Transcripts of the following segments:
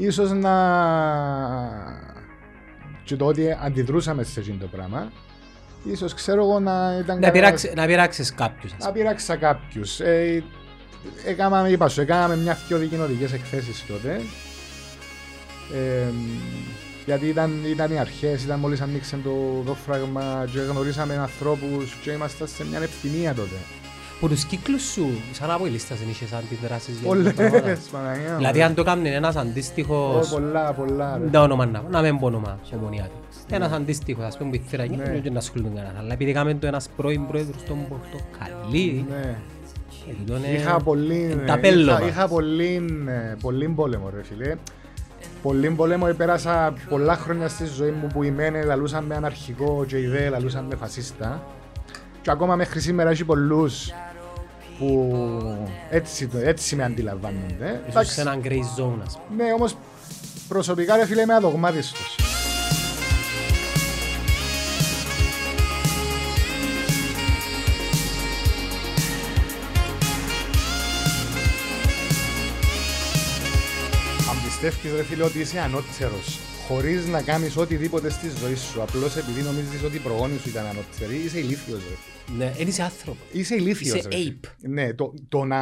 ίσως να... και το ότι αντιδρούσαμε σε αυτό το πράγμα, ίσως ξέρω εγώ να ήταν... Να, πειράξει, να πειράξεις κάποιους. Να πειράξα κάποιους. Ε, έκαναμε, είπα σου, έκαναμε μια δυο δικοινωτικές εκθέσεις τότε. Ε, γιατί ήταν, ήταν οι αρχές, ήταν μόλις ανοίξε το, το φράγμα και γνωρίσαμε ανθρώπους και ήμασταν σε μια ευθυμία τότε. Που τους κύκλους σου, σαν από η λίστα δεν είχες αντιδράσεις για Πολλές, τα πράγματα. Παναγία μου. Δηλαδή αν το κάνει ένας Ω, αντίστοιχος, πολλά, πολλά. ρε. τα όνομα να, να μην πω όνομα ομονιάτη. Ένας αντίστοιχος, ας πούμε, που ήθελα Ναι. και δεν ασχολούνται κανένας. Αλλά επειδή έκαμε το ένας πρώην πρόεδρος στον Πορτοκαλί, Ναι. ε, τούτο είναι- Είχα πολύ, τα πέλωμα. είχα, είχα πολύ, ε, πολύ πόλεμο ρε φίλε. Πολύ πόλεμο, πέρασα πολλά χρόνια στη ζωή μου που οι μένε λαλούσαν με αναρχικό και οι δε λαλούσαν με φασίστα. Και ακόμα μέχρι σήμερα έχει πολλούς που έτσι, το- έτσι με αντιλαμβάνονται. ίσως Εντάξει, σε έναν grey zone, ας πούμε. Ναι, όμως προσωπικά ρε φίλε είμαι αδογμάτιστος. Αν πιστεύεις ρε φίλε ότι είσαι ανώτερος χωρίς να κάνεις οτιδήποτε στη ζωή σου απλώς επειδή νομίζεις ότι οι προγόνοι σου ήταν ανώτεροι είσαι ηλίθιος ρε φίλε. Ναι, δεν είσαι άνθρωπο. Είσαι ηλίθιος Είσαι ρε φίλε. ape. Ναι, το, το να,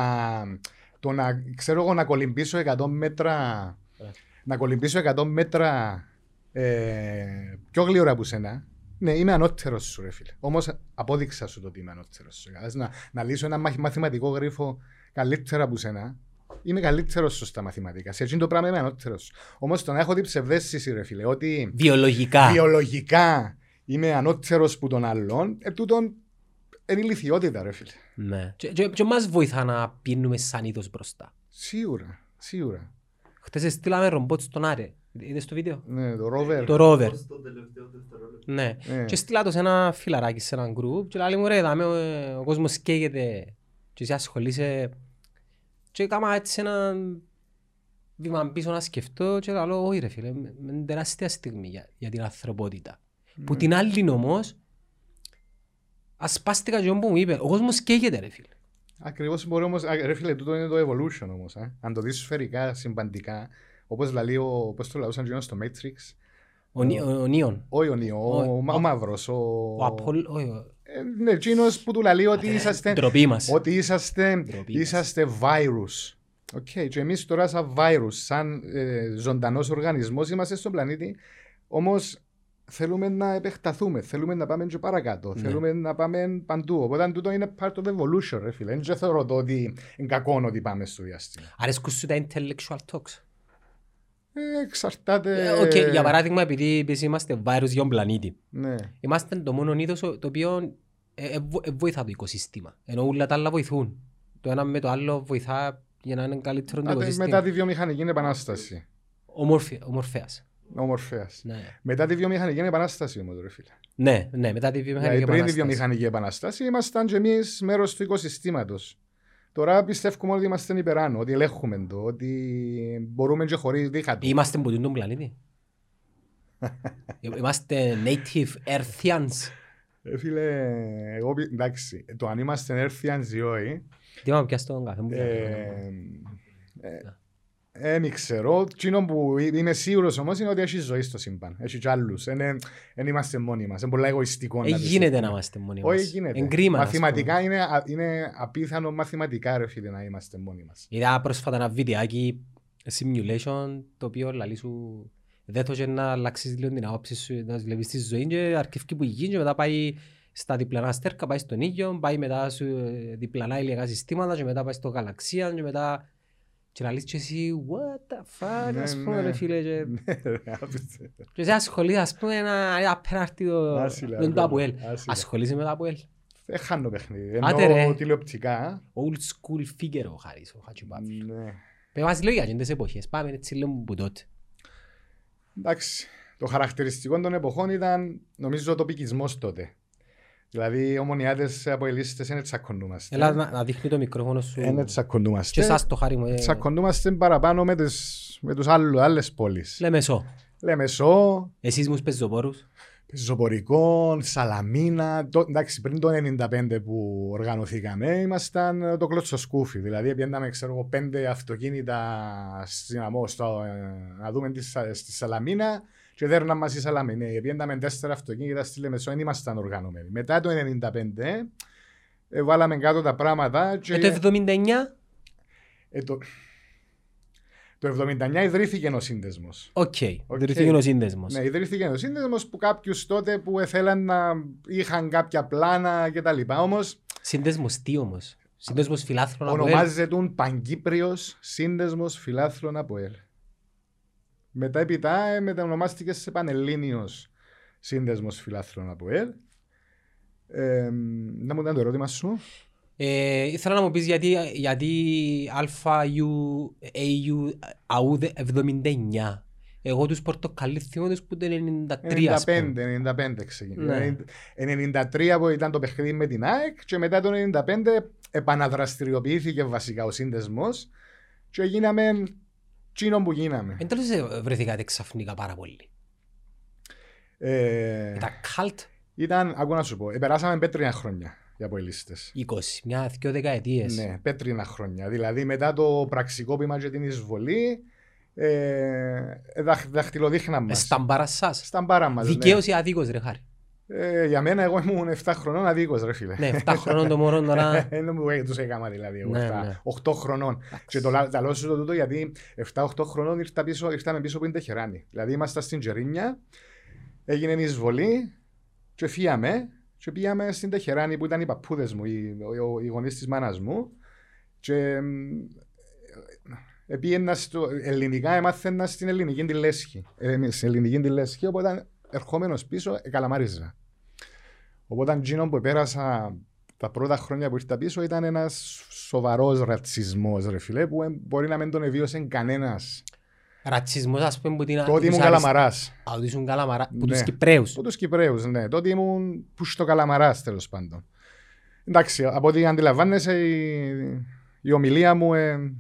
το να, ξέρω εγώ, να κολυμπήσω 100 μέτρα, να κολυμπήσω 100 μέτρα ε, πιο γλύωρα από σένα, ναι, είμαι ανώτερος σου ρε φίλε. Όμως απόδειξα σου το ότι είμαι ανώτερος σου. Κατάλαβες, Να, να λύσω ένα μαθ- μαθηματικό γρίφο καλύτερα από σένα, είμαι καλύτερος σου στα μαθηματικά. Σε εκείνο το πράγμα είμαι ανώτερος σου. Όμως το να έχω την ψευδέστηση ρε φίλε, ότι Βιολογικά. βιολογικά είμαι ανώτερος που τον άλλον, ε, τούτον είναι ηλικιότητα ρε φίλε. Ναι. Και, και, και μας βοηθά να πίνουμε σαν είδος μπροστά. Σίγουρα, σίγουρα. Χτες στείλαμε ρομπότ στον Άρε. Είδες το βίντεο; Ναι, το ρόβερ. Το Rover. Στο τελευταίο δευτερόλεπτο. Ναι. Ναι. Και στείλα το σε ένα φιλαράκι, σε έναν γκρουπ και λέει μου ρε, δάμε, ε, ο κόσμος καίγεται και εσύ ασχολείσαι. Και έκανα έτσι ένα βήμα πίσω να σκεφτώ και λέω όχι ρε φίλε, με με τεράστια στιγμή για, για την ανθρωπότητα. Που την άλλη όμως, ασπάστηκα και όπου μου είπε, ο κόσμος καίγεται ρε φίλε. Ακριβώς μπορεί όμως, α, ρε φίλε, τούτο είναι το evolution όμως. Ε. Αν το δεις σφαιρικά, συμπαντικά, όπως λέει ο, πώς το λαούσαν και στο Matrix, Ο, Νι- ο, ο Νίον, όχι ο Νιό, ο, Ο- ο, ο Μαύρος, ο... ο Απόλ, όχι, ο- Ε, ναι, εκείνος που του λέει ότι είσαστε, ντροπή μας. ότι είσαστε, Ντροπή μας. είσαστε virus. Οκ, και εμείς τώρα σαν virus, σαν ε, ζωντανός οργανισμός είμαστε στον πλανήτη, όμως θέλουμε να επεκταθούμε, θέλουμε να πάμε και παρακάτω, Ναι. θέλουμε να πάμε παντού. Οπότε τούτο είναι part of evolution, ρε φίλε. Δεν θεωρώ το ότι είναι κακό ότι πάμε στο διάστημα. Αρέσκουν σου τα intellectual talks. Ε, εξαρτάται... Ε, οκ, για παράδειγμα, επειδή εμείς είμαστε virus για τον πλανήτη. Ναι. Είμαστε το μόνο είδος το οποίο ε, ε, βο- ε, βοηθά το οικοσύστημα. Ενώ όλα τα άλλα βοηθούν. Το ένα με το άλλο βοηθά για να είναι καλύτερο το Άτε, οικοσύστημα. μετά τη βιομηχανική επανάσταση. Ομορφη- Ομορφέας. Ο Μορφέας. Ναι. Μετά τη βιομηχανική επανάσταση όμως, ρε φίλε. ναι, ναι, μετά τη βιομηχανική Δηλαδή πριν τη επανάσταση. βιομηχανική επανάσταση ήμασταν και εμείς μέρος του οικοσυστήματος. Τώρα πιστεύουμε ότι είμαστε υπεράνω, ότι ελέγχουμε το, ότι μπορούμε και χωρίς δίχα του. Είμαστε που τον πλανήτη. Ε, Είμαστε native earthians. Ε, φίλε, εγώ πι- εντάξει, το αν είμαστε έρθιαν ή όχι, Τι μα πιάσει τον καφέ μου. ε, ε, ε, μη ξέρω. Εκείνο που είμαι σίγουρος όμως είναι ότι έχει ζωή στο σύμπαν. Έχει κι άλλους. Δεν είμαστε μόνοι μας. Είναι πολλά εγωιστικό. Ε, να γίνεται πιστεύουμε. να είμαστε μόνοι μας. Όχι γίνεται. Εν κρίμα, ας Μαθηματικά είναι, α- είναι απίθανο μαθηματικά ρε φίλε να είμαστε μόνοι μας. Είδα πρόσφατα ένα βιντεάκι simulation το οποίο λαλεί σου δεν θέλει να αλλάξεις λίγο την άποψη σου να βλέπεις τη ζωή και αρκευκεί που γίνει και μετά πάει στα διπλανά στέρκα, πάει στον ήλιο, πάει μετά σου ε, διπλανά ηλιακά συστήματα και μετά πάει στο γαλαξία και μετά και λαλείς και εσύ what the fuck Ναι, ας πούμε ναι. ρε φίλε και, Ναι, ρε, απίστευτο. και εσύ ασχολείσαι ας πούμε ένα απέναρτι το Άσυλα, με το ακόμα, Αποέλ άσυλα. ασχολείσαι με το Αποέλ; Δεν χάνω παιχνίδι. Άντε, Ενώ ρε. τηλεοπτικά. old school figure ο Χάρης ο Χατσιμπάφη Ναι. Πες μας λίγο για τις εποχές πάμε έτσι λίγο που τότε Εντάξει. Το χαρακτηριστικό των εποχών ήταν νομίζω ο τοπικισμός τότε. Δηλαδή οι ομονιάτες από ελίστες δεν τσακωνούμαστε. Έλα να, να δείχνει το μικρόφωνο σου. Δεν Και τσακωνούμαστε. εσάς το χάρη μου. ε, Τσακωνούμαστε παραπάνω με τις, με τους άλλους, άλλες πόλεις. Λέμε σω. Λεμεσό, Εσείς μου πεζοπόρους. Πεζοπορικό, Σαλαμίνα. Το, εντάξει, πριν το 1995 που οργανωθήκαμε, ήμασταν το κλώτσο σκούφι. Δηλαδή, πήγαμε, ξέρω εγώ, πέντε αυτοκίνητα στην Αμό, στο, ε, να δούμε τη, στη Σαλαμίνα και δέρνα μα η Σαλαμίνα. Πήγαμε τέσσερα αυτοκίνητα στη Λεμεσό, δεν ήμασταν οργανωμένοι. Μετά το 1995, ε, βάλαμε κάτω τα πράγματα. Και... Ε, το 79. Ε, το... Το 79 ιδρύθηκε ο σύνδεσμος. OK, okay. okay. ιδρύθηκε ο σύνδεσμος. Ναι, ιδρύθηκε ο σύνδεσμος που κάποιους τότε που ήθελαν να είχαν κάποια πλάνα κτλ. Όμω. Σύνδεσμος τι όμως; Σύνδεσμος φιλάθλων από Ονομάζεται Παγκύπριος Σύνδεσμος Φιλάθλων από ΕΛ. Μετά επίτα ε, μετανομάστηκες σε Πανελλήνιος Σύνδεσμος Φιλάθλων από ΕΛ. Ε, να μου ήταν το ερώτημα σου. Ε, ήθελα να μου πεις γιατί, γιατί ΑΙΟ, AU, ΑΟΥ 79. Εγώ τους πορτοκαλί θυμώ τους που το 93 95, 95 ξεκίνησε. Ναι. 93 που ήταν το παιχνίδι με την ΑΕΚ και μετά το 95 επαναδραστηριοποιήθηκε βασικά ο σύνδεσμος και γίναμε τσίνο που γίναμε. Εν τέλος βρεθήκατε ξαφνικά πάρα πολύ. Ε, ήταν καλτ. Ήταν, ακούω να σου πω, περάσαμε πέτρινα χρόνια οι αποελίστε. 20, μια δύο δεκαετίες. Ναι, πέτρινα χρόνια. Δηλαδή μετά το πραξικόπημα και την εισβολή, ε, δαχ, δαχτυλοδείχνα μας. Στα μπάρα σας. Στα μπάρα μας. Δικαίω ή αδίκω, ρε χάρη. Ε, για μένα, εγώ ήμουν 7 χρονών αδίκως, ρε φίλε. Ναι, 7 χρονών το μωρό τώρα. Δεν μου τους έκανα δηλαδή. Εγώ, ναι, 7, ναι. 8 χρονών. και το, τα λέω σου το τούτο γιατί 7-8 χρονών ήρθα πίσω, ήρθαμε πίσω που είναι Τεχεράνη. Δηλαδή είμαστε στην Τζερίνια, έγινε η εισβολή και φύγαμε και πήγαμε στην Τεχεράνη που ήταν οι παππούδες μου, οι, οι, οι γονείς της μάνας μου. Και πήγαινα στο ελληνικά, έμαθαινα στην ελληνική τη λέσχη. Ε, στην ελληνική τη λέσχη, οπότε ερχόμενος πίσω, καλαμάριζα. Οπότε εκείνο που πέρασα τα πρώτα χρόνια που ήρθα πίσω ήταν ένας σοβαρός ρατσισμός, ρε φιλέ, που μπορεί να μην τον εβίωσε κανένας Ρατσισμός ας πούμε που την... Τότε ήμουν Καλαμαράς. Α, ότι ήσουν Καλαμαράς, που τους ναι. Κυπρέους. Που τους Κυπρέους, ναι. Τότε ήμουν που στο Καλαμαράς τέλος πάντων. Εντάξει, από ό,τι αντιλαμβάνεσαι η, η ομιλία μου ε,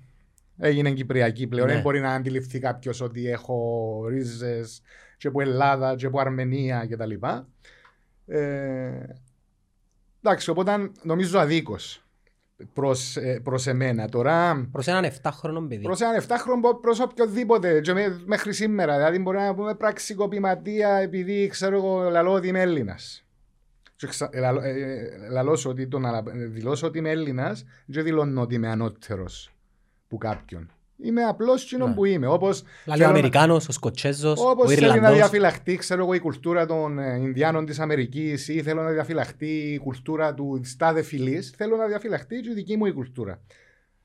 έγινε κυπριακή πλέον. Ναι. Δεν μπορεί να αντιληφθεί κάποιος ότι έχω ρίζες και από Ελλάδα και από Αρμενία κτλ. Ε, εντάξει, οπότε νομίζω αδίκως προς, ε, προς εμένα. Τώρα, προς έναν 7χρονο παιδί. Προς έναν 7χρονο προς οποιοδήποτε. Και μέχρι σήμερα. Δηλαδή μπορεί να πούμε πραξικοπηματία επειδή ξέρω εγώ λαλώ ότι είμαι Έλληνας. Ε, ε, λαλώ ότι το να δηλώσω ότι είμαι Έλληνας δεν δηλώνω ότι είμαι ανώτερος που κάποιον. Είμαι απλώ εκείνο ναι. που είμαι. Όπως δηλαδή ο Αμερικάνος, ο Σκοτσέζος, ο θέλει να διαφυλαχτεί ξέρω εγώ, η κουλτούρα των ε, Ινδιάνων της Αμερικής ή θέλω να διαφυλαχτεί η κουλτούρα του στάδε φυλή, θέλω να διαφυλαχτεί και η δική μου η κουλτούρα.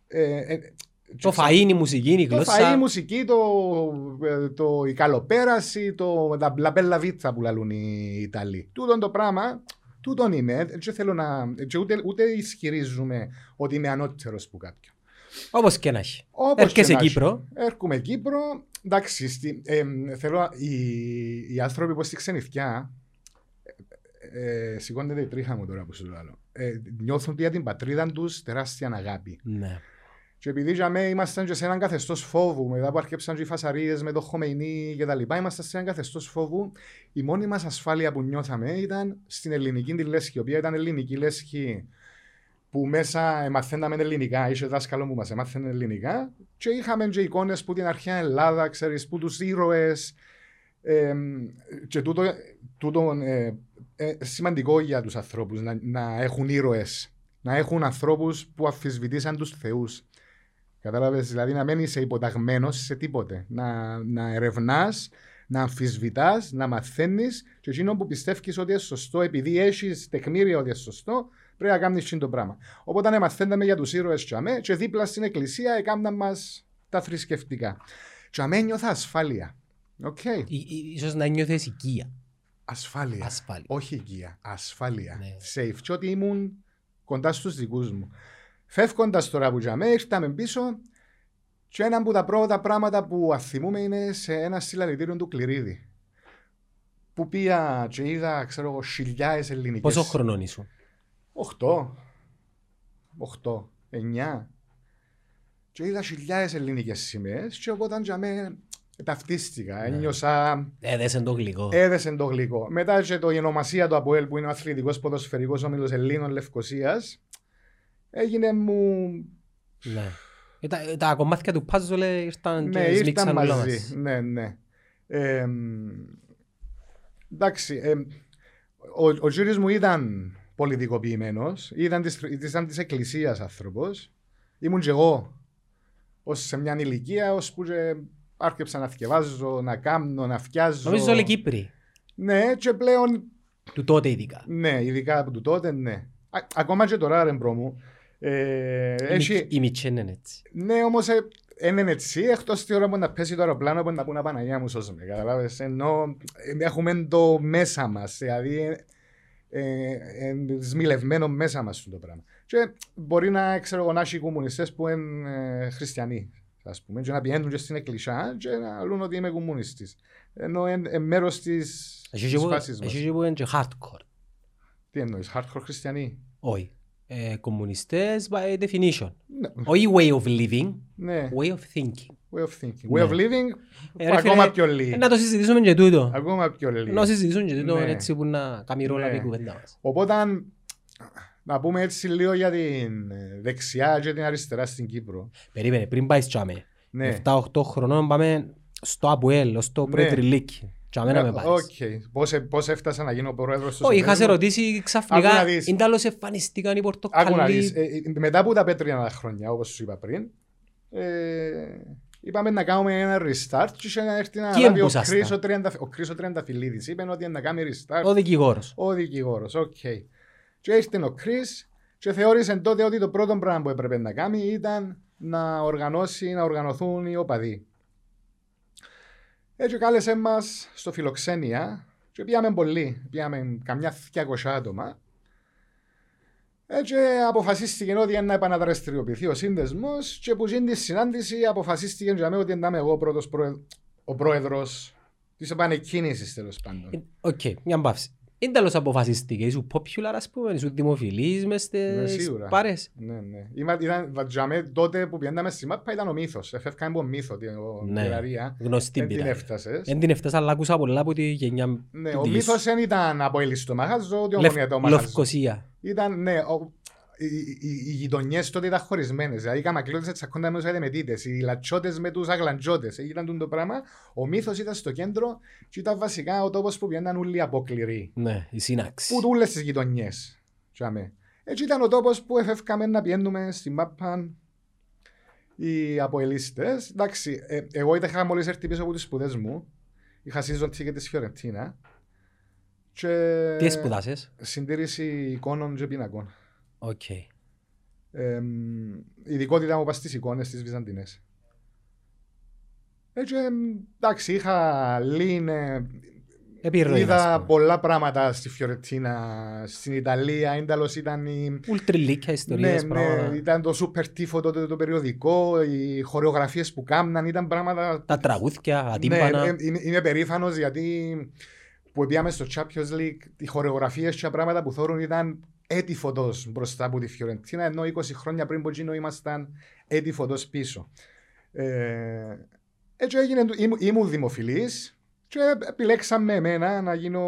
Ε, ε, το φα... φαΐ, η μουσική, η γλώσσα. Το φαΐ, η μουσική, το, ε, το, η καλοπέραση, το, τα μπέλα βίτσα που λαλούν οι Ιταλοί. Τούτον το πράγμα, τούτον είμαι. Και θέλω να, και ούτε, ούτε ισχυρίζουμε ότι είμαι ανώτερος που κάποιον. Όπως και να έχει. Έρχεσαι Κύπρο. Έρχομαι Κύπρο. Εντάξει, στη, ε, θέλω οι, οι άνθρωποι που στη ξενιθιά ε, ε, σηκώνεται η τρίχα μου τώρα που σου λέω. Ε, νιώθουν για την πατρίδα τους τεράστια αγάπη. Ναι. Και επειδή για μένα ήμασταν και σε έναν καθεστώς φόβου, μετά που αρχίσαν οι φασαρίες με το Χομεϊνί και τα λοιπά, ήμασταν σε έναν καθεστώς φόβου. Η μόνη μας ασφάλεια που νιώθαμε ήταν στην ελληνική τη λέσχη, η οποία ήταν ελληνική λέσχη που μέσα μαθαίναμε ελληνικά, είσαι δάσκαλο που μας έμαθαινε ελληνικά και είχαμε και εικόνες που την αρχαία Ελλάδα, ξέρεις, που τους ήρωες ε, και τούτο, τούτο ε, ε, σημαντικό για τους ανθρώπους να, να έχουν ήρωες, να έχουν ανθρώπους που αφισβητήσαν τους θεούς. Κατάλαβες, δηλαδή να μένει υποταγμένος σε τίποτε, να, να ερευνάς, να αμφισβητάς, να μαθαίνεις και εκείνο που πιστεύεις ότι είναι σωστό, επειδή έχεις τεκμήρια ότι είναι σωστό, Πρέπει να κάνεις το πράγμα. Οπότε ναι, μαθαίναμε για τους ήρωες τσαμέ και δίπλα στην εκκλησία έκαναν μας τα θρησκευτικά. Τσαμέ νιώθα ασφάλεια. Okay. Ίσως να νιώθε οικία. Ασφάλεια. Ασφάλεια. Όχι οικία. Ασφάλεια. Ναι. Safe. Και ότι ήμουν κοντά στους δικούς μου. Φεύγοντας τώρα από τζαμέ, ήρθαμε πίσω και ένα από τα πρώτα πράγματα που αθυμούμε είναι σε ένα συλλαλητήριο του Κληρίδη. Που πήγα και είδα, ξέρω εγώ, χιλιάδες ελληνικές. Πόσο χρονών ήσουν; 8, 8, 9. Και είδα χιλιάδες ελληνικές σημαίες, και οπότε για μένα ταυτίστηκα. Ένιωσα. Έδεσε το γλυκό. Έδεσε το γλυκό. Μετά και το η ονομασία του Αποέλ που είναι ο αθλητικός ποδοσφαιρικός όμιλο Ελλήνων Λευκοσίας. Έγινε μου. Ναι. Ε, Τα, τα κομμάτια του puzzle ήρθαν και Ναι, ήρθαν σμίξαν όλα μαζί. μας. Ναι, ναι. Ε, εντάξει. ε, ο, ο γύρις μου ήταν πολιτικοποιημένος. Ήταν της, ήταν της εκκλησίας άνθρωπος. Ήμουν και εγώ ως σε μια ηλικία ώσπου και άρχισα να θυκευάζω, να κάνω, να φτιάζω. Νομίζω όλοι Κύπροι; Ναι, και πλέον Του τότε ειδικά. ναι, ειδικά από του τότε, ναι. Α, ακόμα και τώρα, ρε μπρο μου. Ε, Η έχει, Μιτ- Η Μιτσέν είναι έτσι. ναι, όμως ε, είναι έτσι, εκτός τη ώρα που να πέσει το αεροπλάνο που να πούνε Παναγία μου σώσε με. Καταλάβες, ενώ ε, έχουμε το μέσα μας. Δηλαδή, ε, ε, ε, σμιλευμένο μέσα μας το πράγμα. Και μπορεί να ξέρω εγώ να έχει κομμουνιστές που είναι ε, χριστιανοί. Ας πούμε, και να πηγαίνουν και στην εκκλησιά και να λούν ότι είμαι κομμουνιστής. Ενώ είναι ε, μέρος της, Έχει της και που- φάσης μας. έχει και που είναι και hardcore. Τι εννοείς, hardcore χριστιανοί; Όχι. Ε, Κομμουνιστές by definition. Ναι, Όχι way of living, ναι, way of thinking. Way of thinking. Ναι. Way of living, Ε, ρε ακόμα φίλε, πιο ε, λίγο. Να το συζητήσουμε και τούτο. Ακόμα πιο λίγο. Να συζητήσουμε και τούτο Ναι. έτσι που να κάνει ρόλο Ναι. η κουβέντα μας. Οπότε, να πούμε έτσι λίγο για την ε, δεξιά και την αριστερά στην Κύπρο. Περίμενε, πριν πάει τσάμε. Ναι. 7-8 χρονών πάμε στο Αποέλ, στο Ναι. Πρετριλίκι. Τσάμε να με Ε, πάρεις. Οκ. Πώς, ε- πώς έφτασα να γίνω πρόεδρος του Όχι, είχα σε συνέδριου. ρωτήσει Άκου ξαφνικά, να δεις. είναι τέλος εμφανιστήκαν οι Άκου να δεις. πορτοκαλί. Ε, ε, μετά από τα πέτρινα χρόνια, όπως σου είπα πριν, ε, είπαμε να κάνουμε ένα restart και είχε να έρθει να Ποιοι λάβει ο εμπούσασταν; Κρις ο Τριαντα- ο Κρις ο Τριανταφυλλίδης. Είπε ότι να κάνει restart Ο δικηγόρος. ο δικηγόρος. Οκ. Και ήρθε ο Κρις και θεώρησε τότε ότι το πρώτο πράγμα που έπρεπε να κάνει ήταν να οργανώσει, να οργανωθούν οι οπαδοί. Έτσι κάλεσε μας στο φιλοξένια και πήγαμε πολύ, πήγαμε καμιά 200 άτομα. Έτσι αποφασίστηκε ότι να επαναδραστηριοποιηθεί ο σύνδεσμος και που γίνει τη συνάντηση αποφασίστηκε για μένα ότι να είμαι εγώ πρώτος πρόεδ... ο πρόεδρος της επανεκκίνησης τέλος πάντων. Ε, Οκ, μια παύση. Είναι τέλος αποφασίστηκε. Ήσου popular ας πούμε, ήσου δημοφιλής μες Ναι, στις σίγουρα. πάρες. Ναι, ναι. Είμα, ήταν, βατζάμε, τότε που πιέναμε στη μάπα ήταν ο μύθος. Εφεύκαμε από μύθο την Ναι, πειραρία. γνωστή Δεν την πειραρία. έφτασες. Δεν την έφτασα, αλλά άκουσα πολλά από τη γενιά Ναι, του ο Διήσου. μύθος δεν ήταν από ελίστο μαγάζο, ούτε Λευ- ομονία το μαγάζο. Λευκοσία. Ήταν, ναι, ο, οι, οι, οι γειτονιές τότε ήταν χωρισμένες. Δηλαδή οι καμακλώτες τσακώνταν με τους αδεμετίτες, οι λατσότες με τους αγλαντζότες. Ε, Ήταν το πράγμα. Ο μύθος ήταν στο κέντρο και ήταν βασικά ο τόπος που πιέναν όλοι οι απόκληροι. Ναι, η σύναξη. Που τούλες τις γειτονιές. Τσάμε. Έτσι ήταν ο τόπος που εφεύκαμε να πιένουμε στη μάπα οι αποελίστες. Εντάξει, ε, εγώ είχα μόλις έρθει πίσω από τις σπουδές μου. Είχα season ticket της Φιωρεντίνα. Και Τι σπουδάσες. συντήρηση εικόνων και πίνακων. Οκ. Ε, η ειδικότητα μου πας στις εικόνες της Βυζαντινές. Έτσι, ε, εντάξει, είχα λύνε, Επιρροή, ας είδα πούμε. πολλά πράγματα στη Φιωρεντίνα, στην Ιταλία, ίνταλος ήταν η... Ουλτριλίκια ιστορίες, ναι, πράγματα. ναι, ήταν το Super Tifo τότε το περιοδικό, οι χορεογραφίες που κάμναν ήταν πράγματα... Τα τραγούδια, Ναι, ατύμπανα. ε, είμαι, είμαι περήφανος γιατί που πήγαμε στο Champions League, οι χορεογραφίες και τα πράγματα που θόρουν ήταν έτη φωτός μπροστά από τη Φιωρεντίνα, ενώ 20 χρόνια πριν από εκείνο ήμασταν έτη φωτός πίσω. Ε, έτσι έγινε, ήμουν, ήμουν δημοφιλής και επιλέξαμε εμένα να γίνω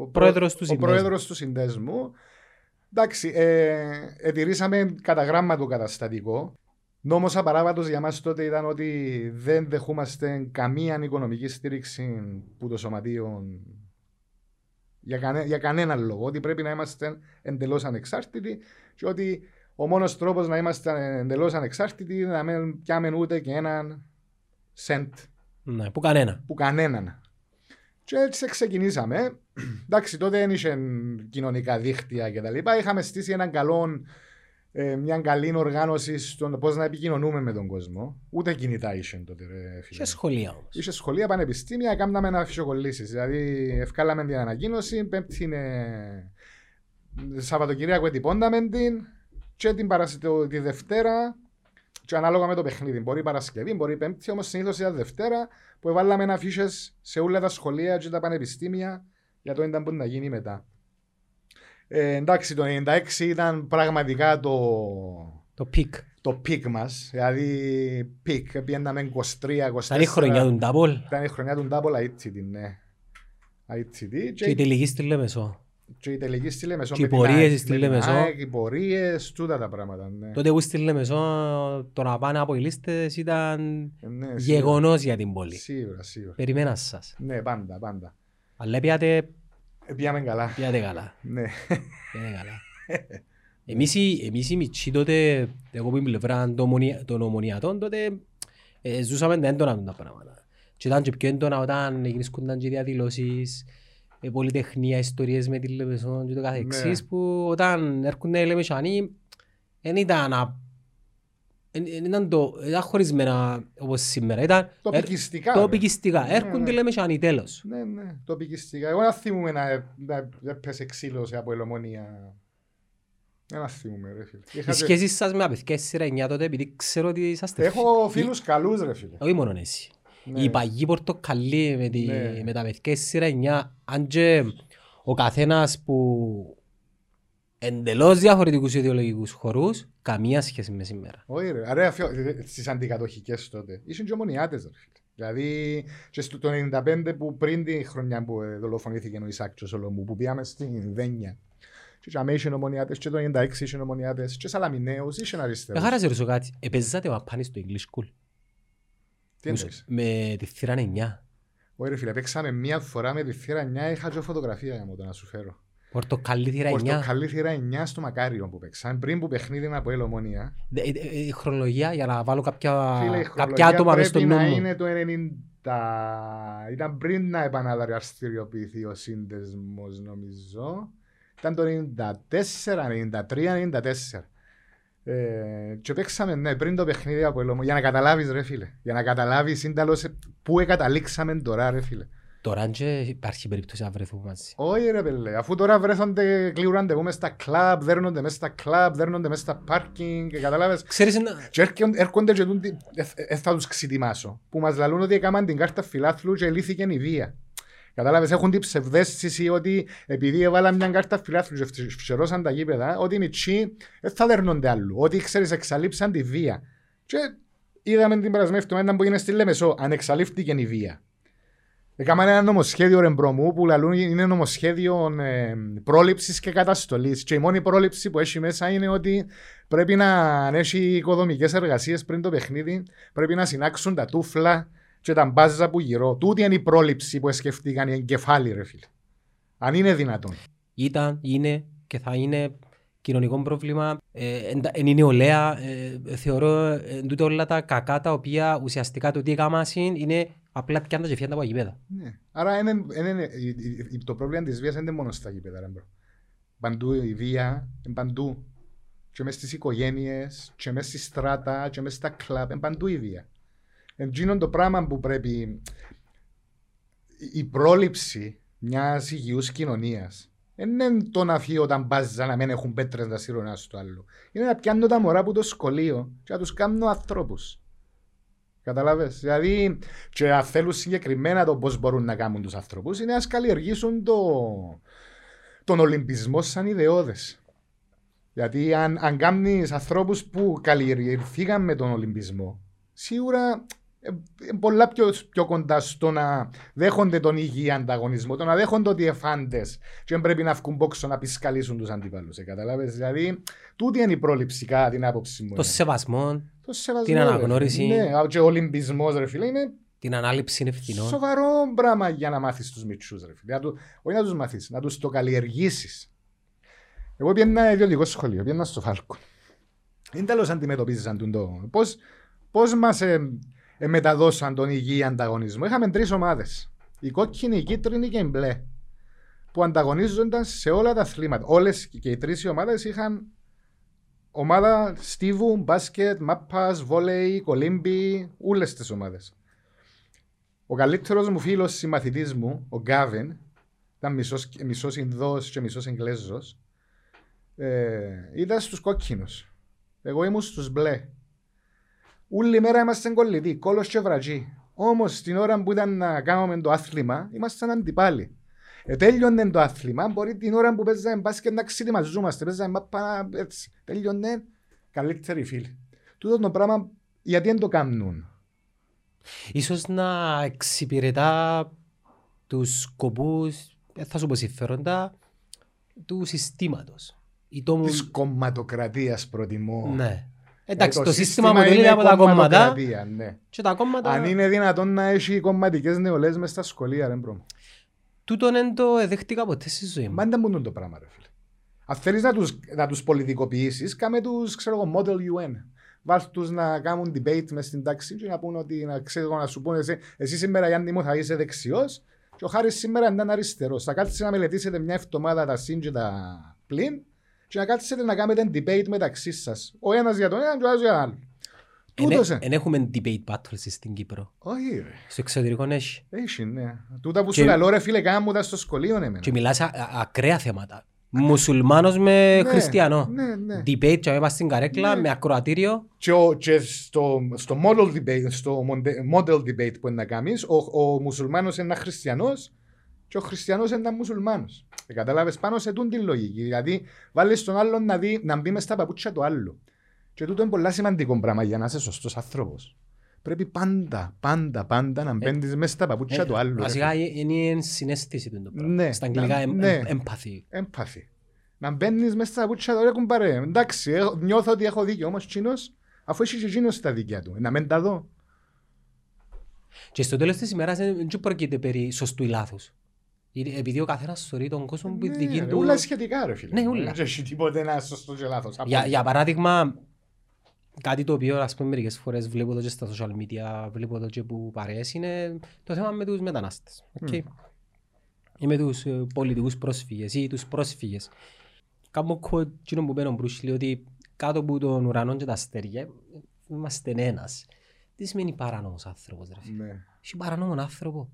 ο Πρόεδρος του ο συνδέσμου. πρόεδρος του συνδέσμου. Εντάξει, ε, ετηρήσαμε κατά γράμμα το καταστατικό. Νόμος απαράβατος για μας τότε ήταν ότι δεν δεχούμαστε καμία οικονομική στήριξη που το σωματείο για, κανέ, για κανέναν λόγο. Ότι πρέπει να είμαστε εντελώς ανεξάρτητοι και ότι ο μόνος τρόπος να είμαστε εντελώς ανεξάρτητοι είναι να μην πιάμε ούτε και έναν σεντ Ναι, που κανένα. που κανέναν. Και έτσι ξεκινήσαμε. Εντάξει, τότε δεν είχε κοινωνικά δίκτυα κτλ. Είχαμε στήσει έναν καλό, ε, μια καλή οργάνωση στον πώς να επικοινωνούμε με τον κόσμο. Ούτε κινητά είχε τότε, ρε φίλε. Είχε σχολεία όμως. Είχε σχολεία, πανεπιστήμια, κάναμε ένα αφισοκολλήσει. Δηλαδή, ευκάλαμε την ανακοίνωση. Πέμπτη είναι. Σαββατοκυριακό ετυπώνταμε την. Και την Παρασκευή τη Δευτέρα. Και ανάλογα με το παιχνίδι. Μπορεί Παρασκευή, μπορεί Πέμπτη. Όμως συνήθως ήταν Δευτέρα που έβαλαμε αφήσεις σε όλα τα σχολεία και τα πανεπιστήμια για το ήταν που να γίνει μετά. Ε, εντάξει, το 96 ήταν πραγματικά το, Το peak. το peak μας, δηλαδή peak, πήγαμε 23-24. Ήταν η χρονιά του double Ήταν η χρονιά του double αήττητοι, ναι. αήττητοι και η τελική στη Λεμεσό. και η τελική στη Λεμεσό. Και οι με την πορείες ΑΕΚ, στη με την Λεμεσό. ΑΕΚ, Οι πορείες, τούτα τα πράγματα, ναι. Τότε που στη Λεμεσό το να πάνε αποελίστες ήταν Ε, ναι, σίγουρα. γεγονός για την πόλη. Σίγουρα, σίγουρα. Περιμέναν σας. Ναι, πάντα, πάντα. Αλλά πιάτε, Ε, Πήγαμε καλά. πιάτε καλά. Ναι. Πιάτε καλά. Εμείς, οι- εμείς οι μητσοί τότε, εγώ που είμαι πλευρά των ομονια- των ομονιατών, τότε ε, ζούσαμε τα έντονα τα πράγματα. Και ήταν και πιο έντονα όταν γίνησκονταν και διαδηλώσεις, ε, πολυτεχνία, ιστορίες με τη Λεμεσόν και το καθεξής, Ναι. που όταν έρχονται οι Λεμεσάνοι, δεν ήταν, α- εν- εν ήταν, το, ήταν χωρισμένα όπως σήμερα. Ήταν Τοπικιστικά. ε, ρε. τοπικιστικά. Ναι, Έρχονται ναι. οι Λεμεσάνοι τέλος. Ναι, ναι, τοπικιστικά. Εγώ δεν θυμούμαι να, να, να πέσε ξύλος σε από ελομονία. Δεν θυμούμαι, ρε φίλε. Οι Είχα και- σχέσεις σας με τα παιδιά στη σειρά 9 τότε, επειδή ξέρω ότι είσαστε Έχω φίλους καλούς, ρε φίλε. Όχι μόνο εσύ. Ναι. Η παγή πορτοκαλί με, τη, Ναι. με τα παιδιά στη σειρά 9, αν και ο καθένας που εντελώς διαφορετικούς ιδεολογικούς χορούς, καμία σχέση με σήμερα. Όχι ρε, αρέ, αφιό, στις αντικατοχικές τότε. Ήσουν και ομονιάτες ρε φίλε. Δηλαδή και στο το 95 που πριν τη χρονιά που ε, δολοφονήθηκε ο Ισάκ και ο Σολομού που πήγαμε στην Δένια. Και για είχαν ομονιάτες και το 96 είχαν ομονιάτες και Σαλαμινέους είχαν αριστερούς. Έχαρα σε ρωτήσω κάτι. Επαιζάτε ο Απάνης στο English School; Τι εννοείς; Με τη θύρα 9. Όχι ρε φίλε, παίξαμε μία φορά με τη θύρα 9, είχα και φωτογραφία για μου το να σου φέρω. Πορτοκαλί θύρα 9. Πορτοκαλί θύρα 9 στο Μακάριο που παίξαμε, πριν που παιχνίδι από ελομονία. Ε, ε, ε, Η χρονολογία για να βάλω κάποια, Φίλε, η κάποια χρονολογία άτομα μες στο πρέπει νου να μου. είναι το 90... Ήταν πριν να επαναδραστηριοποιηθεί ο σύνδεσμος νομίζω. Ήταν το 94, 93, 94. Ε, και παίξαμε ναι, πριν το παιχνίδι από Ελόμο. Για να καταλάβεις ρε φίλε. Για να καταλάβεις σύνταλος πού εγκαταλήξαμε τώρα ρε φίλε. Τώρα και υπάρχει περίπτωση να βρεθούμε μαζί. Όχι ρε πέλε, αφού τώρα βρέθονται, κλείουρανται εγώ μες στα κλαμπ, δέρνονται μες στα κλαμπ, δέρνονται μες στα πάρκινγκ, και κατάλαβες; Ξέρεις, ένα- Και έρχον- έρχονται και τούντι, ε, ε, θα τους ξετοιμάσω, που μας λαλούν ότι έκαναν την κάρτα φιλάθλου και λύθηκε η βία. Κατάλαβες, έχουν την ψευδέστηση ότι επειδή έβαλαν μια κάρτα φιλάθλου και φυσ- φυσερώσαν τα γήπεδα, ότι οι μητσοί δεν θα δέρνονται αλλού, ότι ξέρεις εξαλείψαν τη βία. Και είδαμε την περασμένη εβδομάδα που είναι στη Λεμεσό, ανεξαλείφθηκε η βία. Έκαναν ένα νομοσχέδιο ρεμπρομού που λαλούν είναι νομοσχέδιο ε, πρόληψης και καταστολής και η μόνη πρόληψη που έχει μέσα είναι ότι πρέπει να αν έχει οικοδομικές εργασίες πριν το παιχνίδι πρέπει να συνάξουν τα τούβλα και τα μπάζα που γυρώ. Τούτη είναι η πρόληψη που σκεφτήκαν οι εγκεφάλοι ρε φίλε. Αν είναι δυνατόν. ήταν, είναι και θα είναι κοινωνικό πρόβλημα. Ε, εν- εν η νεολαία, ε, θεωρώ εν τούτο όλα τα κακά τα οποία ουσιαστικά το τι έκαμα είναι απλά πιάντα και φιάντα από γηπέδα. Ναι. Άρα είναι, είναι, είναι- η- η- το πρόβλημα της βίας δεν είναι μόνο στα γήπεδα. Ρε, bro. Παντού η βία, είναι παντού. Και μες στις οικογένειες, και μες στη στράτα, και μες στα κλαμπ, είναι παντού η βία. Εντζήνον το πράγμα που πρέπει η- η πρόληψη μιας υγιούς κοινωνίας δεν είναι το να φύγει όταν μπάζα να μην έχουν πέτρες να σύρουν ένα στο άλλο. Είναι να πιάνω τα μωρά από το σχολείο και να τους κάνω ανθρώπους. Καταλάβες; Δηλαδή, και αν θέλουν συγκεκριμένα το πώς μπορούν να κάνουν τους ανθρώπους, είναι να καλλιεργήσουν το, τον Ολυμπισμό σαν ιδεώδες. Γιατί αν, αν κάνεις ανθρώπους που καλλιεργηθήκαν με τον Ολυμπισμό, σίγουρα ε, ε, πολλά πιο, πιο κοντά στο να δέχονται τον υγιή ανταγωνισμό, το να δέχονται ότι εφάντες και δεν πρέπει να βγουν πόξο να πισκαλίσουν τους αντιπάλους. Ε, καταλάβες. Δηλαδή, τούτη είναι η πρόληψη κατά την άποψη μου. Το σεβασμό, Το σεβασμό, την ρε, φίλε. αναγνώριση. Ναι, και ο Ολυμπισμός, ρε φίλε, είναι την ανάληψη ευθυνών. σοβαρό πράγμα για να μάθεις τους μητσούς, ρε φίλε. Να του- όχι να τους μάθεις, να τους το καλλιεργήσεις. Εγώ πήγαινα ιδιωτικό σχολείο, πήγαινα στο Φάλκο. Είναι τέλος αντιμετωπίζησαν τον το. Πώς, πώς μας ε, ε, μεταδώσαν τον υγιή ανταγωνισμό. Είχαμε τρεις ομάδες. Η κόκκινη, η κίτρινη και η μπλε. Που ανταγωνίζονταν σε όλα τα αθλήματα. Όλες και οι τρεις οι ομάδες είχαν ομάδα στίβου, μπάσκετ, μάπας, βόλεϊ, κολύμπι, όλες τις ομάδες. Ο καλύτερος μου φίλος συμμαθητής μου, ο Γκάβιν, ήταν μισός, μισός Ινδός και μισός Εγγλέζος, ε, ήταν στους κόκκινους. Εγώ ήμουν στους μπλε. Όλη μέρα είμαστε κολλητοί, κόλος και βρατζί. Όμως την ώρα που ήταν να κάνουμε το άθλημα, ήμασταν αντιπάλοι. Ε, τέλειωνε το άθλημα, μπορεί την ώρα που παίζαμε μπάσκετ να ξετοιμαζόμαστε, παίζαμε μάπα, έτσι. Τέλειωνε καλύτεροι φίλοι. Τούτο το πράγμα γιατί δεν το κάνουν. Ίσως να εξυπηρετά τους σκοπούς, δεν θα σου πω συμφέροντα, του συστήματος. Ή το... Της κομματοκρατίας προτιμώ. Ναι. Εντάξει, Ε, το, σύστημα αποτελείται είναι από τα κόμματα κομματοκρατία, Ναι. και τα κόμματα... Αν είναι δυνατόν να έχει κομματικές νεολαίες μες στα σχολεία, ρε bro. Τούτον δεν το δέχτηκα ποτέ στη ζωή μου. Μα δεν μπορούν το πράγμα, ρε φίλε. Αν θέλεις να τους, να τους πολιτικοποιήσεις, κάμε τους, ξέρω εγώ, model UN. Βάλ τους να κάνουν debate μες στην τάξη και να πούνε ότι, να, ξέρω, να σου πούνε εσύ, εσύ σήμερα Γιάννη μου θα είσαι δεξιός και ο Χάρης σήμερα ήταν αριστερός. Θα κάτσετε να μελετήσετε μια εβδομάδα τα συν και τα πλην και να κάτσετε να κάνετε debate μεταξύ σας. Ο ένας για τον έναν και ο άλλος για τον άλλο. Τούτος Δεν είναι. έχουμε debate battles στην Κύπρο. Όχι ρε. Στο εξωτερικό έχει. Έχει, ναι. Τούτα που Και- σου λέω ρε φίλε, κάνε μου τα στο σχολείο, ναι. Και μιλάς α- α- ακραία θέματα. Μουσουλμάνος με Ναι, χριστιανό. Ναι, ναι. Debate και μέσα στην καρέκλα Ναι. με ακροατήριο. Και, ο, και στο, στο model debate, στο μοντε- model debate που είναι να κάνεις, ο, ο μουσουλμάνος είναι ένα χριστιανός και ο χριστιανός είναι ένα μουσουλμάνος. Ε, κατάλαβες πάνω σε τούν την λογική. Δηλαδή βάλεις τον άλλον να, δει, να μπει μες στα παπούτσια του άλλου. Και τούτο είναι πολύ σημαντικό πράγμα για να είσαι σωστός άνθρωπος. Πρέπει πάντα, πάντα, πάντα να μπαίνεις μέσα στα παπούτσια του άλλου. ρε Βασικά φίλε. είναι συνέστηση του το πράγμα. Ναι, Στα αγγλικά να- εμ- ναι. εμ- empathy. Έμπαθη. Να μπαίνεις μέσα στα παπούτσια του άλλου, κουμπάρε. Εντάξει, έχω- νιώθω ότι έχω δίκιο, όμως τσίνος, αφού έχει και εκείνος τα δίκαια του, να μην τα δω. Και στο τέλος της ημέρας δεν δεν πρόκειται περί σωστού ή λάθους. Είναι- Επειδή ο καθένας θεωρεί τον κόσμο που είναι δική Ναι, του... Ούλα σχετικά ρε φίλε. Ναι, ούλα. Δεν έχει τίποτε ένα σωστό και λάθος. Για, για παράδειγμα, κάτι το οποίο ας πούμε μερικές φορές βλέπω εδώ και στα social media, βλέπω εδώ και που παρέες, είναι το θέμα με τους μετανάστες. Okay. Ή με τους ε, πολιτικούς πρόσφυγες ή τους πρόσφυγες. Κάπου quote εκείνο που παίρνω Μπρούσι λέει ότι κάτω από τον ουρανό και τα αστέρια είμαστε ένας. Τι σημαίνει παράνομος άνθρωπος ρε φίλε; Ναι. Έχει παράνομον άνθρωπο.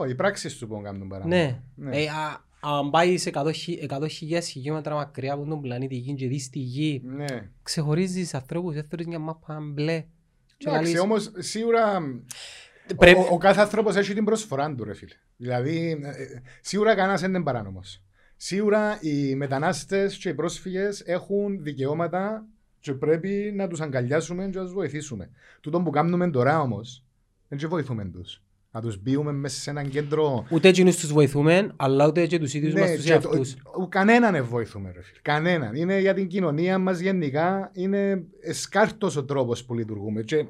Ω, οι πράξεις του που κάνουν παράνομα. Ναι. Ναι. Ε, α- αν πάει σε 100.000 χιλιόμετρα μακριά από τον πλανήτη Γη και δεις τη Γη, Ναι. ξεχωρίζεις ανθρώπους, δεν θεωρείς μια μάπα μπλε. Και Εντάξει, λαλείς, όμως σίγουρα Πρέπει- ο, ο κάθε άνθρωπος έχει την προσφορά του ρε φίλε. Δηλαδή, ε, ε, σίγουρα κανένας δεν είναι παράνομος. Σίγουρα οι μετανάστες και οι πρόσφυγες έχουν δικαιώματα και πρέπει να τους αγκαλιάσουμε και να τους βοηθήσουμε. Τούτο που κάνουμε τώρα όμως, δεν και βοηθούμε τους. Να τους μπίουμε μέσα σε έναν κέντρο Ούτε εκείνους τους βοηθούμε, αλλά ούτε και τους ίδιους μας τους Ναι, και το- εαυτούς. ο- κανέναν δεν βοηθούμε, ρε φίλε. Κανέναν. Είναι για την κοινωνία μας γενικά. Είναι σκάρτο ο τρόπος που λειτουργούμε. Και, ε,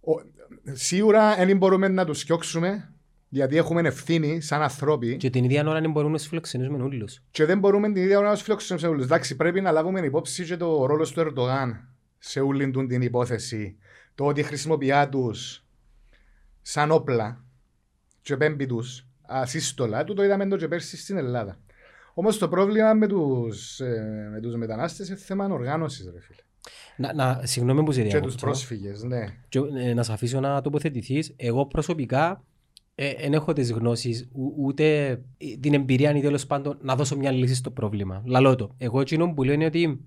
ο- σίγουρα δεν μπορούμε να τους διώξουμε, γιατί έχουμε ευθύνη σαν ανθρώποι και, Και την ίδια ώρα δεν μπορούμε να τους φιλοξενήσουμε όλους. δεν μπορούμε την ίδια ώρα να τους φιλοξενούμε σε όλους. Εντάξει, πρέπει να λάβουμε υπόψη και το ρόλο του Ερντογάν σε όλη του την υπόθεση. Το ότι χρησιμοποιεί τους σαν όπλα και πέμπει τους ασύστολα, του το είδαμε το και πέρσι στην Ελλάδα. Όμως το πρόβλημα με τους ε, με τους μετανάστες είναι θέμα οργάνωσης, ρε φίλε. Να, να, συγγνώμη που σε Και τους διακόπτω. πρόσφυγες, ναι. Και, ε, να σε αφήσω να τοποθετηθείς. Εγώ προσωπικά δεν έχω τις γνώσεις ου- ούτε ε, την εμπειρία ή τέλος πάντων να δώσω μια λύση στο πρόβλημα. Λαλό το. Εγώ εκείνο που λέω είναι ότι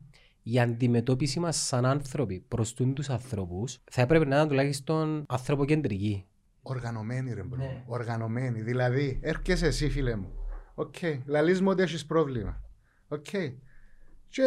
η αντιμετώπιση μας σαν άνθρωποι προς τούν τους ανθρώπους θα έπρεπε να είναι τουλάχιστον ανθρωποκεντρική. Οργανωμένη, ρε bro. Ναι. Οργανωμένη. Δηλαδή, έρχεσαι εσύ, φίλε μου. Οκ. Λαλείς μου ότι έχεις πρόβλημα. Οκ. Και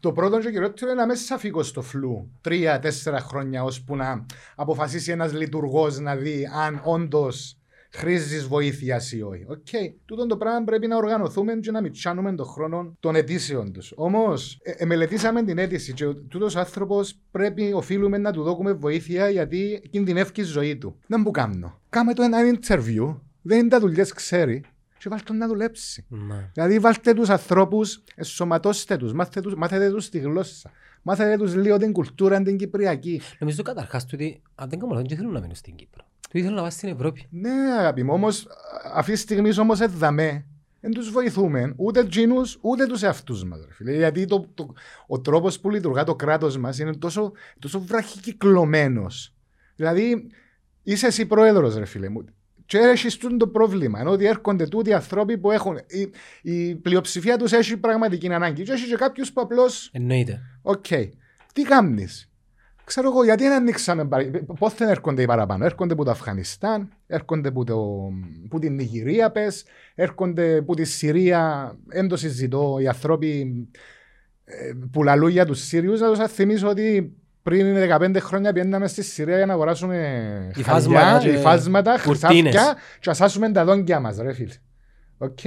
το πρώτο και κυριότερο είναι να μέσα φύγω στο φλού. Τρία-τέσσερα χρόνια ώσπου να αποφασίσει ένας λειτουργός να δει αν όντως χρήζεις βοήθειας ή όχι. Οκ. Τούτο το πράγμα πρέπει να οργανωθούμε και να μιτσάνουμε τον χρόνο των αιτήσεων τους. Όμως, ε, μελετήσαμε την αίτηση και τούτος άνθρωπος πρέπει, οφείλουμε να του δώσουμε βοήθεια γιατί κινδυνεύει η ζωή του. Δεν που κάνω. Κάμε το ένα interview, δεν είναι τα δουλειές ξέρει, και βάλτε τον να δουλέψει. Ναι. Δηλαδή βάλτε τους ανθρώπους, εσωματώστε τους, μάθετε τους, μάθετε τους τη γλώσσα. Μάθετε τους λίγο την κουλτούρα την κυπριακή. Νομίζω καταρχάς του ότι αν δεν κάνω λάθος δεν θέλουν να μείνουν στην Κύπρο. Του ήθελαν να πάνε στην Ευρώπη. Ναι αγάπη μου, όμως αυτή τη στιγμή όμως εδαμέ. Δεν τους βοηθούμε ούτε εκείνους ούτε τους εαυτούς μας. Ρε, φίλε. Γιατί το, το, ο τρόπος που λειτουργά το κράτος μας είναι τόσο, τόσο βραχικυκλωμένος. Δηλαδή είσαι εσύ πρόεδρος ρε φίλε μου. Και έχεις τούτο το πρόβλημα. Ενώ ότι έρχονται τούτοι οι άνθρωποι που έχουν. Η, η πλειοψηφία τους έχει πραγματική ανάγκη. Και έχεις και κάποιους που απλώ. Εννοείται. Οκ. Τι κάνεις; Ξέρω εγώ, γιατί δεν ανοίξαμε. Πώς δεν έρχονται οι παραπάνω. Έρχονται από το Αφγανιστάν, έρχονται από, το, από την Νιγηρία, πες, έρχονται από τη Συρία. Δεν το συζητώ. Οι άνθρωποι ε, που λαλούν για τους Σύριους, να τους θυμίσω ότι πριν 15 χρόνια πιέναμε στη Συρία για να αγοράσουμε Υφάσματα χαλιά, και υφάσματα, κουρτίνες. χρυσάφια και ασάσουμε τα δόντια μας ρε φίλε. Οκ.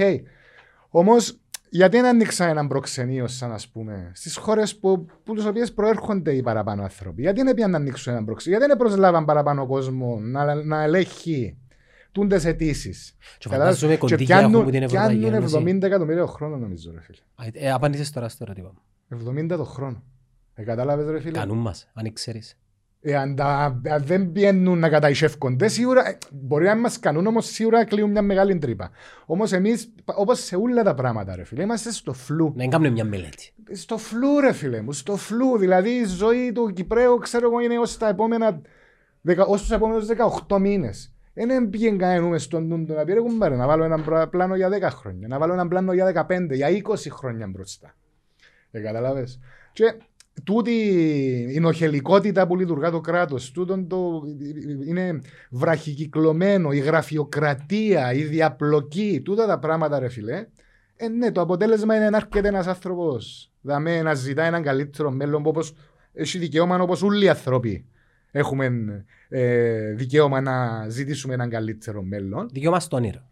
Όμως γιατί δεν ανοίξα έναν προξενείο σαν ας πούμε στις χώρες που, που τις οποίες προέρχονται οι παραπάνω άνθρωποι. Γιατί δεν πήγαν να ανοίξουν έναν προξενείο, γιατί δεν προσλάβαν παραπάνω κόσμο να, να ελέγχει τούντες αιτήσεις; Και φαντάζομαι κονδύλια έχουμε που την Ευρωπαϊκή πιάνουν Ένωση. 70 εκατομμύρια το χρόνο νομίζω ρε φίλε. Ε, απάντησες τώρα στο ερώτημα. 70 το χρόνο. Ε, κατάλαβες ρε φίλε; Κανούν μας, αν ξέρεις. Ε, αν, τα, αν δεν πιένουν να καταϊσεύκονται, σίγουρα, ε, μπορεί να μας κάνουν όμως σίγουρα κλείουν μια μεγάλη τρύπα. Όμως εμείς, πα- όπως σε όλα τα πράγματα ρε φίλε, είμαστε στο φλου. Να κάνουμε μια μελέτη. Στο φλου ρε φίλε μου, στο φλου. Δηλαδή η ζωή του Κυπρέου ξέρω εγώ είναι ως τα επόμενα, δεκα, ως τους επόμενους 18 μήνες. Δεν πήγαινε κανένας στον νου του να πει ρε κουμπάρε, να βάλω ένα πρα- πλάνο για 10 χρόνια, να βάλω ένα πλάνο για 15, για 20 χρόνια μπροστά. Δεν καταλάβες. Και τούτη η νοχελικότητα που λειτουργά το κράτος, τούτον το, είναι βραχικυκλωμένο, η γραφειοκρατία, η διαπλοκή, τούτα τα πράγματα ρε φιλέ. Ε, ναι, το αποτέλεσμα είναι να έρχεται ένας άνθρωπος δαμέ, να ζητά έναν καλύτερο μέλλον που όπως έχει δικαίωμα όπως όλοι οι άνθρωποι έχουμε ε, δικαίωμα να ζητήσουμε έναν καλύτερο μέλλον. Δικαίωμα στο όνειρο.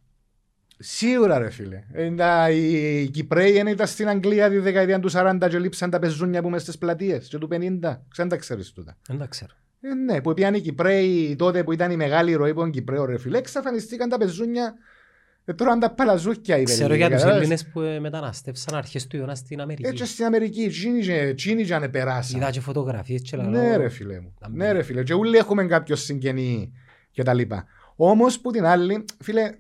Σίγουρα ρε φίλε. Ε, τα- οι Κυπρέοι δεν ήταν στην Αγγλία τη δεκαετία του 40 και λείψαν τα πεζούνια που μες στις πλατείες και του 50. Ξαν τα ξέρεις τούτα. Δεν τα ξέρω. Ε, ναι, που πήγαν οι Κυπρέοι τότε που ήταν η μεγάλη ροή των Κυπρέων ρε φίλε, εξαφανιστήκαν τα πεζούνια. Ε, τώρα τα παλαζούκια οι Ξέρω Βελγοί, για τους κατάλαβες; Έλληνες που ε, μεταναστεύσαν αρχές του αιώνας στην Έτσι Αμερική. στην Αμερική, τσίνοι και- τσίνοι και αν περάσαν. Είδα και φωτογραφίες και λαλό. Ναι ρε φίλε μου. Να Ναι μπει. ρε φίλε. Και όλοι έχουμε κάποιο συγγενή και τα λοιπά. Όμως που την άλλη, φίλε,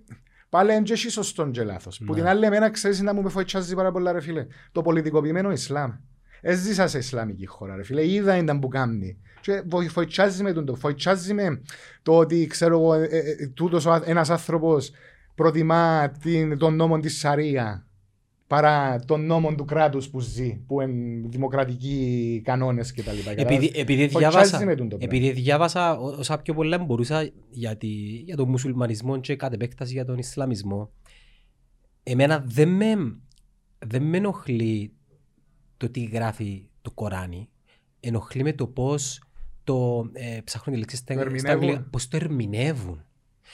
πάλι είναι και εσύ σωστόν και λάθος. Που Ναι. την άλλη εμένα ξέρεις να μου με φοητσάζει πάρα πολλά ρε φίλε. Το πολιτικοποιημένο Ισλάμ. Έζησα σε Ισλαμική χώρα ρε φίλε. Είδα ήταν που κάνει. Και βοη- φοητσάζει με τον το. Φοητσάζει με το ότι ξέρω εγώ, ε, ε, ε, τούτος ο α- ένας άνθρωπος προτιμά την, τον νόμο της Σαρία παρά τον νόμο του κράτους που ζει, που είναι δημοκρατικοί κανόνες κτλ. Επειδή, επειδή, Φοητσάζει διάβασα, με τούτο πράγμα. επειδή διάβασα ό- όσα πιο πολλά μπορούσα για, τη, για τον μουσουλμανισμό και κατ' επέκταση για τον Ισλαμισμό, εμένα δεν με, δεν με ενοχλεί το τι γράφει το Κοράνι. Ενοχλεί με το πώς το, ε, ψάχνω τη λέξη στα, Το στα ερμηνεύουν. αγγλικά, πώς το ερμηνεύουν.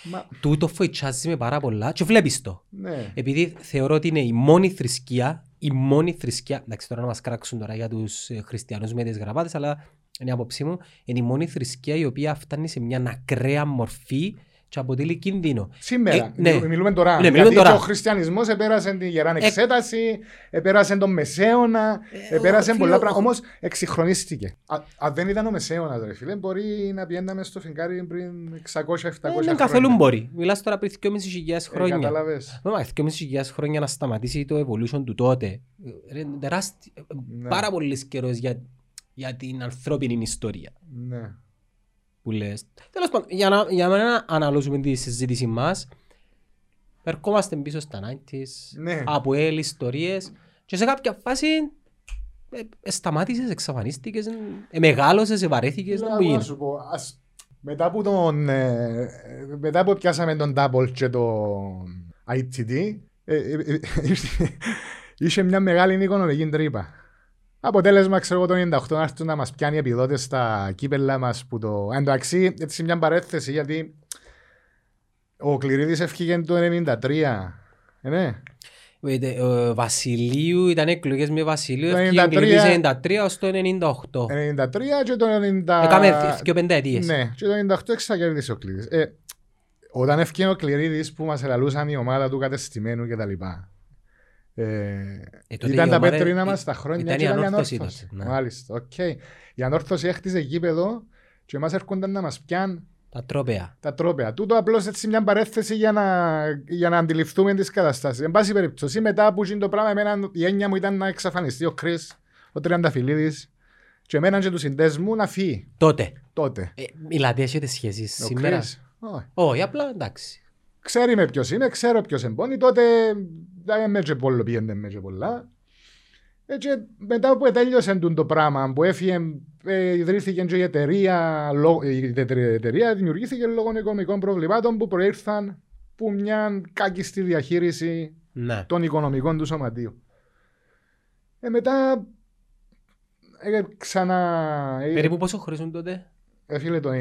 Μα, Τούτο φοητσάζει με πάρα πολλά και βλέπεις το. ναι. Επειδή θεωρώ ότι είναι η μόνη θρησκεία, η μόνη θρησκεία, εντάξει τώρα να μας κράξουν τώρα για τους ε, χριστιανούς με τις γραβάτες, αλλά είναι η άποψή μου, είναι η μόνη θρησκεία η οποία φτάνει σε μια ακραία μορφή και αποτελεί κίνδυνο. Σήμερα, Ε, ναι. μιλούμε- μιλούμε τώρα. Ναι, μιλούμε γιατί τώρα. και ο χριστιανισμός επέρασε την γεράν εξέταση, επέρασε τον Μεσαίωνα, Ε, επέρασε ο- πολλά φίλε, πράγματα. ο- Όμως εξυγχρονίστηκε. Α- Αν δεν ήταν ο Μεσαίωνας, ρε φίλε, μπορεί να πιέναμε στο φεγγάρι πριν 600-700 Δεν χρόνια. καθόλου μπορεί. Μιλάς τώρα πριν 2.500 Ε, χρόνια. Κατάλαβες. Μα 2.500 χρόνια να σταματήσει το evolution του τότε. Ε, ρε, τεράστι- ε, Ναι. Πάρα πολύς καιρός για, για την ανθρώπινη ιστορία. Ναι. Που λες. Τέλος πάντων, για να, για να αναλώσουμε τη συζήτηση μας, ερχόμαστε πίσω στα 90s, Ναι. από έλ, ιστορίες και σε κάποια φάση ε, ε, σταμάτησες, εξαφανίστηκες, ε, μεγάλωσες, ευαρέθηκες, να Να μου να γίνει. σου πω, ας- μετά που τον, ε, μετά που πιάσαμε τον Double και το ITD, ε, ε, ε, ήρθε- είχε μια μεγάλη οικονομική τρύπα. Αποτέλεσμα, ξέρω εγώ, το 98 να έρθουν να μας πιάνει επιδότες στα κύπελα μας που το... Εντάξει, έτσι μια παρέθεση γιατί ο Κληρίδης έφυγε το 93. Ε, ναι. Ε, τε- Ο Βασιλείου ήταν εκλογές με Βασιλείο, Το έφυγε 93. εγκλητής 93 ως το 98. 93 και το 90... Έκαμε δύο πενταετίες. Ναι, και το 98 εξακέρδισε ο Κληρίδης. Ε, όταν έφυγε ο Κληρίδης που μας ελαλούσαν η ομάδα του κατεστημένου και τα λοιπά. Ε, Ε, τότε ήταν η τα ομάδα- πέτρινα μας ε, τα χρόνια ήταν και η ήταν η ανόρθωση ανόρθωση. τότε, ναι. Μάλιστα, οκ. Η ανόρθωση έχτιζε γήπεδο και εμάς έρχονταν να μας πιάνουν Τα τρόπαια. τα τρόπαια. Τούτο απλώς έτσι μια παρέθεση για να, για να αντιληφθούμε τις καταστάσεις. Εν πάση περιπτώσει, μετά που γίνει το πράγμα, εμένα, η έννοια μου ήταν να εξαφανιστεί ο Κρις, ο Τριανταφυλλίδης και εμένα και τους συνδέσμου να φύγει Τότε. τότε. Ε, μιλάτε, έχετε σχέσεις Ο σήμερα; Κρίς. Όχι. Όχι, απλά εντάξει. Ξέρει με ποιος είναι, ξέρω ποιος εμπώνει, τότε δεν με και πολύ πήγαινε με και πολλά. Ε, και μετά που τέλειωσε τούτο το πράγμα, που έφυγε, ε, ιδρύθηκε και η εταιρεία, λο- η εταιρεία δημιουργήθηκε λόγω οικονομικών προβλημάτων που προήρθαν που μια κάκιστη διαχείριση Ναι. των οικονομικών του σωματείου. Ε, μετά Ε, ξανά... ε, Περίπου πόσο χωρίζουν τότε; Ε, φίλε, το 95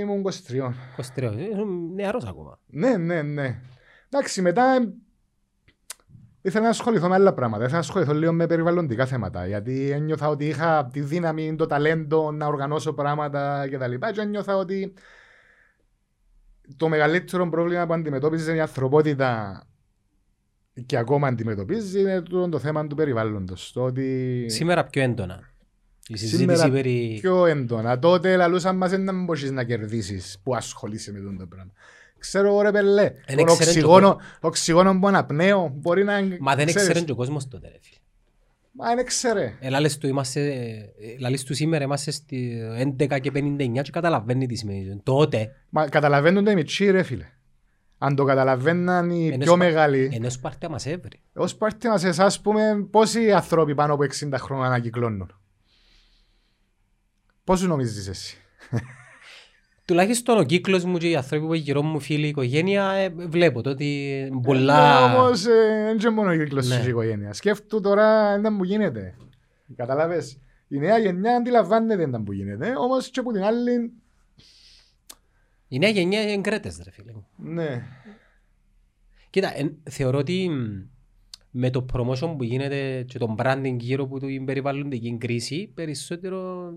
ήμουν 23. 23. Ήσουν νεαρός ακόμα. Ναι, ναι, ναι. Εντάξει, μετά ε, ήθελα να ασχοληθώ με άλλα πράγματα. Ήθελα να ασχοληθώ λίγο με περιβαλλοντικά θέματα. Γιατί ένιωθα ότι είχα τη δύναμη, το ταλέντο να οργανώσω πράγματα κτλ. Και ένιωθα ότι το μεγαλύτερο πρόβλημα που αντιμετώπιζες η ανθρωπότητα και ακόμα αντιμετωπίζεις είναι το, το θέμα του περιβάλλοντος. Το ότι Σήμερα πιο έντονα. Η Σήμερα συζήτηση περί... πιο έντονα. Τότε λαλούσαν μας δεν μπορείς να κερδίσεις που ασχολείσαι με αυτό το πράγμα. Ξέρω εγώ ρε πελέ, Εν τον ήξερε οξυγόνο, οξυγόνο που αναπνέω μπορεί να... Μα δεν ξέρεις. έξερε και ο κόσμος τότε ρε φίλε. Μα δεν ξέρε. Ε, λάλες του είμαστε, ε, λάλες του σήμερα είμαστε στη 11 και 59 και καταλαβαίνεις τι σημαίνει. Τότε, Μα καταλαβαίνουν το οι μητσοί ρε φίλε. Αν το καταλαβαίναν οι Ενώ πιο σπα- μεγάλοι. ενώ Σπαρτία μας έβρι. Ως πάρτι μας εσάς πούμε πόσοι άνθρωποι πάνω από 60 χρόνια ανακυκλώνουν. Πόσους νομίζεις εσύ; Τουλάχιστον ο κύκλος μου και οι άνθρωποι που γύρω μου, φίλοι, η οικογένεια, ε, βλέπω το ότι Ναι, πολλά... όμως ε, δεν είναι μόνο ο κύκλος Ναι. της οικογένειας. Σκέφτου τώρα δεν μου γίνεται. Καταλάβες. Η νέα γενιά αντιλαμβάνεται δεν που γίνεται. Όμως και από την άλλη, Η νέα γενιά είναι γκρέτες ρε φίλε. ναι. Κοίτα, εν, θεωρώ ότι μ, με το promotion που γίνεται και το branding γύρω από την περιβαλλοντική κρίση, περισσότερο,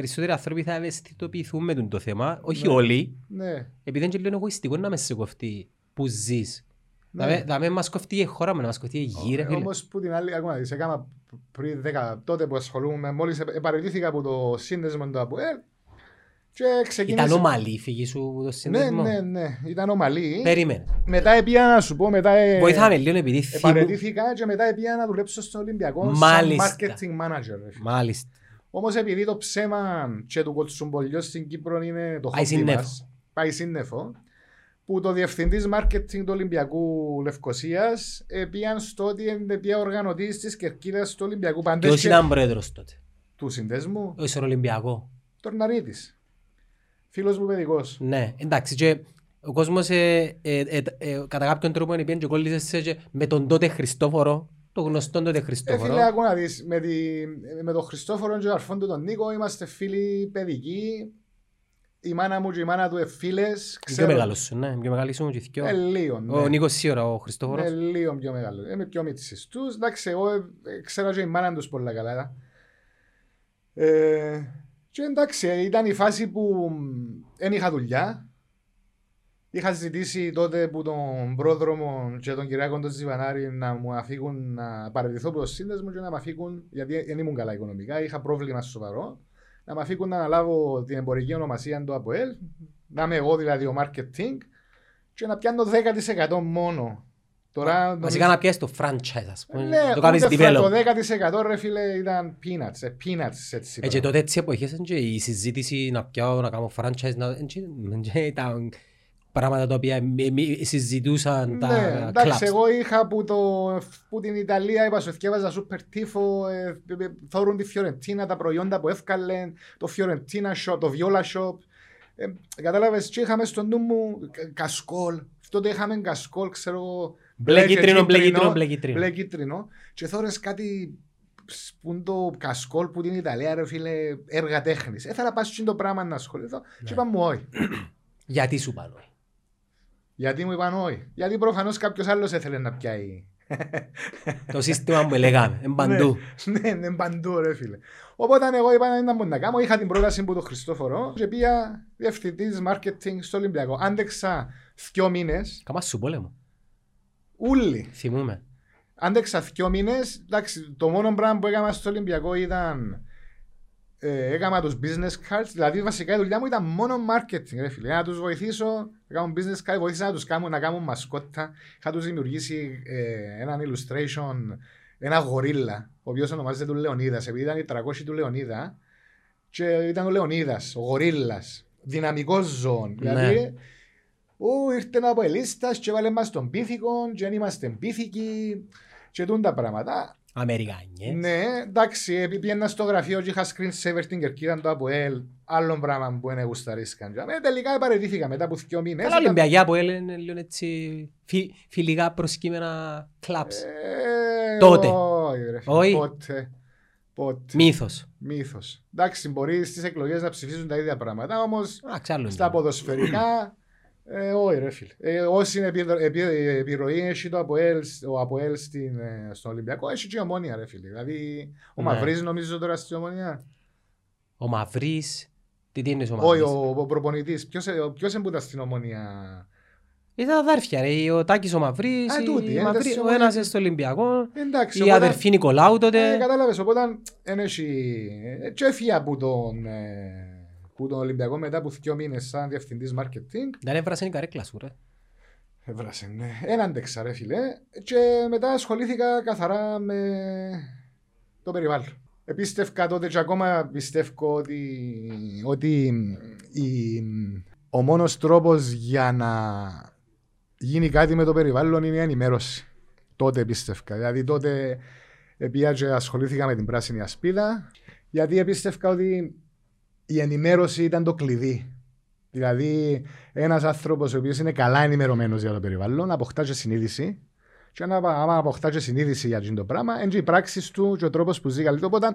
περισσότεροι άνθρωποι θα ευαισθητοποιηθούν με τον το θέμα. Όχι Ναι. όλοι, Ναι. επειδή είναι και λίγο εγωιστικό να με σε κοφτεί που ζεις. Ναι. Θα με- Θα με μας κοφτεί η χώρα μου, να μας κοφτεί η γη ρε Ε, φίλε. Όμως που την άλλη, ακόμα δεις, έκανα πριν 10, τότε που ασχολούμαι, μόλις επ- επαρετήθηκα από το σύνδεσμο του ΑΠΟΕΛ και ξεκίνησε... Ήταν ομαλή η φυγή σου από το Ναι, σύνδεσμο; ναι, ναι, ήταν ομαλή. Περίμενε. Μετά έπια να σου πω, μετά ε, Βοηθάμε λίγο επειδή θυμού... επαρετήθηκα και μετά έπια να δουλέψω στο Ολυμπιακό Μάλιστα. σαν marketing manager. ρε φίλε. Μάλιστα. Όμως επειδή το ψέμα και του κοτσουμπολιού στην Κύπρο είναι το Πάει χόμπι σύννεφο. μας, πάει σύννεφο, που το διευθυντής marketing του Ολυμπιακού Λευκοσίας πήγαν στο ότι είναι πια οργανωτής της κερκίδας του Ολυμπιακού Και Παντές όσοι και ήταν πρόεδρος τότε. του συνδέσμου, Όχι στον Ολυμπιακό. Τορναρίτης. Φίλος μου παιδικός. Ναι, εντάξει και ο κόσμος ε, ε, ε, ε, κατά κάποιον τρόπο είναι πήγαινε και κόλλησες και με τον τότε Χριστόφορο, το γνωστό τότε Ε, Χριστόφορο. φίλε, άκου να δεις, με, τη, με τον Χριστόφορο και τον αρφόν του τον Νίκο είμαστε φίλοι παιδικοί. Η μάνα μου και η μάνα του είναι φίλες. πιο μεγάλος σου, ναι, πιο μεγάλη σου και οι δυο. Ε, λίγο, ναι. Ο Νίκος σίγουρα, ο Ναι, Χριστόφορος. λίγο πιο μεγάλο. Είμαι πιο μίτσις τους. Εντάξει, εγώ ε, ε, ξέρω και η μάνα τους πολλά καλά. Ε, και εντάξει, ε, ήταν η φάση που δεν είχα δουλειά. Είχα ζητήσει τότε που τον πρόδρομο και τον Κυριάκο τον Ζιβανάρη να μου αφήγουν να παραιτηθώ από το σύνδεσμο και να με αφήγουν, γιατί δεν ήμουν καλά οικονομικά, είχα πρόβλημα σοβαρό, να με αφήγουν να αναλάβω την εμπορική ονομασία του ΑΠΟΕΛ, να είμαι εγώ δηλαδή ο marketing και να πιάνω 10% μόνο. Τώρα, Βασικά να πιέσεις το franchise, ας πούμε. ναι, το κάνεις ούτε φρα- develop. το 10% ρε φίλε ήταν peanuts, ε, peanuts έτσι. Ε, και τότε έτσι εποχές είναι και η συζήτηση να πιάω, να κάνω franchise, να... εν και- εν και ήταν πράγματα τα οποία μη- μη- συζητούσαν Ναι, τα εντάξει, clubs. εγώ είχα που, το, που την Ιταλία, είπα σου, θυκεύαζα σούπερ τύφο, ε, ε, ε, θόρουν τη Φιωρεντίνα, τα προϊόντα που έφκαλε, το Φιωρεντίνα shop, το Viola shop. Ε, κατάλαβες, και είχαμε στο νου μου κα- κασκόλ. Τότε είχαμε κασκόλ, ξέρω εγώ, Μπλε και κίτρινο, μπλε κίτρινο, μπλε κίτρινο. μπλε κίτρινο. Και θόρες κάτι που είναι το κασκόλ που την Ιταλία, ρε φίλε, έργα τέχνης. Έθελα να πας στο το πράγμα να ασχοληθώ Ναι. και είπα μου όχι. Γιατί σου πάνω. Γιατί μου είπαν όχι. Γιατί προφανώς κάποιος άλλος έθελε να πιάει Το σύστημα που λέγαμε, εν παντού. ναι, ναι, παντού ρε φίλε. Οπότε εγώ είπα να ήταν να κάνω. Είχα την πρόταση από τον Χριστόφορο και πήγα διευθυντής marketing στο Ολυμπιακό. Άντεξα δυο μήνες, Κάμα σου πόλεμο. ούλοι. Θυμούμε. Άντεξα δυο μήνες, εντάξει, το μόνο πράγμα που έκανα στο Ολυμπιακό ήταν ε, έκανα τους business cards, δηλαδή βασικά η δουλειά μου ήταν μόνο marketing ρε φίλε. Να τους βοηθήσω, να κάνουν business cards, βοήθησα να τους κάνουν, να κάνουν μασκότα. Είχα τους δημιουργήσει ε, έναν illustration, ένα γορίλα, ο οποίος ονομάζεται του Λεωνίδας, επειδή ήταν οι 300 του Λεωνίδα και ήταν ο Λεωνίδας, ο γορίλας, δυναμικός ζώο. Ναι. Δηλαδή, Ού, ήρθε ένα από ελίστας και βάλε μας τον πίθηκο και δεν είμαστε πίθηκοι και τούν τα πράγματα. Αμερικάνιες. Ναι, εντάξει, επειδή πήγαινα στο γραφείο και είχα screen saver την κερκίδα του ΑΠΟΕΛ, άλλο πράγμα που είναι γουσταρίσκαν. Ε, τελικά παραιτήθηκα μετά από δύο μήνες. Καλά Ολυμπιακιά που έλεγε λίγο έτσι φι- φιλικά προσκύμενα κλαμπς. Ε, Τότε. Όχι, ρε φίλε, Όχι. Πότε. Πότε. Μύθος. Μύθος. Εντάξει, μπορείς στις εκλογές να ψηφίζουν τα ίδια πράγματα, όμως Εντάξει, άλλο στα είναι. ποδοσφαιρικά, ε, όχι ρε φίλε. Ε, όση είναι επιδο- επι- επιρροή έχει το ΑΠΟΕΛ, ο ΑΠΟΕΛ στην, ε, στον Ολυμπιακό, έχει και η Ομόνια ρε φίλε. Δηλαδή, ο Ναι. Μαυρής νομίζω τώρα στην Ομόνια. Ο Μαυρής. Τι τι είναι ο Όχι, Μαυρής; ο, ο προπονητής. Ποιος, ε, ποιος εμπούτα στην Ομόνια; Ήταν αδέρφια ρε. Ο Τάκης ο Μαυρής. Α, η- τούτη, η ε, Μαυρή- εντάξει, Ο ο- ένας στο Ολυμπιακό. Εντάξει, Η οπότε- αδερφή Νικολάου τότε. Ε, κατάλαβες, οπότε δεν έχει... ε, Και έφυγε από τον, ε, που τον Ολυμπιακό μετά από δύο μήνες σαν διευθυντής marketing. Δεν έβρασε η καρέκλα σου ρε. Έβρασε, ναι. Ένα άντεξα ρε φίλε. Και μετά ασχολήθηκα καθαρά με το περιβάλλον. Επίστευκα τότε και ακόμα πιστεύω ότι, ότι η, ο μόνος τρόπος για να γίνει κάτι με το περιβάλλον είναι η ενημέρωση. Τότε πίστευκα. Δηλαδή τότε πήγα και ασχολήθηκα με την πράσινη ασπίδα γιατί πίστευκα ότι η ενημέρωση ήταν το κλειδί. Δηλαδή, ένας άνθρωπος ο οποίος είναι καλά ενημερωμένος για το περιβάλλον, αποκτά και συνείδηση. Και αν άμα αποκτά και συνείδηση για αυτό το πράγμα, είναι και οι πράξεις του και ο τρόπος που ζει καλύτερα. Οπότε,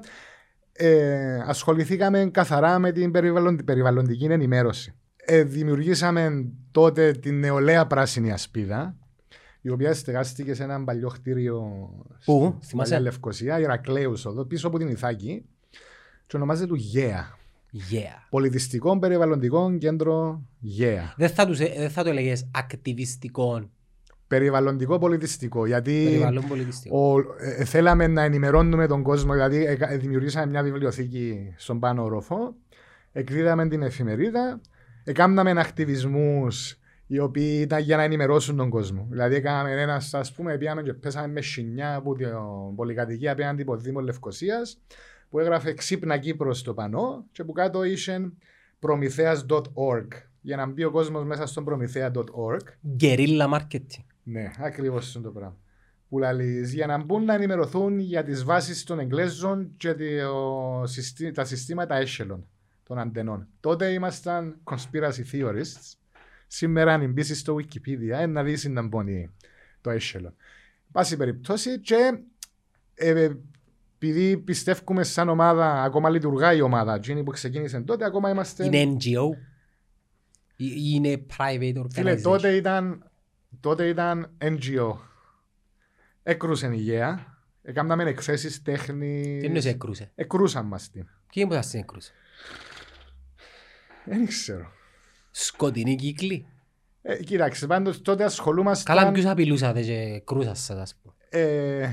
ε, ασχοληθήκαμε καθαρά με την περιβαλλον- περιβαλλοντική ενημέρωση. Ε, δημιουργήσαμε τότε την νεολαία πράσινη ασπίδα, η οποία στεγάστηκε σε ένα παλιό κτίριο Πού; στη Θυμάσαι; Παλιά Λευκοσία, Ηρακλέους εδώ, πίσω από την Ιθάκη. Και ονομάζεται του ΓΕΑ. Yeah. Πολιτιστικό περιβαλλοντικό κέντρο ΓΕΑ. Δεν θα, τους, ε, δεν θα το έλεγες ακτιβιστικό Περιβαλλοντικό πολιτιστικό. Γιατί περιβάλλον πολιτιστικό. ο, ε, θέλαμε να ενημερώνουμε τον κόσμο. Δηλαδή, ε, ε, δημιουργήσαμε μια βιβλιοθήκη στον πάνω όροφο. Εκδίδαμε την εφημερίδα. Εκάμναμε ακτιβισμούς οι οποίοι ήταν για να ενημερώσουν τον κόσμο. Δηλαδή, έκαναμε ένας, ας πούμε, πήγαμε και πέσαμε με σινιά από την πολυκατοικία απέναντι από Δήμος Λευκοσίας που έγραφε Ξύπνα Κύπρος στο πανό και που κάτω είχε προμηθέας.org για να μπει ο κόσμος μέσα στον προμηθέα.org Γκερίλα marketing. ναι, ακριβώς αυτό το πράγμα. Που λαλείς, για να μπουν να ενημερωθούν για τις βάσεις των Εγγλέζων και το συστή- τα συστήματα echelon των αντενών. Τότε ήμασταν conspiracy theorists. Σήμερα, αν μπεις στο Wikipedia, ε, να δεις να μπώνει το echelon. Πάση περιπτώσει, και ε, επειδή πιστεύουμε σαν ομάδα, ακόμα λειτουργά η ομάδα, εκείνη που ξεκίνησε τότε, ακόμα είμαστε. Είναι NGO. Ή ή είναι private organization; Φίλε, τότε ήταν, τότε ήταν NGO. Έκρουσαν η ΓΕΑ. Έκαναμε εκθέσεις Τι εννοείς τέχνης. έκρουσε; Εκρούσαν μας την. Ποιοι που θα στην έκρουσε. Δεν ξέρω. Σκοτεινοί κύκλοι; Ε, κοίταξε, πάντως τότε ασχολούμασταν... Καλά ποιους απειλούσατε και κρούσατε σας ας πούμε; Ε,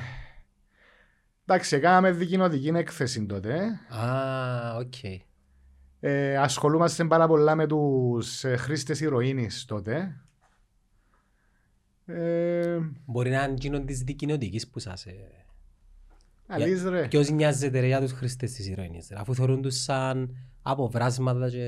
εντάξει, έκαναμε δικοινοτική έκθεση τότε. Α, οκ. Ε, ασχολούμαστε πάρα πολλά με τους ε, χρήστες ηρωίνης τότε. Ε, Μπορεί να είναι εκείνον της δικοινοτικής που σας... ε, αλής ρε. Ποιος νοιάζεται ρε για τους χρήστες της ηρωίνης, ρε, αφού θεωρούν τους σαν αποβράσματα και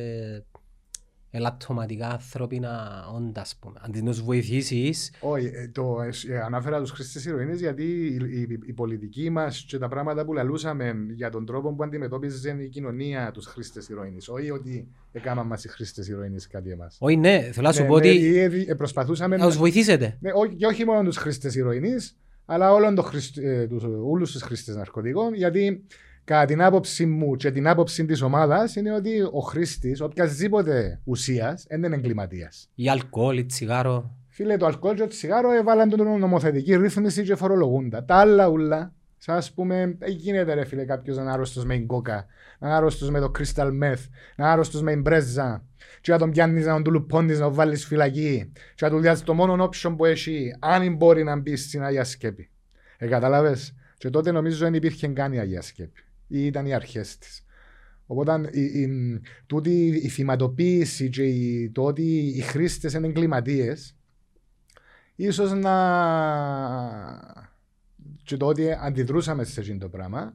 ελαττωματικά ανθρώπινα όντα, ας πούμε. Αν τους βοηθήσεις, Όχι, ε, το, ε, ε, ανάφερα τους χρήστες ηρωίνης γιατί η, η, η πολιτική μας και τα πράγματα που λαλούσαμε για τον τρόπο που αντιμετώπιζε η κοινωνία τους χρήστες ηρωίνης. Όχι ότι έκαναν μας οι χρήστες ηρωίνης κάτι εμάς. όχι ναι, θέλω να σου Ναι, πω ναι, ότι ε, ε, ε, προσπαθούσαμε να τους βοηθήσετε. ναι, όχι, και όχι μόνο τους χρήστες ηρωίνης, αλλά όλων των χρηστ, ε, τους, όλους τους χρήστες ναρκωτικών, γιατί κατά την άποψη μου και την άποψη της ομάδας είναι ότι ο χρήστης, οποιασδήποτε ουσίας, δεν είναι εγκληματίας. Ή αλκοόλ, ή τσιγάρο. Φίλε, το αλκοόλ και το τσιγάρο έβαλαν τον νομοθετική ρύθμιση και φορολογούντα. Τα άλλα ούλα, σαν ας πούμε, δεν γίνεται ρε φίλε κάποιος να είναι άρρωστος με κόκα, να είναι άρρωστος με το crystal meth, να είναι άρρωστος με μπρέζα, και να τον πιάνεις να τον του λουπώνεις να τον βάλεις φυλακή και να του διάσεις το μόνο option που έχει, αν μπορεί να μπει στην Αγία Σκέπη. Ε, καταλάβες. Και τότε νομίζω δεν υπήρχε καν η Αγία Σκέπη. Ή ήταν οι αρχές της. Οπότε η, η, τούτη η θυματοποίηση και η, το ότι οι χρήστες είναι εγκληματίες ίσως να και το ότι αντιδρούσαμε σε αυτό το πράγμα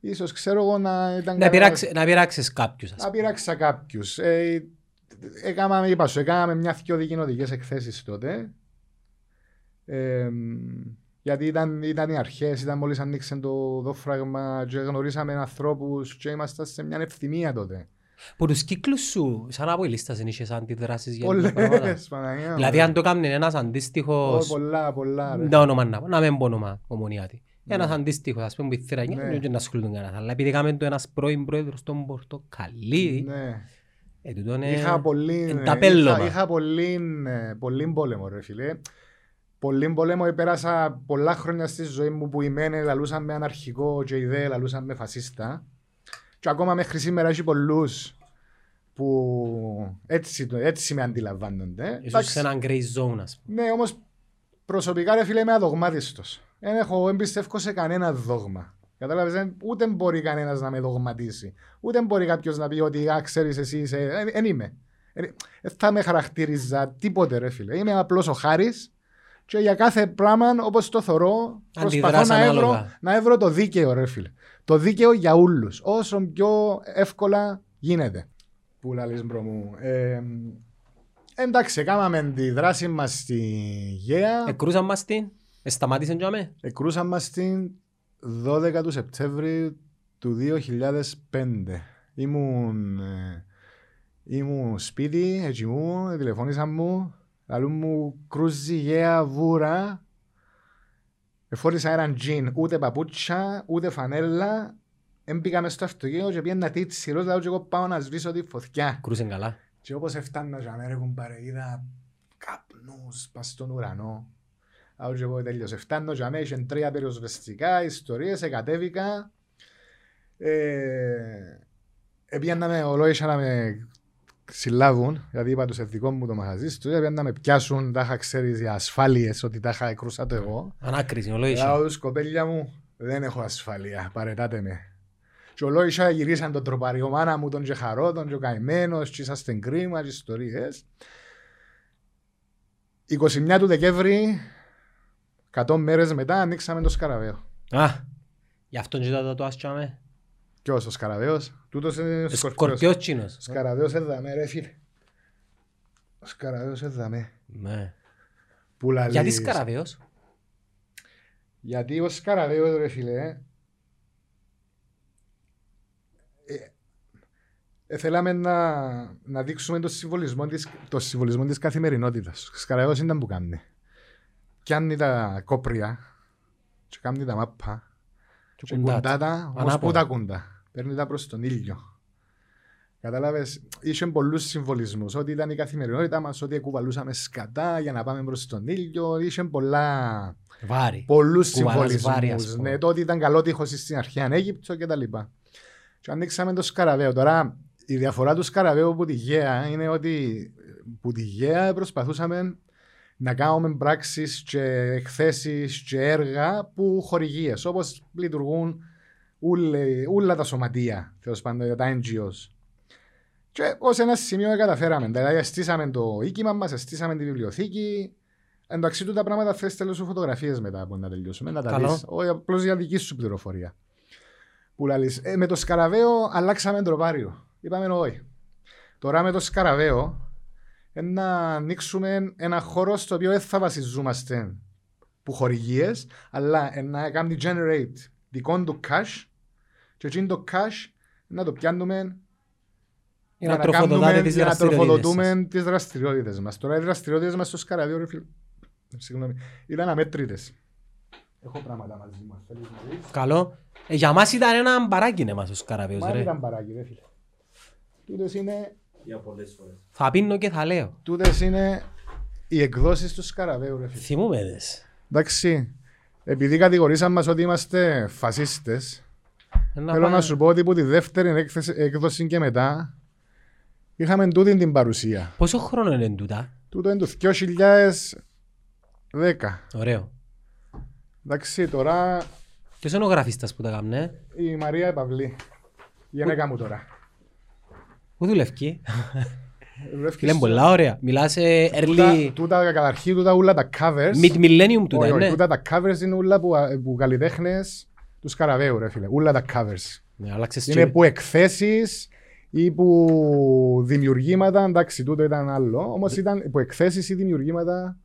ίσως ξέρω εγώ να ήταν Να κανένας- πειράξεις, να πειράξεις κάποιους, ας να πούμε. πειράξα κάποιους. Ε, έκαναμε, είπα σου, έκαναμε μια δυο δικοινοτικές εκθέσεις τότε. Ε, γιατί ήταν, ήταν οι αρχές, ήταν μόλις ανοίξε το δόφραγμα και γνωρίσαμε ανθρώπους και ήμασταν σε μια ευθυμία τότε. Που τους κύκλους σου, σαν από η λίστα δεν είχες αντιδράσεις για τέτοια πράγματα. Πολλές, Παναγία. Δηλαδή μου. αν το κάνει ένας Ω, αντίστοιχος, Πολλά, πολλά. ρε. τα όνομα να πω, να μην πω όνομα ομονιάτη. Ένας αντίστοιχος, ας πούμε, που η θηρανιά, Ναι. δεν είναι να ασχολούνται κανένας. Αλλά επειδή έκαμε το ένας πρώην πρόεδρος των Πορτοκαλί, Ναι. ε, τούτο είναι Είχα πολύ, είναι ναι, τα πέλωμα. είχα, είχα πολύ, ε, πολύ πόλεμο ρε φίλε. Πολύ πόλεμο, πέρασα πολλά χρόνια στη ζωή μου που οι μένε λαλούσαν με αναρχικό και οι δε λαλούσαν με φασίστα. Και ακόμα μέχρι σήμερα έχει πολλούς που έτσι, το- έτσι με αντιλαμβάνονται. ίσως Εντάξει. σε έναν grey zone, ας πούμε. Ναι, όμως προσωπικά ρε φίλε είμαι αδογμάτιστος. Δεν έχω εμπιστεύω σε κανένα δόγμα. Κατάλαβες, δεν- ούτε μπορεί κανένας να με δογματίσει. Ούτε μπορεί κάποιος να πει ότι «Α, ξέρεις εσύ είσαι...» Δεν είμαι. Δεν θα με χαρακτήριζα τίποτε ρε φίλε. Είμαι απλώς ο Χάρης και για κάθε πράγμα όπως το θωρώ προσπαθώ Αντιδράς να έβρω, ανάλογα. να έβρω το δίκαιο ρε φίλε. Το δίκαιο για όλους. Όσο πιο εύκολα γίνεται. Που λαλείς bro μου. Ε, εντάξει, κάναμε τη δράση μας στη Γαία. Εκρούσαν μας την, ε, σταμάτησαν για με. Εκρούσαν μας την 12 του Σεπτέμβρη του 2005. Ήμουν, ε, ήμουν σπίτι, έτσι μου, τηλεφώνησαν μου, λαλούν μου κρούζει γέα βούρα. Εφόρησα έναν τζιν, ούτε παπούτσια, ούτε φανέλα. Έμπηκα μες στο αυτοκίνητο και πήγαινα τίτσιρος, λαλούν και εγώ πάω να σβήσω τη φωτιά. Κρούσαν καλά. Και όπως έφτανα για μέρα κουμπάρε, είδα καπνούς πας στον ουρανό. Άω και εγώ τέλειωσε. Φτάνω για μέρα, είχαν τρία πυροσβεστικά, ιστορίες, εκατέβηκα. Ε, Επίανα με ολόισα να με συλλάβουν, γιατί είπα τους δικό μου το μαχαζί στο, επίανα να με πιάσουν, τα είχα ξέρεις για ασφάλειες, ότι τα είχα εκρούσα το εγώ. Ανάκριση, ολόγησε. Λέω τους κοπέλια μου, δεν έχω ασφαλεία, παρετάτε με. Και ολόισα γυρίσαν τον τροπαριό μάνα μου, τον και χαρό, τον και ο καημένος, και είσαστε κρίμα, και ιστορίες. 21 του Δεκέμβρη, 100 μέρες μετά, ανοίξαμε το σκαραβαίο. Α, γι' αυτόν και το άσχαμε. Ποιος ο σκαραβαίος, τούτος είναι ο σκορπιός. Σκορπιότσινος. Ο σκαραβαίος έδαμε ρε φίλε. Ο σκαραβαίος έδαμε. Ναι. Που λαλείς. Γιατί σκαραβαίος. Γιατί ο Σκαραβαίος ρε φίλε ε, ε, θέλαμε να, να δείξουμε το συμβολισμό της, το συμβολισμό της καθημερινότητας. Ο Σκαραβαίος ήταν που κάνει. Πιάνει τα κόπρια και κάνει τα μάπα Και και κουντά κουντά τα. τα όμως Ανάποδα. που τα κουντά; Παίρνει τα προς τον ήλιο. Κατάλαβες, είχε πολλούς συμβολισμούς. Ότι ήταν η καθημερινότητα μας, ότι κουβαλούσαμε σκατά για να πάμε προς τον ήλιο. Είχε πολλά Βάρη. πολλούς Κουβαλάς βάρη, ας συμβολισμούς. πούμε. Ναι, το ότι ήταν καλό τείχος στην αρχαία Αίγυπτο και τα λοιπά. Και ανοίξαμε το σκαραβαίο. Τώρα, η διαφορά του σκαραβαίου από τη Γαία είναι ότι που τη Γαία προσπαθούσαμε να κάνουμε πράξεις και εκθέσεις και έργα που χορηγίες, όπως λειτουργούν ούλε- όλα τα σωματεία, τέλο πάντων, τα NGOs. Και ως ένα σημείο καταφέραμε. Δηλαδή, στήσαμε το οίκημα μας, στήσαμε τη βιβλιοθήκη, Εντάξει, του τα πράγματα θες τέλος σου φωτογραφίες μετά από να τελειώσουμε. Να τα Καλό. δεις. Όχι, απλώς για δική σου πληροφορία. Που λαλείς. Ε, με το σκαραβαίο αλλάξαμε τροπάριο. Είπαμε όχι. Τώρα με το σκαραβαίο ε, να ανοίξουμε ένα χώρο στο οποίο δεν θα βασιζόμαστε που χορηγίες, αλλά ε, να κάνει generate δικό του cash και εκείνο το cash να το πιάνουμε Για να κάνουμε- τροφοδοτάτε τις για να δραστηριότητες σας. τροφοδοτούμε τις δραστηριότητες μας. Τώρα οι δραστηριότητες μας στο σκαραβείο, ρε φίλε, συγγνώμη, ήταν αμέτρητες. Έχω πράγματα μαζί μου, θέλεις να δεις. Καλό. Ε, Για μας ήταν ένα μπαράκι ναι, μας ο Σκαραβαίος Μα δεν ρε. ήταν παράκι, ρε φίλε. Τούτες είναι, Για πολλές φορές. Θα πίνω και θα λέω. τούτες είναι οι εκδόσεις του σκαραβαίου, ρε φίλε. Θυμούμε δες. Εντάξει, επειδή κατηγορήσαν μας ότι είμαστε φασίστες, Να θέλω πάμε- να σου πω ότι από τη δεύτερη έκθεση- έκδοση και μετά είχαμε τούτη την παρουσία. Πόσο χρόνο είναι τούτα; Τούτο είναι το 2010. Ωραίο. Εντάξει, τώρα Ποιος είναι ο γραφίστας που τα κάμνε; η Μαρία Παυλή. Η γυναίκα μου τώρα. Πού δουλεύει. Δουλεύει Φίλε στο- πολλά ωραία. Μιλάς ε, Τούτα- early Τούτα καταρχήν, τούτα όλα τα covers. mid-millennium τούτα, Όχι, όχι, ναι. τούτα τα covers είναι όλα που, που καλλιτέχνες τους Σκαραβαίου, ρε φίλε. Όλα τα covers. Ναι, άλλαξες Είναι και- που εκθέσεις ή που δημιουργήματα, εντάξει, τούτο ήταν άλλο. Όμως ήταν που εκθέσεις ή δημιουργήματα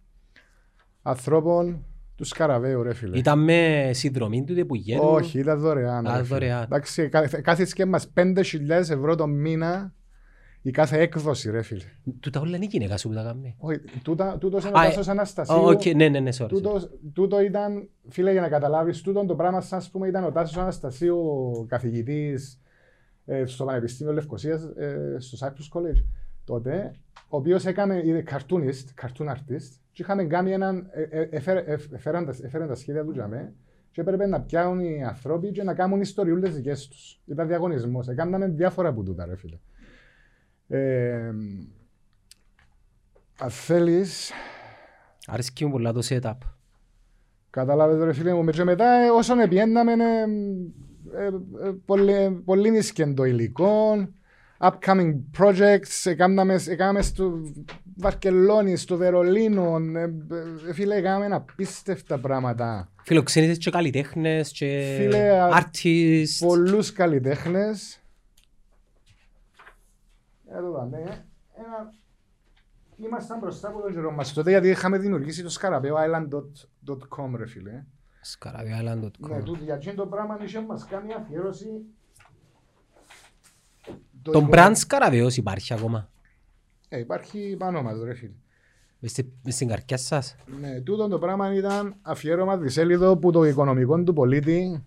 ανθρώπων τους Σκαραβαίου, ρε φίλε. Ήταν με συνδρομή του που γένου. Όχι, ήταν δωρεάν. Α, ρε φίλε. δωρεάν. Εντάξει, κα- κάθεσαι και μας 5.000 ευρώ το μήνα η κάθε έκδοση ρε φίλε. Τούτα όλα είναι η γυναίκα σου που τα κάνει. Όχι, τούτα- τούτος είναι ο Α, Τάσος ε, Αναστασίου. Ω, οκ, Ναι, ναι, ναι, sorry. sorry. Τούτο, τούτο ήταν, φίλε, για να καταλάβεις, τούτο το πράγμα, σαν ας πούμε, ήταν ο Τάσος Αναστασίου, ο καθηγητής ε, στο Πανεπιστήμιο Λευκοσίας, ε, στο Cyprus College, τότε, ο οποίος έκανε, είναι cartoonist, cartoon artist, και είχαμε κάνει έναν, ε, ε, έφερε- ε, έφεραν τα- έφεραν τα σχέδια του για μέ, και έπρεπε να πιάνουν οι άνθρωποι και να κάνουν ιστοριούλες δικές τους. Ήταν διαγωνισμός. Έκαναμε διάφορα από τούτα, ρε φίλε. Ε, αν θέλεις, Αρέσκει μου πολλά το setup. Κατάλαβες ρε φίλε μου, και μετά ε, όσον επιέναμε ε, ε, ε, πολύ, πολύ νησκεν το υλικό, upcoming projects, έκαναμε, έκαναμε στο Βαρκελόνη, στο Βερολίνο, ε, ε, φίλε έκαναμε απίστευτα πράγματα. Φιλοξενείς και καλλιτέχνες και Φίλε, α- artists. Πολλούς καλλιτέχνες. Εδώ δάμε, ένα... Ήμασταν μπροστά από τον καιρό μας τότε γιατί είχαμε δημιουργήσει το scarabeoisland.com ρε φίλε. Scarabeoisland.com. Ναι, τούτο για εκείνο το πράγμα είχε μας κάνει αφιέρωση. Το Το εικο- brand Scarabeos υπάρχει ακόμα; Ε, υπάρχει πάνω μας ρε φίλε. Μες στη- μες στην καρκιά σας; Ναι, τούτο το πράγμα ήταν αφιέρωμα δισέλιδο που το οικονομικό του πολίτη,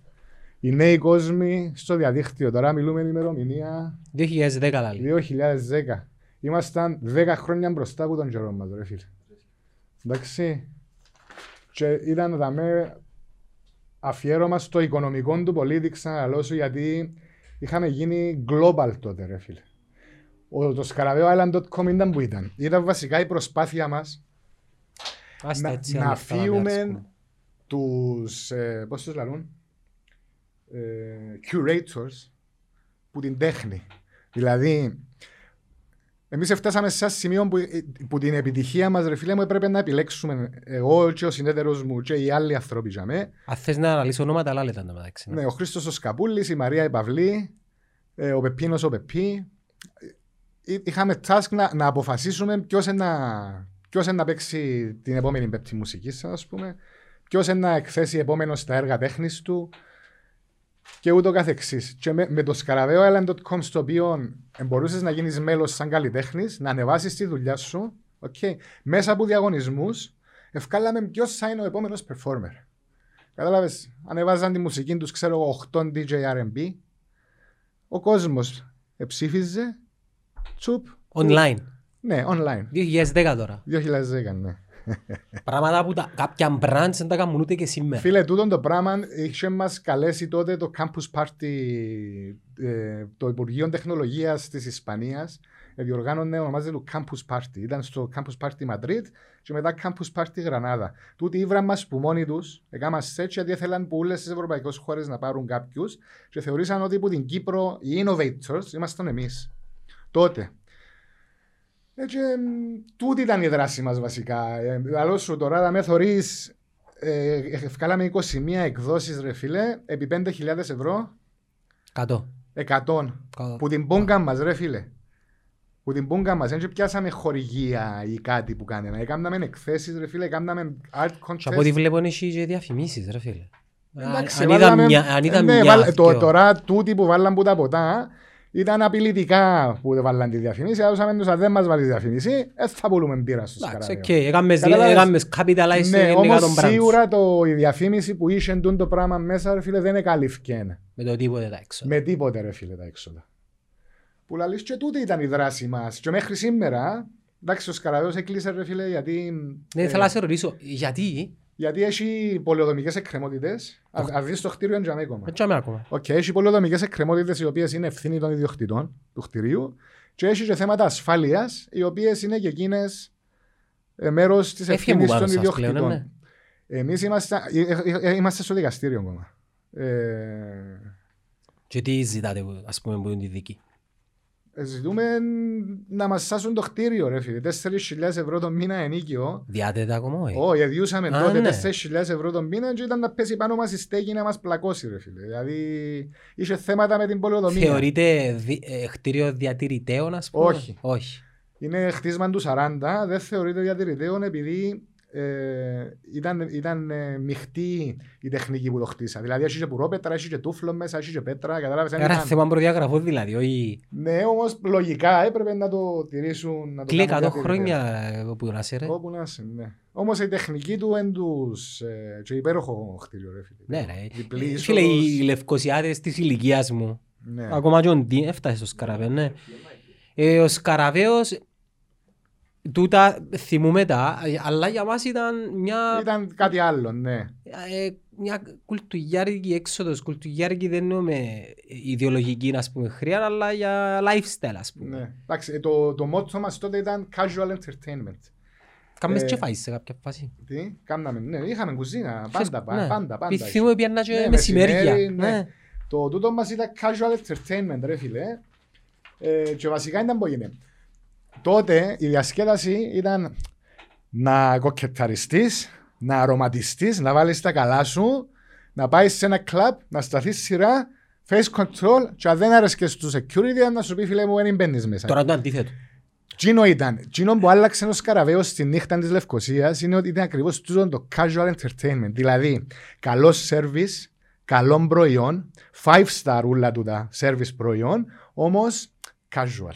οι νέοι κόσμοι στο διαδίκτυο. Τώρα μιλούμε ημερομηνία 2010 λάλη. 2010. Ήμασταν 10 χρόνια μπροστά από τον καιρό μας ρε φίλε. Εντάξει. Και ήταν δαμέ αφιέρωμα στο οικονομικό του πολίτη ξαναλώ σου γιατί είχαμε γίνει global τότε ρε φίλε. Ο, το scarabeoisland.com ήταν που ήταν. Ήταν βασικά η προσπάθεια μας Άστα να, έτσι, να ανοιχτά να φύγουμε διαρκούμε. τους, ε, πώς τους λαλούν, ε, curators που την τέχνη. Δηλαδή, εμείς φτάσαμε σε ένα σημείο που, ε, που την επιτυχία μας, ρε φίλε μου, έπρεπε να επιλέξουμε εγώ και ο συνέτερος μου και οι άλλοι άνθρωποι για με. Αν θες να αναλύσω ονόματα, άλλα λέτε μεταξύ. Ναι, ο Χρήστος ο Σκαπούλης, η Μαρία η Παυλή, ε, ο Πεπίνος ο Πεπί. Ε, Είχαμε task να, να αποφασίσουμε ποιος είναι να, ποιος είναι να παίξει την επόμενη πέπτη μουσική, ας πούμε, ποιος είναι να εκθέσει επόμενο στα έργα τέχνης του και ούτω καθεξής. Και με, με το scarabeoisland.com στο οποίο μπορούσες να γίνεις μέλος σαν καλλιτέχνης, να ανεβάσεις τη δουλειά σου, okay, μέσα από διαγωνισμούς, ευκάλαμε ποιος θα είναι ο επόμενος performer. Κατάλαβες, ανεβάζαν τη μουσική τους, ξέρω εγώ, 8 DJ R&B. Ο κόσμος εψήφιζε, τσουπ. Online. Ναι, online. 2010 τώρα. 2010, ναι. Πράγματα που τα, κάποια brands δεν τα κάνουν ούτε και σήμερα. Φίλε, τούτο το πράγμα είχε μας καλέσει τότε το Campus Party, ε, το Υπουργείο Τεχνολογίας της Ισπανίας. Ε, διοργάνωνε, ονομάζεται το Campus Party. Ήταν στο Campus Party Madrid και μετά Campus Party Γρανάδα. Τούτοι ήβραν μας που μόνοι τους, έκαναν έτσι γιατί ήθελαν που όλες τις ευρωπαϊκές χώρες να πάρουν κάποιους και θεωρήσαν ότι που την Κύπρο οι innovators ήμασταν εμείς. Τότε. Έτσι, εμ, τούτη ήταν η δράση μας βασικά. Ε, Λαλό σου τώρα, να με θωρείς, ε, ευκάλαμε 21 εκδόσεις ρε φίλε, επί 5.000 ευρώ, 100. 100. Κάτω. Που την πούγκα μας ρε φίλε. Που την πούγκα μας, δεν πιάσαμε χορηγία ή κάτι που κάναμε. Έκαναμε εκθέσεις ρε φίλε, έκαναμε art Και από ό,τι contest. βλέπω είναι και διαφημίσεις ρε φίλε. Εντάξει, Αν είδα βάλαμε- μια, αν είδα ναι, μια, βάλ- το, δυο. τώρα τούτοι που βάλαν που τα ποτά ήταν απειλητικά που βάλαν τη διαφήμιση. Άδωσαμε τους αν δεν μας βάλει τη διαφήμιση, δεν θα πουλούμε μπύρα στους Εντάξει, καράβια. οκ. Έκαμες- Κατάλαβες; Έκαμες capitalize Ναι, γενικά όμως τον brand. σίγουρα το, η διαφήμιση που είχε εντούν το πράγμα μέσα, ρε φίλε, δεν εκαλύφθηκε Με το τίποτε τα έξω. με τίποτε, ρε φίλε, τα έξοδα. Που λαλείς και τούτη ήταν η δράση μας. Και μέχρι σήμερα, εντάξει, ο Σκαραβέος έκλεισε, ρε φίλε, γιατί, Ναι, ε, θέλω να σε ρωτήσω, γιατί, γιατί έχει πολεοδομικές εκκρεμότητες. Αν αν δεις το κτίριο είναι ακόμα. δεν τσάμε ακόμα. Οκ, έχει πολεοδομικές εκκρεμότητες οι οποίες είναι ευθύνη των ιδιοκτητών του κτηρίου και έχει και θέματα ασφάλειας οι οποίες είναι και εκείνες ε, μέρος της Έφυγε μου ευθύνης πάνω των σας πλέον, ιδιοκτητών. ναι. Εμείς είμαστε, ε, ε, ε, είμαστε στο δικαστήριο ακόμα. Ε, Και τι ζητάτε, ας πούμε, που είναι τη δίκη; Ε, ζητούμε να μας σάσουν το κτίριο ρε φίλε. 4.000 ευρώ το μήνα ενίκιο. Διάτετε ακόμα, όχι. Όχι, διούσαμε Α, τότε ναι. 4.000 ευρώ το μήνα και ήταν να πέσει πάνω μας η στέγη να μας πλακώσει ρε φίλε. Δηλαδή είχε θέματα με την πολεοδομία. Θεωρείται δι- ε, κτίριο διατηρητέων, ας πούμε; Όχι. Όχι. Είναι χτίσμα του 40, δεν θεωρείται διατηρητέων επειδή ε, ήταν, ήταν ε, μειχτή η τεχνική που το χτίσα. Δηλαδή, έχει και πουρόπετρα, έχει και τούφλο μέσα, έχει και πέτρα. Κατάλαβες, δεν Άρα ήταν- θέμα προδιαγραφών δηλαδή, όχι... Ναι, όμως λογικά έπρεπε να το τηρήσουν. Να το Κλεί 100 κάνουν κάτι χρόνια ε, που να σε ρε. Όπου να είσαι, ναι. Όμως η τεχνική του εν τους... Ε, και υπέροχο χτίριο, ρε φίλε. Ναι ρε. Διπλή Ε, Φίλε, είσοδος. οι λευκοσιάτες της ηλικίας μου, Ναι. ακόμα και ο Ντί, έφτασε στο Σκαραβαίο, ναι. Ε, Ο Σκαραβαίος, τούτα θυμούμε τα, ε, αλλά για μας ήταν μια, Ήταν κάτι άλλο, ναι. ε, μια κουλτουγιάρικη έξοδος. Κουλτουγιάρικη δεν εννοούμε ιδεολογική, ας πούμε, χρειά, αλλά για lifestyle, ας πούμε. ναι. Εντάξει, ε, το, το μότο μας τότε ήταν casual entertainment. Κάμες Ε, και φάεις σε κάποια φάση. Τι, κάναμε, ναι, είχαμε κουζίνα, πάντα, Ναι. πάντα, πάντα. πάντα. Θυμούμαι πιάννα και Ναι, μεσημέρια. μεσημέρι, ναι. Ναι. Το τούτο μας ήταν casual entertainment, ρε φίλε. Ε, και βασικά ήταν που έγινε. Τότε η διασκέδαση ήταν να κοκκεταριστείς, να αρωματιστείς, να βάλεις τα καλά σου, να πάεις σε ένα κλαμπ, να σταθείς σειρά, face control και αν δεν άρεσκες στο security να σου πει φίλε μου δεν μπαίνεις μέσα. Τώρα το αντίθετο. Τζίνο ήταν. Τζίνο που άλλαξε ο Σκαραβαίος στη νύχτα της Λευκοσίας είναι ότι ήταν ακριβώς τούτο το casual entertainment. Δηλαδή, καλό service, καλό προϊόν, five star ούλα τούτα service προϊόν, όμως casual.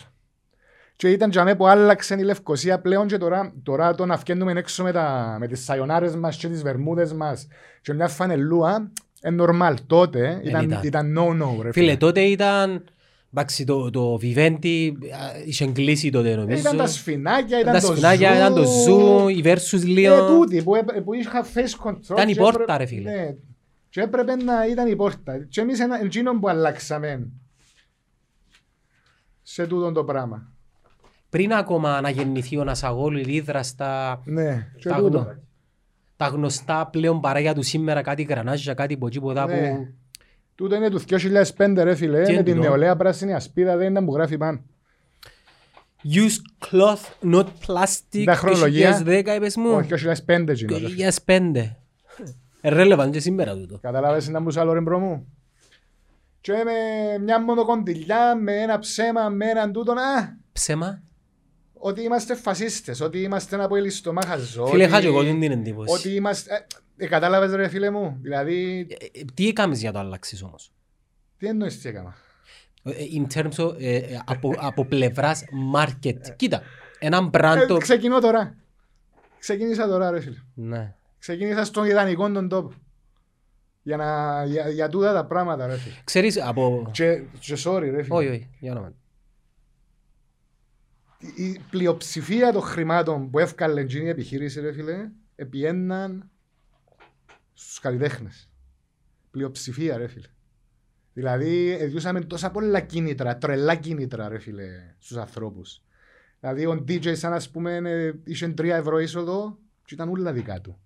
Και ήταν για μέ που άλλαξε η Λευκοσία πλέον και τώρα, τώρα το να βγαίνουμε έξω με, τα, με τις σαϊονάρες μας και τις βερμούδες μας και μια φανελούα, είναι normal. Τότε ήταν, ήταν. ήταν no-no ρε Φίλε, τότε ήταν... Εντάξει, το, το Vivendi α, είχε κλείσει τότε νομίζω. Ήταν τα σφινάκια, ήταν τα το σφινάκια, zoo. ήταν το Zoo, η Versus Ε, λίγο. τούτη που, έπ- που είχα face control. Ήταν η και πόρτα, έπρεπε- ρε φίλε. Ναι. Και έπρεπε να ήταν η πόρτα. Και εμείς ένα, εκείνο που αλλάξαμε σε τούτο το πράγμα. Πριν ακόμα αναγεννηθεί ο Νασαγόλου, η Λίδρα στα Ναι, και τα, τούτο. γνω- τα γνωστά πλέον παράγια του σήμερα, κάτι γρανάζια, κάτι ποτζίποτα Ναι. που... Τούτο είναι τους 2005 ρε φίλε, Τι με είναι την τούτο; νεολαία πράσινη ασπίδα δεν ήταν που γράφει πάνω. Use cloth, not plastic, Τα χρονολογία. 2010 είπες μου. Όχι, 2005 εκείνο. ρε φίλε. 2005. Relevant και σήμερα τούτο. Κατάλαβες να μπούσα άλλο ρε μπρο μου. Και με μια μονοκοντιλιά, με ένα ψέμα, με έναν τούτον, α, Ψέμα; Ότι είμαστε φασίστες, ότι είμαστε από ελιστομάχαζο. Φίλε, ότι- είχα και εγώ την εντύπωση. Ότι είμαστε... Ε, ε, κατάλαβες ρε φίλε μου, δηλαδή, Ε, ε, Τι έκαμες για το αλλάξεις όμως; τι εννοείς τι έκανα. Ε, In terms of, ε, ε, από, από πλευράς market. Κοίτα, έναν brand Ε, το... ξεκινώ τώρα. Ξεκίνησα τώρα ρε φίλε. Ναι. Ξεκίνησα στον ιδανικό τον τόπο. Για, να, για, για τούτα τα πράγματα ρε φίλε. Ξέρεις από... Και, και sorry ρε φίλε. Όχι, όχι, για όνομα. Η πλειοψηφία των χρημάτων που έφκαλε η επιχείρηση ρε φίλε επιέναν στους καλλιτέχνες. Πλειοψηφία ρε φίλε. Δηλαδή εδιούσαμε τόσα πολλά κίνητρα, τρελά κίνητρα ρε φίλε στους ανθρώπους. Δηλαδή ο DJ σαν ας πούμε ε, είχε 3 ευρώ είσοδο και ήταν όλα δικά του.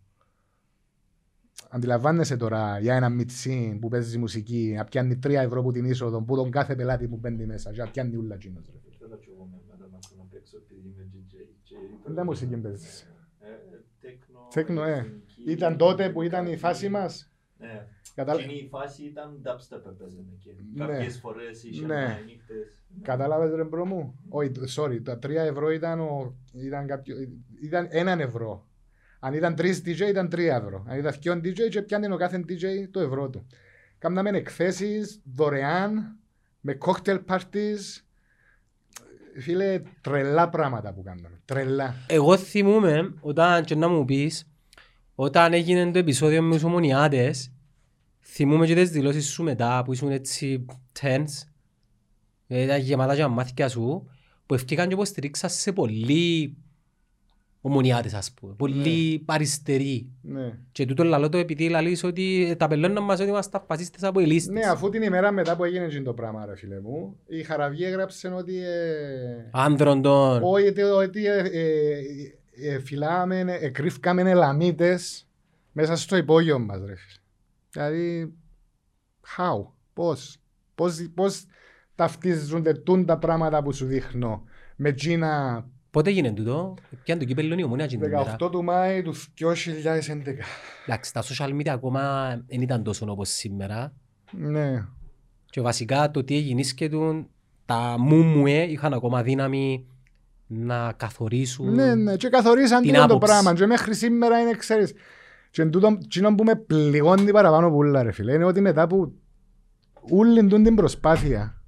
Αντιλαμβάνεσαι τώρα για ένα μιτσί που παίζει μουσική να πιάνει 3 ευρώ που την είσοδο που τον κάθε πελάτη που μπαίνει μέσα και να πιάνει όλα εκείνος ρε. Ήθελα και εγώ με μετά να ακούω να παίξω επειδή είμαι DJ. και Τι ήταν- μουσική παίζεις; Ε, ε, techno, Techno, ε. ηλεκτρονική. Ήταν τότε που ήταν η φάση μας. Ναι. Κατάλα... Εκείνη η φάση ήταν dubstep έπαιζε εκεί. Ναι. Κάποιες φορές είχε Ναι. ναι. νύχτες. Κατάλαβες ρε bro μου; Όχι, sorry, τα 3 ευρώ ήταν, ο... ήταν, κάποιο... ήταν έναν ευρώ. Αν ήταν 3 DJ ήταν 3 ευρώ. Αν ήταν 2 DJ και πιάνε ο κάθε DJ το ευρώ του. Κάμναμε εκθέσεις δωρεάν, με cocktail parties. Φίλε, τρελά πράγματα που κάναμε. Τρελά. Εγώ θυμούμαι, όταν και να μου πεις, όταν έγινε το επεισόδιο με τους ομονιάτες, θυμούμαι και τις δηλώσεις σου μετά που ήσουν έτσι tense, ε, ήταν γεμάτα και τα μάθηκια σου, που ευκήκαν και υποστηρίξαν σε πολλοί ομονιάτες ας πούμε, πολλοί αριστεροί. Ναι. Και τούτο λαλό το επειδή λαλείς ότι ε, τα πελώναν μας ότι είμαστε φασίστες από ελίστες. ναι, αφού την ημέρα μετά που έγινε εκείνο το πράγμα, ρε φίλε μου, η Χαραβή έγραψε ότι. Ε... Άνδρων των... Όχι, ότι, ότι ε, ε, ε, φυλάμε, ε, κρύφκαμε ελαμίτες μέσα στο υπόγειο μας, ρε φίλε. Δηλαδή, how, πώς, πώς, πώς ταυτίζονται τούν τα πράγματα που σου δείχνω με Τζίνα Πότε έγινε τούτο, πιάνε το κύπελλο η ομονία την ημέρα. 18 του Μάη του 2011. Εντάξει, τα social media ακόμα δεν ήταν τόσο όπως σήμερα. Ναι, Και βασικά το τι έγινε και του, τα μούμουε είχαν ακόμα δύναμη να καθορίσουν. Ναι, ναι, και καθορίσαν την τούτο το άποψη. πράγμα. Και μέχρι σήμερα είναι, ξέρεις, και εν τούτο, εκείνο που με πληγώνει παραπάνω που όλα, ρε φίλε, είναι ότι μετά που όλη τούτη την προσπάθεια,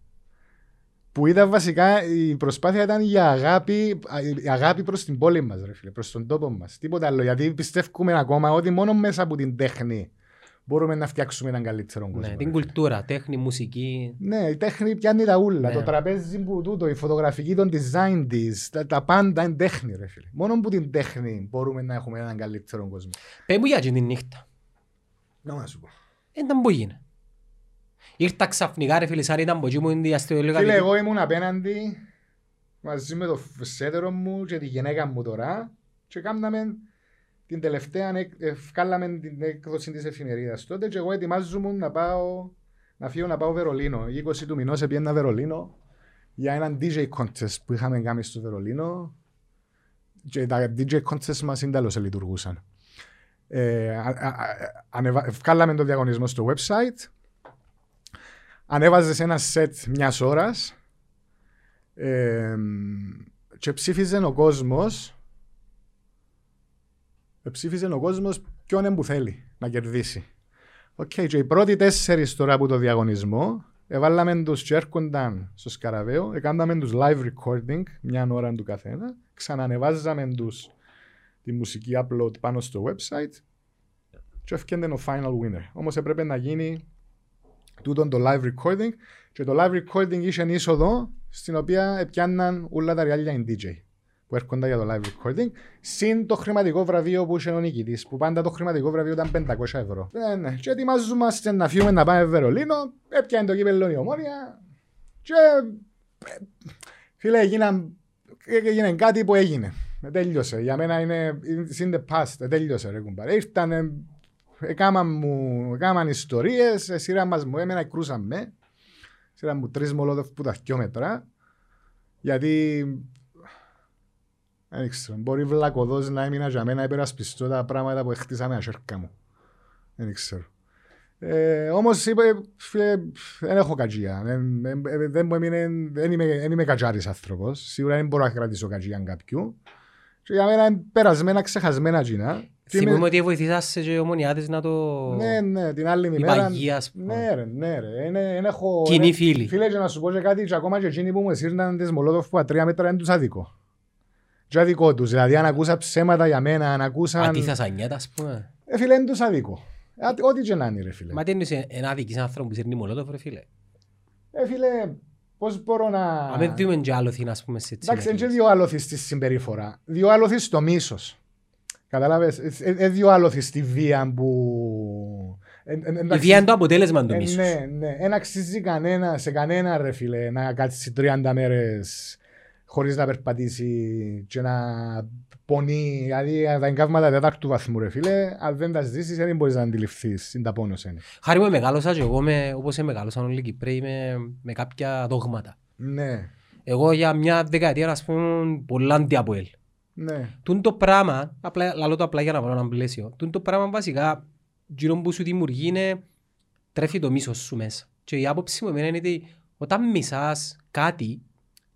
που ήταν βασικά, η προσπάθεια ήταν για αγάπη, η αγάπη προς την πόλη μας, ρε φίλε, προς τον τόπο μας. Τίποτα άλλο, γιατί πιστεύουμε ακόμα ότι μόνο μέσα από την τέχνη μπορούμε να φτιάξουμε έναν καλύτερο κόσμο. Ναι, ρε την φίλε. κουλτούρα, τέχνη, μουσική. Ναι, η τέχνη πιάνει τα ούλα. Ναι. Το τραπέζι που τούτο, η φωτογραφική, το design της, τα, τα πάντα είναι τέχνη, ρε φίλε. Μόνο που την τέχνη μπορούμε να έχουμε έναν καλύτερο κόσμο. Πες μου για την νύχτα. Να σου πω. Ήταν που γίνει. Ήρθα ξαφνικά ρε φίλε, σαν ήταν που εκεί μου είναι η αστυνομία. Φίλε, εγώ ήμουν απέναντι μαζί με το σέτερο μου και τη γυναίκα μου τώρα και κάναμε την τελευταία, εκ- ε, βγάλαμε την έκδοση της εφημερίδας τότε και εγώ ετοιμάζομαι να πάω, να φύγω να πάω Βερολίνο. 20 του μηνός πήγαινα Βερολίνο για έναν DJ contest που είχαμε κάνει στο Βερολίνο και τα DJ contest μας είναι τέλος λειτουργούσαν. Ε, α- α- α- ανεβα- βγάλαμε το διαγωνισμό στο website ανέβαζες ένα σετ μιας ώρας ε, και ψήφιζε ο κόσμος ε, ψήφιζε ο κόσμος ποιον είναι που θέλει να κερδίσει. Οκ, και οι πρώτοι τέσσερις τώρα από το διαγωνισμό έβαλαμε τους και έρχονταν στο Σκαραβαίο, έκαναμε τους live recording, μια ώρα του καθένα, ξανανεβάζαμε τους τη μουσική upload πάνω στο website και έφτιανε ο final winner. Όμως έπρεπε να γίνει τούτον το live recording και το live recording είχε είσοδο στην οποία έπιαναν όλα τα ριάλια in DJ που έρχονταν για το live recording συν το χρηματικό βραβείο που είχε ο νικητής που πάντα το χρηματικό βραβείο ήταν 500 ευρώ. Ναι, ναι. Και ετοιμάζομαστε να φύγουμε να πάμε Βερολίνο έπιανε το κύπελλο η ομόνια και ε, φίλε έγιναν έγινε κάτι που έγινε. Ε, Τέλειωσε. Για μένα είναι it's in the past. Ε, Τέλειωσε ρε κουμπάρε. Ήρθανε Έκαναν μου, έκαναν ιστορίες, ε, σειρά μας μου έμενα, κρούσαν με. Σειρά μου τρεις μολότοφ που τα δυο μέτρα. Γιατί, δεν ξέρω, μπορεί βλακωδός να έμεινα για μένα υπερασπιστώ τα πράγματα που χτίσαμε ασέρκα μου. Δεν ξέρω. Ε, όμως είπε, φίλε, δεν έχω κατζία. Δεν, δεν, δεν, μου έμεινε, δεν, είμαι, δεν είμαι κατζάρης άνθρωπος. Σίγουρα δεν μπορώ να κρατήσω κατζία κάποιου. Και για μένα είναι περασμένα, ξεχασμένα τζινά. Και είμαι- Θυμούμαι ότι βοηθήσασαι και οι ομονιάτες να το... ναι, ναι, την άλλη Η μέρα. παγία, ας πούμε. Ναι, ρε, ναι, ρε. Είναι, είναι, έχω, Κοινή είναι- φίλη. Φίλε, και να σου πω και κάτι, και ακόμα και εκείνοι που μου σύρναν τις μολότοφ που τρία μέτρα είναι τους αδικό. Και αδικό τους. Δηλαδή, αν ακούσα ψέματα για μένα, αν ακούσαν... Αντίθεσα νιέτα, ας πούμε. Ε, φίλε, είναι τους αδικό. Ε, ό- Ό,τι και να είναι, ρε, φίλε. Μα τι εννοείς ένα αδικής άνθρωπο που σύρνει μολότοφ, ρε φίλε; Ε, φίλε, πώς μπορώ να... Αν δεν δούμε και άλλο θύνα, ας πούμε, σε έτσι. Εντάξει, είναι και δύο άλοθης στη συμπεριφορά. Δύο άλοθης στο μίσος. Κατάλαβες; Ε, ε, ε, δύο άλοθη στη βία που... Ε, ε, Η εντάξει, βία είναι το αποτέλεσμα του Ε, μίσους. ναι, ναι. Ένα αξίζει κανένα, σε κανένα ρε φίλε να κάτσει 30 μέρες χωρίς να περπατήσει και να πονεί. Δηλαδή τα εγκάβματα τέταρτου βαθμού ρε φίλε, αν δεν τα ζήσεις δεν μπορείς να αντιληφθείς. Είναι τα πόνος είναι. Χάρη μου μεγάλωσα και εγώ, με, όπως μεγάλωσαν όλοι οι Κυπρέοι, με, με κάποια δόγματα. Ναι, Εγώ για μια δεκαετία, ας πούμε, πολλά αντιαποέλ. Ναι. Τούν το πράγμα, απλά, λαλώ το απλά για να βρω ένα πλαίσιο, τούν το πράγμα βασικά, γύρω που σου δημιουργεί είναι, τρέφει το μίσος σου μέσα. Και η άποψη μου εμένα είναι ότι όταν μισάς κάτι,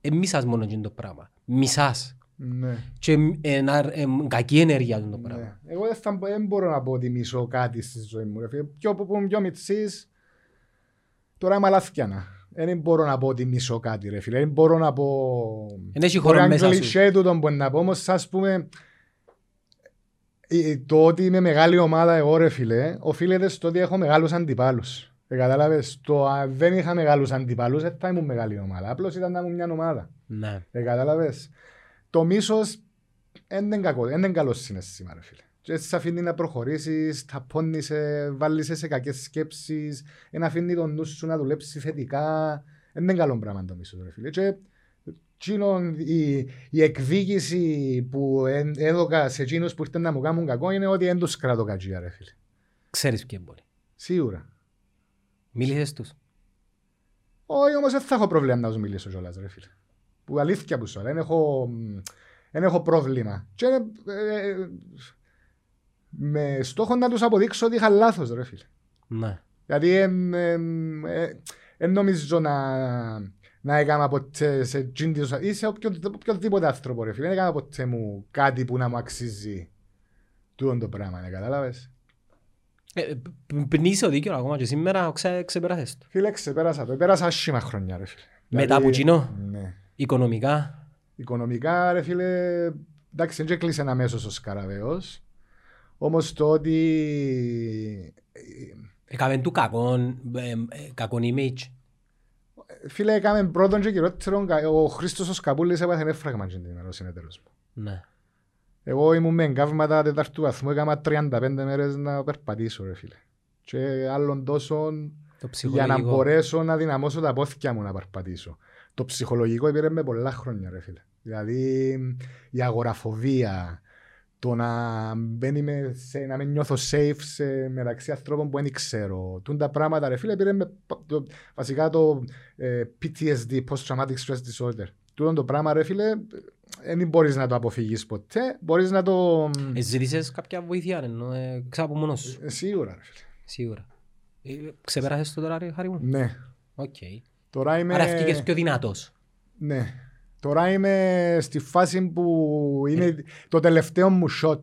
ε, μισάς μόνο εκείνο το πράγμα. Μισάς. ναι. Και ε, ένα- ε, κακή ενέργεια του το πράγμα. Ναι. Εγώ δεν, θα, δεν μπορώ να πω ότι μισώ κάτι στη ζωή μου. Ρε. φίλε. Πιο που είμαι πιο μητσής, τώρα είμαι αλάθιανα. Δεν μπορώ να πω ότι μισώ κάτι ρε φίλε. Δεν μπορώ να πω... Εν έχει Μπορεί χώρο να είναι μέσα σου. κλισέ τούτο που να πω, όμως ας πούμε... ε, Το ότι είμαι μεγάλη ομάδα εγώ ρε φίλε, οφείλεται στο ότι έχω μεγάλους αντιπάλους. Ε, κατάλαβες, το αν δεν είχα μεγάλους αντιπάλους, δεν θα ήμουν μεγάλη ομάδα. Απλώς ήταν να ήμουν μια ομάδα. Ναι. Ε, κατάλαβες; Το μίσος δεν είναι κακό, δεν είναι καλός συναίσθημα, ρε φίλε. Και έτσι σε αφήνει να προχωρήσεις, ταπώνεσαι, βάλεις σε κακές σκέψεις, δεν αφήνει τον νου σου να δουλέψει θετικά. Δεν είναι καλό πράγμα το μίσος, ρε φίλε. Και εκείνον, η, η εκδίκηση που εν- έδωκα σε εκείνους που ήρθαν να μου κάνουν κακό είναι ότι δεν τους κρατώ κατζία, ρε φίλε. Ξέρεις ποιο μπορεί. Σίγουρα. Μίλησες τους. Όχι, όμως δεν θα έχω πρόβλημα να τους μιλήσω κιόλας, ρε φίλε. Που αλήθεια που σου λέω, δεν έχω, μ, δεν έχω πρόβλημα. Και ε, ε, με στόχο να τους αποδείξω ότι είχα λάθος, ρε φίλε. Ναι. Γιατί δεν νομίζω να, να έκανα ποτέ σε τζιν τη ή σε οποιον- οποιοδήποτε άνθρωπο ρε φίλε. Δεν έκανα ποτέ μου κάτι που να μου αξίζει τούτο το πράγμα, ναι, κατάλαβες; Ε, π- Πνίγεις το δίκαιος ακόμα και σήμερα ξε, ξεπεράσες το. Φίλε, ξεπέρασα το. Πέρασα άσχημα χρόνια ρε φίλε. Μετά Δηλαδή, από κοινό; Ναι. Οικονομικά; Οικονομικά, ρε φίλε, εντάξει, δεν κλείσε ένα μέσος ο Σκαραβαίος. Όμως το ότι... Έκαμε του κακόν, ε, ε, κακόν image. Φίλε, έκαμε πρώτον και κυριότερον, κα- ο Χρήστος ο Σκαπούλης έπαθε έφραγμα την ημέρα ο συνεταιρός μου. Ναι. Εγώ ήμουν με εγκάβματα τετάρτου βαθμού, έκανα 35 μέρες να περπατήσω, ρε φίλε. Και άλλων τόσων Το για να ψυχολογικό. μπορέσω να δυναμώσω τα πόθηκια μου να περπατήσω. Το ψυχολογικό πήρε με πολλά χρόνια, ρε φίλε. Δηλαδή η αγοραφοβία, το να, μπαίνει με, σε, να μην νιώθω safe σε, μεταξύ ανθρώπων που δεν ξέρω. Τούν τα πράγματα, ρε φίλε, πήρε με, πα- το, βασικά το ε, PTSD, Post-Traumatic Stress Disorder. Τούτο το πράγμα, ρε φίλε, δεν μπορείς να το αποφύγεις ποτέ. Μπορείς να το... Ε, Ζήτησες κάποια βοήθεια, ενώ ε, ξέρω από μόνος σου. Ε, Σίγουρα, ρε φίλε. Σίγουρα. Ε, Ξεπεράσες το τώρα, ρε Χάρη μου; Ναι. Οκ. Τώρα είμαι... Άρα ευκήκες πιο δυνατός. Ναι. Τώρα είμαι στη φάση που είναι το τελευταίο μου shot.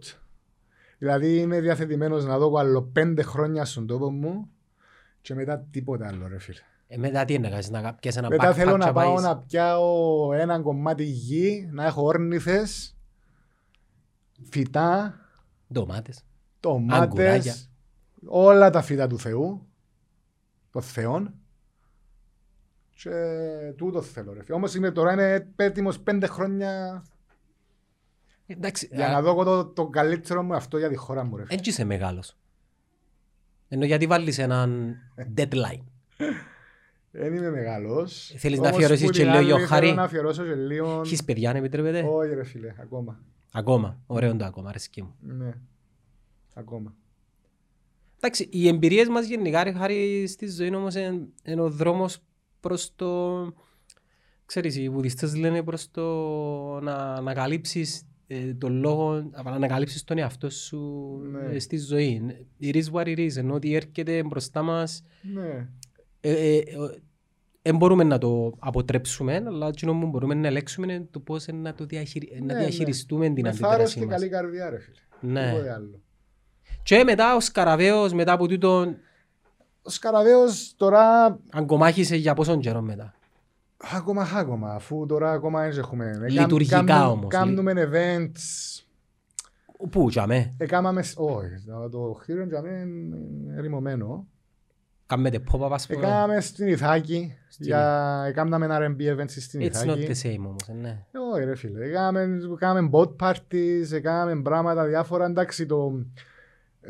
Δηλαδή είμαι διατεθειμένος να δω άλλο πέντε χρόνια στον τόπο μου και μετά τίποτα άλλο ρε φίλε. Ε, μετά τι είναι να κάνεις, να πιάσεις ένα μετά backpack θέλω και να πάω πάεις. να πιάω ένα κομμάτι γη, να έχω όρνηθες, φυτά, Ντομάτες. τομάτες, Αγκουράκια. όλα τα φύτα του Θεού, των Θεών. Και τούτο θέλω ρε φίλε. Όμως είμαι τώρα είναι έτοιμος πέντε χρόνια Εντάξει, Για να δω εγώ το, το καλύτερο μου αυτό για τη χώρα μου, ρε φίλε. έτσι είσαι μεγάλος. Ενώ γιατί βάλεις έναν deadline. Δεν είμαι μεγάλος. Θέλεις να Όμως αφιερώσεις που και την λίγο άλλη γιο, Χάρη; Θέλω να αφιερώσω και λίγο... Έχεις παιδιά, αν επιτρέπετε; Όχι ρε φίλε, ακόμα. Ακόμα. Ωραίο το ακόμα, αρέσκει μου. Ναι, ακόμα. Εντάξει, οι εμπειρίες μας γενικά, ρε Χάρη, στη ζωή όμως είναι, είναι ο δρόμος προς το... Ξέρεις, οι βουδιστές λένε προς το να ανακαλύψεις ε, τον λόγο, να ανακαλύψεις τον εαυτό σου Ναι. ε, στη ζωή. It is what it is, ενώ ότι έρχεται μπροστά μας Ναι. ε, ε, ε, δεν μπορούμε να το αποτρέψουμε, αλλά εκείνο που μπορούμε να ελέγξουμε είναι το πώς να, το διαχειρι... Ναι, να ναι. διαχειριστούμε την Με θάρρος αντίδρασή και μας. καλή καρδιά ρε φίλε. Ναι. Τίποτε άλλο. Και μετά ο Σκαραβαίος, μετά από τούτο, Ο Σκαραβαίος τώρα αγκομάχησε για πόσον καιρό μετά; ακόμα ακόμα αφού τώρα ακόμα δεν έχουμε. Ε, Λειτουργικά κάνουμε- όμως, Κάνουμε events. Πού, για με. Εκάμαμε, όχι, το χείρο για μένα είναι ρημωμένο. Κάμετε pop-up ας πούμε. Εκάμαμε στην Ιθάκη, για, εκάμαμε ένα R&B event στην It's not Ιθάκη. the same όμως, ε, ναι. Όχι ρε φίλε, έκαμε, έκαμε boat parties, έκαμε πράγματα διάφορα, εντάξει το,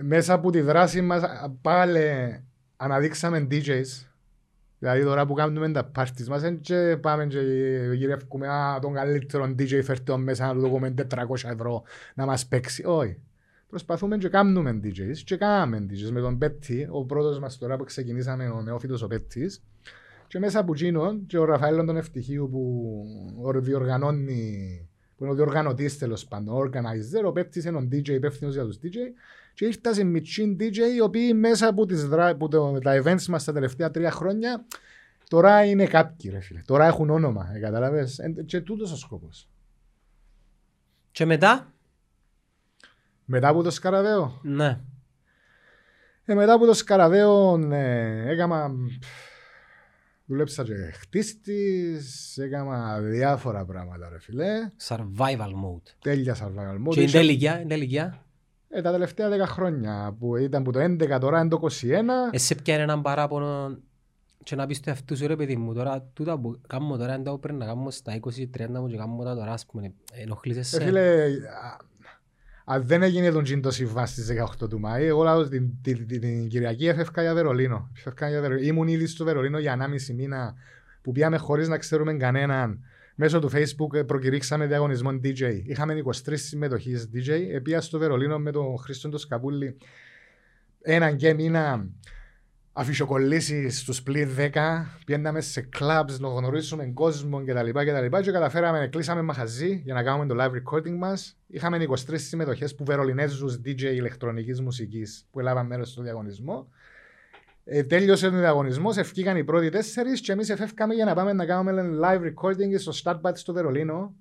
μέσα από τη δράση μας α, πάλι αναδείξαμε DJs. Δηλαδή τώρα που κάνουμε τα parties μας δεν και πάμε και γυρεύκουμε α, τον καλύτερο DJ φέρτε τον μέσα να του δούμε 400 ευρώ να μας παίξει. Όχι. Προσπαθούμε και κάνουμε DJs και κάναμε DJs με τον Πέτη, ο πρώτος μας τώρα που ξεκινήσαμε ο νεόφυτος ο Πέτης και μέσα από εκείνον και ο Ραφαέλον τον Ευτυχίου που ο- διοργανώνει, που είναι ο διοργανωτής τέλος πάντων, ο organizer, ο Πέπτης είναι ο DJ υπεύθυνος για τους DJ και ήρθα σε μητσίν DJ οι οποίοι μέσα από, τις, δρα- από το, τα events μας τα τελευταία τρία χρόνια τώρα είναι κάποιοι ρε φίλε, τώρα έχουν όνομα, ε, καταλαβες, Ε, και τούτος ο σκόπος. Και μετά, Μετά από το Σκαραβαίο, ναι. ε, μετά από το Σκαραβαίο ε, έκανα, δουλέψα και χτίστης, έκανα διάφορα πράγματα ρε φίλε. Survival mode. Τέλεια survival mode. Και είναι Είχε- ηλικία, είναι ηλικία. Ε, τα τελευταία 10 χρόνια που ήταν που το 11 τώρα είναι το 21. Εσύ πιάνε έναν παράπονο και να πεις του εαυτούς σου ρε παιδί μου τώρα τούτα που κάνουμε τώρα είναι τα που πρέπει να κάνουμε στα 20-30 μου και κάνουμε τα τώρα ας πούμε ενοχλείσαι Ε, σε φίλε, α- αν δεν έγινε τον Τζιν το συμβά στις 18 του Μάη, εγώ λέω την, την, την, την Κυριακή έφευκα για Βερολίνο. Έφευκα για Βερολίνο. Ήμουν ήδη στο Βερολίνο για 1,5 μήνα που πήγαμε χωρίς να ξέρουμε κανέναν. Μέσω του Facebook ε, προκηρύξαμε διαγωνισμό DJ. Είχαμε 23 συμμετοχές DJ. Επία στο Βερολίνο με τον Χρήστον το Σκαπούλη έναν και μήνα αφισοκολλήσει στους πλήν 10, πιέναμε σε clubs, να γνωρίσουμε κόσμο κτλ. Και, και καταφέραμε, κλείσαμε μαχαζί για να κάνουμε το live recording μας. Είχαμε 23 συμμετοχές που βερολινέζους DJ ηλεκτρονικής μουσικής που έλαβαν μέρος στο διαγωνισμό. Ε, τέλειωσε ο διαγωνισμό, ευκήκαν οι πρώτοι τέσσερις και εμείς εφεύκαμε για να πάμε να κάνουμε ένα live recording στο Startbat στο Βερολίνο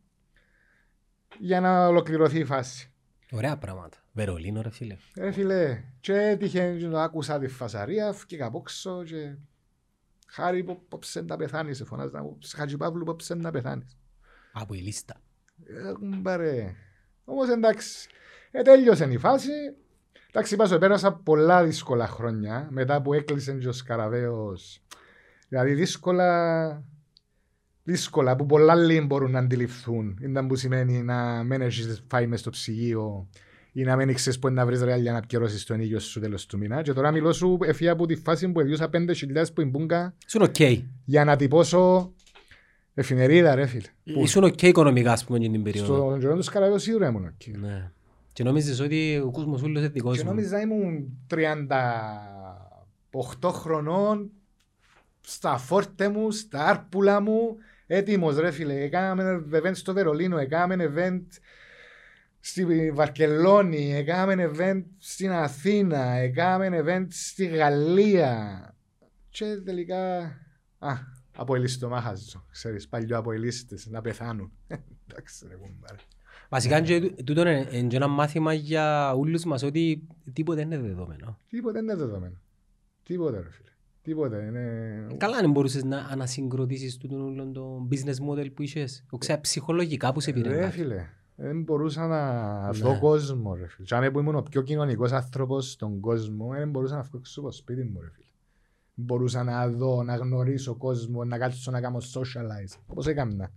για να ολοκληρωθεί η φάση. Ωραία πράγματα. Βερολίνο ρε φίλε. Ε, φίλε, και έτυχε και το άκουσα τη φασαρία, φύγα από έξω και χάρη που πόψε να πεθάνεις, φωνάζα μου, Χατζηπαύλου πόψε να πεθάνεις. Από η λίστα. Ε, μπαρε. Όμως εντάξει, ε, τέλειωσε η φάση. Εντάξει, είπα σου, πέρασα πολλά δύσκολα χρόνια μετά που έκλεισε και ο Σκαραβαίος. Δηλαδή δύσκολα, δύσκολα που πολλά λίγοι μπορούν να αντιληφθούν. Ήταν που σημαίνει να μην έχεις φάει μες στο ψυγείο ή να μην ξέρεις πού να βρεις ρεάλ για να πιερώσεις τον ήλιο σου τέλος του μήνα. Και τώρα μιλώ σου εφία από τη φάση που εδιούσα 5.000 που πούγκα Ήσουν οκ. για να τυπώσω εφημερίδα ρε φίλε. Που Ήσουν οκ οικονομικά ας πούμε την περίοδο. στον καιρό του Σκαραβαίου σίγουρα ήμουν εκεί. Ναι. Και νόμιζες ότι ο κόσμος ούλος είναι δικός Και μου. νόμιζα ήμουν 38 χρονών στα φόρτε μου, στα άρπουλα μου, έτοιμος ρε φίλε. Έκαναμε event στο Βερολίνο, έκαναμε event στη Βαρκελόνη, έκαναμε event στην Αθήνα, έκαναμε event στη Γαλλία. Και τελικά, α, αποελίσσει το μάχαζο, ξέρεις, παλιό αποελίστες, να πεθάνουν. Εντάξει ρε κουμπάρε. Βασικά και τού- τούτο είναι είναι και ένα μάθημα για όλους μας ότι τίποτε είναι δεδομένο. Τίποτε είναι δεδομένο. Τίποτε ρε φίλε. Τίποτε. Είναι... Καλά αν μπορούσες να ανασυγκροτήσεις τούτον όλο το business model που είχες. Ξέρω ψυχολογικά που σε πήρε. Ρε κάτι. φίλε. Δεν μπορούσα να Ναι. δω κόσμο ρε φίλε. Και αν που ήμουν ο πιο κοινωνικός άνθρωπος στον κόσμο, δεν μπορούσα να βγω έξω από το σπίτι μου ρε φίλε. Μπορούσα να δω, να γνωρίσω κόσμο, να κάτσω να κάνω socialize. Όπως έκανα.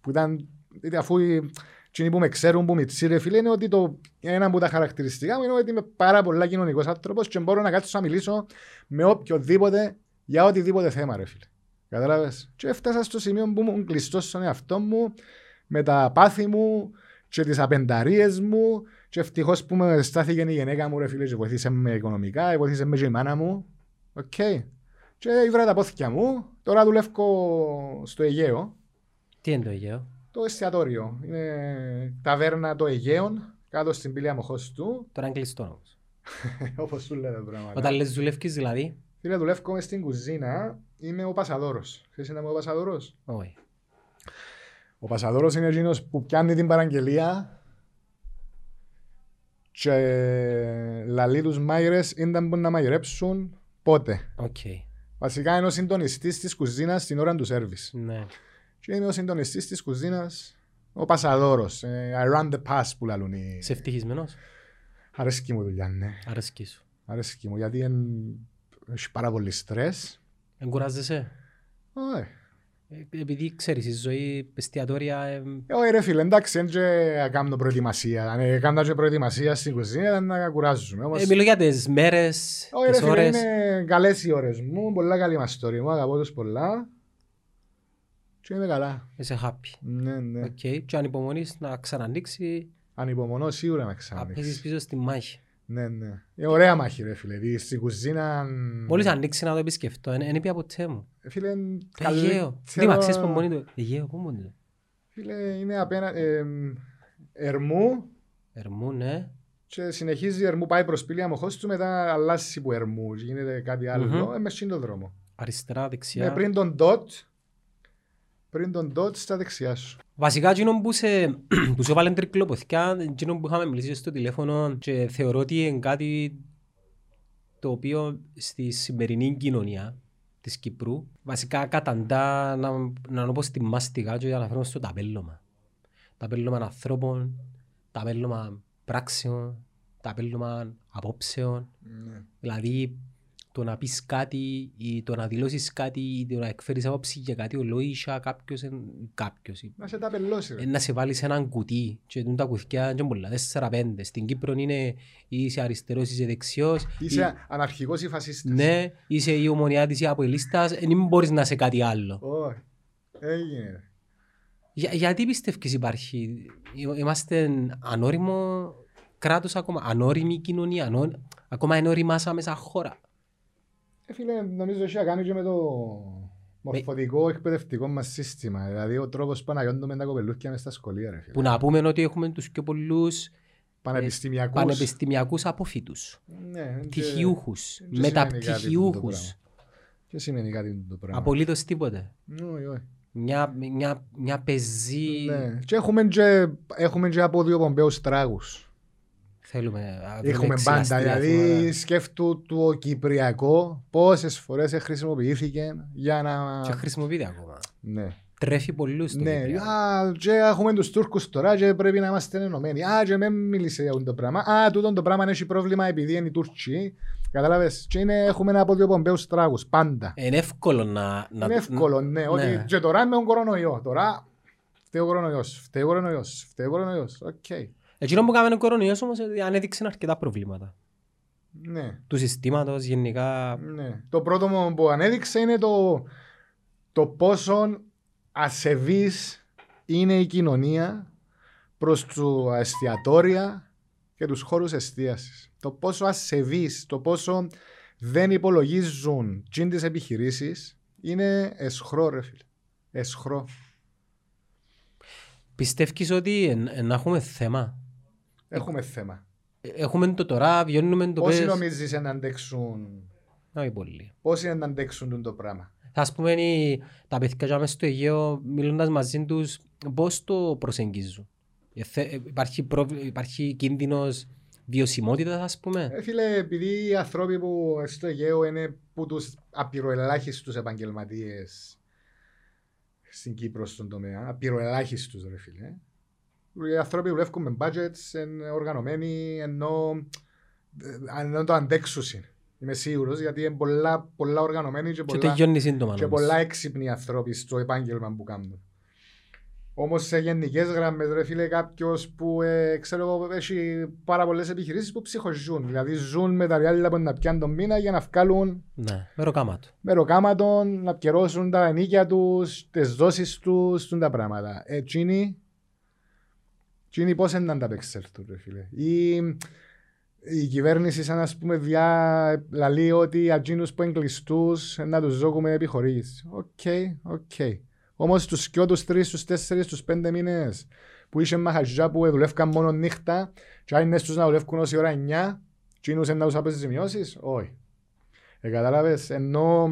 Που ήταν, είτε αφού οι- εκείνοι που με ξέρουν, που με τσι, ρε φίλε, είναι ότι το, ένα από τα χαρακτηριστικά μου είναι ότι είμαι πάρα πολλά κοινωνικός άνθρωπος και μπορώ να κάτσω να μιλήσω με οποιοδήποτε για οτιδήποτε θέμα, ρε φίλε. Κατάλαβες; Και έφτασα στο σημείο που ήμουν κλειστός στον εαυτό μου, με τα πάθη μου και τις απενταρίες μου και ευτυχώς που με στάθηκε η γεναίκα μου ρε φίλε και βοήθησε με οικονομικά, βοήθησε με και η μάνα μου. Οκ. Και ήβρα τα πόδκια μου. Τώρα δουλεύω στο Αιγαίο, Τι είναι το Αιγαίο; Το εστιατόριο. Είναι ταβέρνα το Αιγαίων, κάτω στην Πύλη Αμμοχώστου, Τώρα είναι κλειστό όμως. όπως σου λέτε πράγματα. Όταν λες δουλεύκεις δηλαδή. Φίλε, δουλεύω μες στην κουζίνα, είμαι ο Πασαδόρος. Ξέρεις να είμαι ο Πασαδόρος; Όχι. Ο Πασαδόρος είναι εκείνος που πιάνει την παραγγελία και λαλεί τους μάγειρες ήταν που να μαγειρέψουν πότε. Οκ. Βασικά είναι ο συντονιστής της κουζίνας στην ώρα του σέρβις. Ναι. Και είναι ο συντονιστής της κουζίνας ο Πασαδόρος. Ε, I run the pass που λαλούν οι... Είσαι ευτυχισμένος; Αρέσκει μου η δουλειά, ναι. Αρέσκει σου. Αρέσκει μου γιατί εν- έχει πάρα πολύ στρες. Εγκουράζεσαι; Ωραία. Ε, Επειδή ξέρεις η ζωή εστιατόρια ε, Ε, Όχι ρε φίλε, εντάξει, δεν και κάνω προετοιμασία. Αν έκανα και προετοιμασία στην κουζίνα ήταν να κουράζουμε. Όμως... ε, μιλώ για τις μέρες, Όχι ρε τις φίλε, ώρες. είναι καλές οι ώρες μου, πολλά καλοί μαστόροι μου, αγαπώ τους πολλά. Και είμαι καλά. Είσαι happy. Ναι, ναι. Οκ. Και αν υπομονείς να ξανανοίξει, Ανυπομονώ σίγουρα να να πέσεις ξανανοίξει. πίσω στη μάχη. Ναι, ναι. Είναι ωραία μάχη ρε φίλε, δηλαδή στην κουζίνα... Μόλις ανοίξει να το επισκεφτώ, δεν είπε ποτέ μου. Ε, Φίλε, είναι Το Αιγαίο. καλύτερο- Δήμα, ξέρεις που μόνοι του. Αιγαίο, πού μόνοι του. Φίλε, είναι απέναντι... Ερμού Ερμού, ναι. και συνεχίζει Ερμού, πάει προς πύλη αμοχώς του, μετά αλλάζει που Ερμού, και γίνεται κάτι άλλο, Μμμ. ε, μες στην το δρόμο. Αριστερά, Ναι, δεξιά. πριν τον dot, πριν τον dot στα δεξιά σου. Βασικά, εκείνο που σε, που σε βάλει τρικλοποθηκιά, εκείνο που είχαμε μιλήσει στο τηλέφωνο και θεωρώ ότι είναι κάτι το οποίο στη σημερινή κοινωνία της Κυπρού βασικά καταντά να, να πω στη μάστιγα και αναφέρομαι στο ταπέλωμα. Ταπέλωμα ανθρώπων, ταπέλωμα πράξεων, ταπέλωμα απόψεων. Δηλαδή το να πεις κάτι ή το να δηλώσεις κάτι ή το να εκφέρεις άποψη για κάτι ολόισα κάποιος, εν- κάποιος ή- Να σε τα πελώσει. ρε. ε, να σε βάλει σε έναν κουτί και τούν τα κουτιά είναι πολλά, τέσσερα πέντε. Στην Κύπρο είναι ή είσαι αριστερός, είσαι δεξιός. Είσαι αναρχικός ή φασίστας. ή- Ναι, είσαι η ομονιάτης ή αποελίστας, ε, δεν μπορείς να είσαι κάτι άλλο. Όχι. Έγινε. ρε. Για, γιατί πιστεύεις υπάρχει, ε- είμαστε ανώριμο κράτος ακόμα, ανώριμη κοινωνία, ανώ, ακόμα είναι οριμάσα σαν χώρα; Ε, φίλε, νομίζω έχει να κάνει και με το μορφωτικό εκπαιδευτικό μας σύστημα. Δηλαδή ο τρόπος που αναγιώντουμε τα κοπελούκια μες στα σχολεία. Ρε, φίλε. Που να πούμε ότι έχουμε τους πιο πολλούς Πανεπιστημιακούς. πανεπιστημιακούς αποφύτους, Ναι, και- πτυχιούχους, δεν σημαίνει κάτι μεταπτυχιούχους. τούτο Και σημαίνει κάτι το πράγμα. Απολύτως τίποτε. Όχι, όχι. Μια, μια, μια πεζή Ναι. Και έχουμε και, έχουμε και από δύο πομπέους τράγους. Θέλουμε. α, Έχουμε λέξη πάντα. αστεία Δηλαδή θέματα. σκέφτου το Κυπριακό πόσες φορές χρησιμοποιήθηκε για να... Και χρησιμοποιείται ακόμα. Ναι. Τρέφει πολλούς το Ναι, Κυπριακό. α, και έχουμε τους Τούρκους τώρα και πρέπει να είμαστε ενωμένοι. Α, και με μίλησε για αυτό το πράγμα. Α, τούτο το πράγμα έχει πρόβλημα επειδή είναι οι Τούρκοι. Κατάλαβες; Και είναι, έχουμε έναν αποδιοπομπαίους τράγους, πάντα. Είναι εύκολο να... να Είναι εύκολο, ναι. Ότι και τώρα με τον κορονοϊό. Τώρα φταίει ο κορονοϊός, φταίει ο κορονοϊός, φταίει ο κορονοϊός. Οκ. Εκείνο που κάνουμε ο κορονοϊός όμως ε, ανέδειξε αρκετά προβλήματα. Ναι. Του συστήματος γενικά. Ναι. Το πρώτο μου που ανέδειξε είναι το, το πόσο ασεβής είναι η κοινωνία προς τα εστιατόρια και τους χώρους εστίασης. Το πόσο ασεβής, το πόσο δεν υπολογίζουν τσιν τις επιχειρήσεις είναι εσχρό ρε φίλε. Εσχρό. Πιστεύεις ότι εν- εν να έχουμε θέμα; Έχουμε θέμα. Ε, Έχουμε το τώρα, βιώνουμε το Πόσοι πες. νομίζεις να αντέξουν, Όχι πολύ. πόσοι να αντέξουν το πράγμα; Ας πούμε οι- τα παιδιά και μέσα στο Αιγαίο μιλώντας μαζί τους πώς το προσεγγίζουν; Ε, θε- ε, Υπάρχει, πρόβλη- υπάρχει κίνδυνος βιωσιμότητας ας πούμε; Ε, φίλε, επειδή οι άνθρωποι που στο Αιγαίο είναι που τους απειροελάχιστους επαγγελματίες στην Κύπρο στον τομέα, απειροελάχιστους ρε φίλε. Οι άνθρωποι δουλεύουν με budgets, είναι οργανωμένοι, ενώ, ε, ενώ το αντέξουσιν. Είμαι σίγουρος, γιατί είναι πολλά, πολλά οργανωμένοι και Και πολλά, τελειώνει σύντομα και όμως. πολλά έξυπνοι άνθρωποι στο επάγγελμα που κάνουν. Όμως σε γενικές γραμμές, ρε φίλε, κάποιος που ε, ξέρω εγώ έχει πάρα πολλές επιχειρήσεις που ψυχοζούν. Δηλαδή ζουν με τα διάλειλα που να πιάνουν τον μήνα για να βγάλουν Ναι, μεροκάμα του. μεροκάματον, να πιερώσουν τα ενίκια τους, τις δόσεις τους, τα πράγματα. Ε, τσίνοι, τσίνοι πώς είναι να ανταπεξέλθουν, ρε φίλε. Ή η κυβέρνηση, σαν να πούμε, διά, λαλεί ότι ατσίνους που εγκλειστούς να τους ζώγουμε επιχορήγηση. Οκ, οκ. Όμως τους και τους τρεις, τους τέσσερις, τους πέντε μήνες που είσαι μαχαζιά που δουλεύκαν μόνο νύχτα και αν είναι στους να δουλεύκουν ως η ώρα 9 τσίνους είναι να τους απέσεις ζημιώσεις. Όχι. Ε, κατάλαβες, ενώ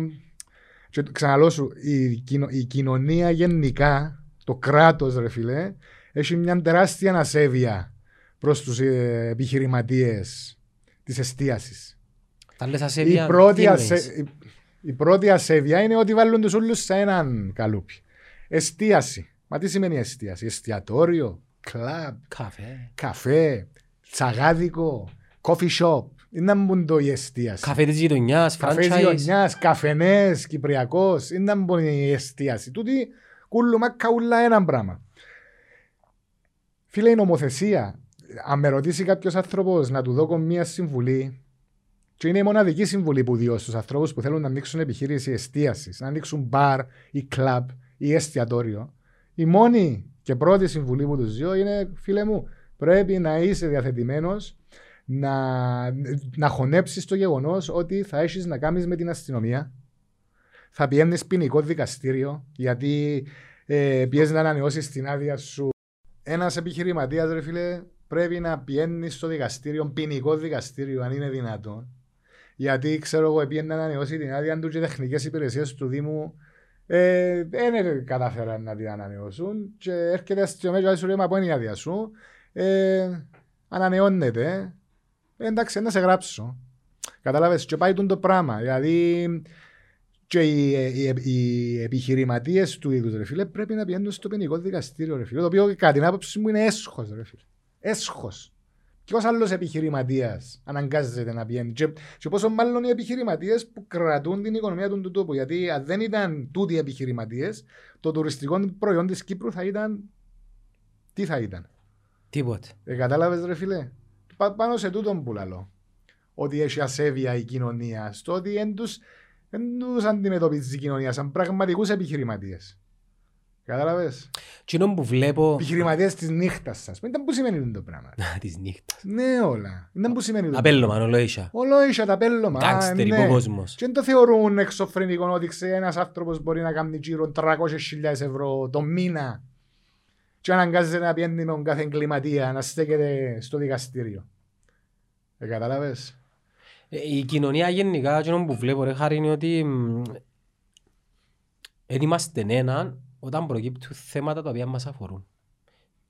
και το- ξαναλώ σου, η, κοινο- η κοινωνία γενικά, το κράτος ρε φίλε, έχει μια τεράστια ασέβεια προς τους ε, επιχειρηματίες της εστίασης. Τα λες Η ασέβεια, πρώτη, τι εννοείς; ασε... η- η πρώτη ασέβεια είναι ότι βάλουν τους όλους σε έναν καλούπι. Εστίαση. Μα τι σημαίνει εστίαση; Εστιατόριο, κλαμπ, Καφέ. καφέ, τσαγάδικο, coffee shop. Είναι να μπουν το η εστίαση. Καφέ της γειτονιάς, Καφές franchise. γειτονιάς, καφενές, κυπριακός. Είναι να μπουν η εστίαση. Τούτη κούλουμα καούλα ένα πράγμα. Φίλε, η νομοθεσία, αν με ρωτήσει κάποιος άνθρωπος να του δώσω μία συμβουλή, και είναι η μοναδική συμβουλή που διώ στους ανθρώπους που θέλουν να ανοίξουν επιχείρηση εστίασης, να ανοίξουν μπαρ ή κλαμπ ή εστιατόριο, η μόνη και πρώτη συμβουλή που τους διώ είναι, φίλε μου, πρέπει να είσαι διαθετημένος να, να χωνέψεις το γεγονός ότι θα έχεις να κάνεις με την αστυνομία, θα πηγαίνει ποινικό δικαστήριο, γιατί ε, πιέζει να ανανεώσεις την άδεια σου ένας επιχειρηματίας, ρε φίλε, πρέπει να πηγαίνει στο δικαστήριο, ποινικό δικαστήριο, αν είναι δυνατόν. Γιατί ξέρω εγώ, πήγαινε να ανανεώσει την άδεια του και τεχνικές υπηρεσίες του Δήμου ε, δεν κατάφεραν να την ανανεώσουν. Και έρχεται αστυνομία και σου λέει: Μα πού είναι η άδεια σου; Ε, ανανεώνεται. Ε, εντάξει, να σε γράψω. Κατάλαβες, και πάει τούτο το πράγμα. Δηλαδή, και οι, οι, οι επιχειρηματίες του είδους, ρε φίλε, πρέπει να πηγαίνουν στο ποινικό δικαστήριο, ρε φίλε. Το οποίο κατά την άποψή μου είναι έσχος, ρε φίλε. Έσχος. Ποιος άλλος επιχειρηματίας αναγκάζεται να πηγαίνει; Και, και πόσο μάλλον οι επιχειρηματίες που κρατούν την οικονομία του τόπου. Γιατί αν δεν ήταν τούτοι οι επιχειρηματίες, το τουριστικό προϊόν της Κύπρου θα ήταν. Τι θα ήταν; Τίποτε. Ε, Κατάλαβες, ρε φίλε; Πα, πάνω σε τούτον που λαλώ. Ότι έχει ασέβεια η κοινωνία. Στο ότι δεν του τους αντιμετωπίζεις η κοινωνία σαν πραγματικούς επιχειρηματίες. Κατάλαβες; Τι είναι που βλέπω... Επιχειρηματίες της νύχτας σας. Δεν που σημαίνει το πράγμα. Της νύχτας. ναι, όλα. Δεν που σημαίνει το Απέλλωμα, ολόισα. Όλο είσαι τα πέλωμα. Γκάγκστερ, ναι. υποκόσμος. Και δεν το θεωρούν εξωφρενικό ότι ένας άνθρωπος μπορεί να κάνει γύρω 300.000 ευρώ το μήνα και αναγκάζεται να πιένει με τον κάθε εγκληματία να στέκεται στο δικαστήριο. Ε, κατάλαβες; Ε, Η κοινωνία γενικά, εκείνο που βλέπω ρε χάρη είναι ότι δεν είμαστε έναν όταν προκύπτουν θέματα τα οποία μας αφορούν.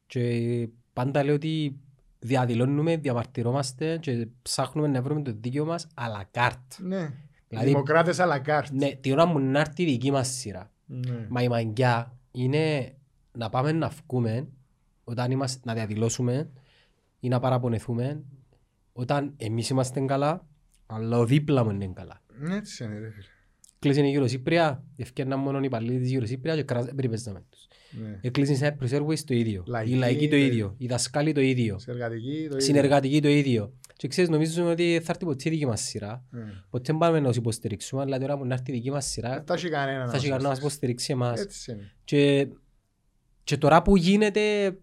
Και πάντα λέω ότι διαδηλώνουμε, διαμαρτυρόμαστε και ψάχνουμε να βρούμε το δίκαιο μας à la carte. Ναι. Δηλαδή- Δημοκράτες à la carte. Ναι, τη ώρα μου να έρθει η δική μας σειρά. Ναι. Μα η μαγκιά είναι να πάμε να βγούμε όταν είμαστε, να διαδηλώσουμε ή να παραπονεθούμε όταν εμείς είμαστε καλά αλλά ο δίπλα μου είναι καλά. Έτσι είναι ρε φίλε. Κλείσαν η Eurosύπρια, ευκαιρναν μόνο οι υπαλλήλοι της Eurosύπρια και κράζ- περιπέζαμε τους. Ναι. Εκλείσαν η Cyprus Airways το ίδιο, Λαϊκή, οι λαϊκοί το το ίδιο, οι δασκάλοι το ίδιο, Σε εργατική το ίδιο. συνεργατικοί το ίδιο. Και ξέρεις, νομίζουμε ότι θα έρθει ποτέ η δική μας σειρά. Ναι. Ποτέ δεν πάμε να τους υποστηρίξουμε, αλλά τώρα που να έρθει η δική μας Δεν σειρά, θα έχει κανένα θα έχει κανένα να μας υποστηρίξει εμάς. Έτσι είναι. Και, και τώρα που γίνεται,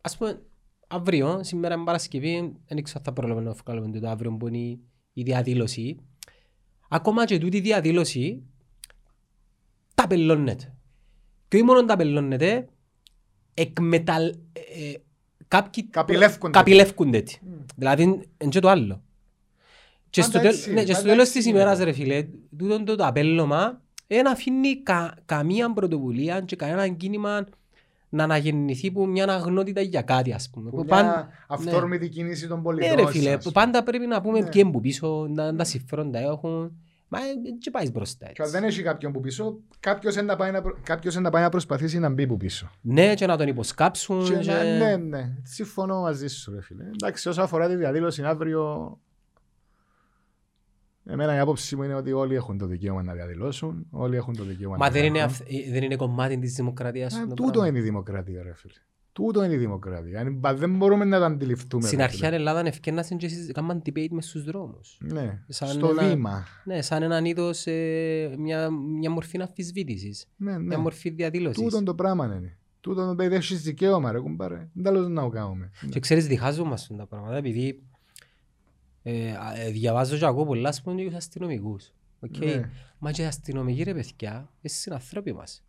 ας πούμε, αύριο, σήμερα είναι Παρασκευή, δεν ξέρω αν θα προλάβουμε να βγάλουμε το αύριο που είναι η- η διαδήλωση. Ακόμα και τούτη η διαδήλωση τα πελώνεται. Και όχι μόνο τα πελώνεται, εκμεταλλ... ε, ε, κάποιοι Καπηλεύκονται. καπηλεύκονται. τη. Δηλαδή, είναι και το άλλο. Και Πάντα στο, τέλ- έτσι, ναι, και στο πάντα τέλος έτσι της είναι. ημέρας ρε φίλε, τούτο το, το απέλωμα δεν αφήνει κα, καμία πρωτοβουλία και κανένα κίνημα να αναγεννηθεί που μια αγνότητα για κάτι ας πούμε. Που Που Μια παν- αυθόρμητη κίνηση των Ναι πολιτών. ρε φίλε, σας. που πάντα πρέπει να πούμε Ναι. ποιοι είναι που πίσω, να τα συμφέροντα έχουν. Μα ε, και πάει μπροστά Και αν έτσι. δεν έχει κάποιον που πίσω, κάποιος είναι να πάει να, προ- κάποιος είναι να πάει να προσπαθήσει να μπει που πίσω. Ναι και να τον υποσκάψουν. Και, και- να- ναι, ναι. Συμφωνώ μαζί σου, ρε φίλε. Εντάξει, όσο αφορά τη διαδήλωση αύριο, εμένα η άποψη μου είναι ότι όλοι έχουν το δικαίωμα να διαδηλώσουν, όλοι έχουν το δικαίωμα Μα να δεν είναι, κάνουν. αυ- ε, δεν είναι κομμάτι της δημοκρατίας. Ε, αυτό το Τούτο πράγμα. είναι η δημοκρατία, ρε φίλε. Τούτο είναι η δημοκρατία. Αν- μπα- Δεν μπορούμε να το αντιληφθούμε. Στην ρε αρχαία φίλε. Ελλάδα ευκαιρνάσαν και συζη- κάναν debate μες στους δρόμους. Ναι, σαν στο ένα- βήμα. Ναι, σαν έναν είδος, ε, μια, μια μορφή αμφισβήτησης. Ναι, ναι. Μια μορφή διαδήλωσης. Τούτον το πράγμα είναι. Τούτον το παιδί έχεις δικαίωμα ρε κουμπάρε. Δεν τέλος να το κάνουμε. Και ξέρεις, διχάζομαι αυτά τα πράγματα, επειδή ε, α, ε, διαβάζω και ακούω πολλά, ας πούμε, για τους αστυνομικούς. Οκ. Ναι. Μα και οι αστυνομικοί, ρε παιδιά, είναι συνανθρώποι μας.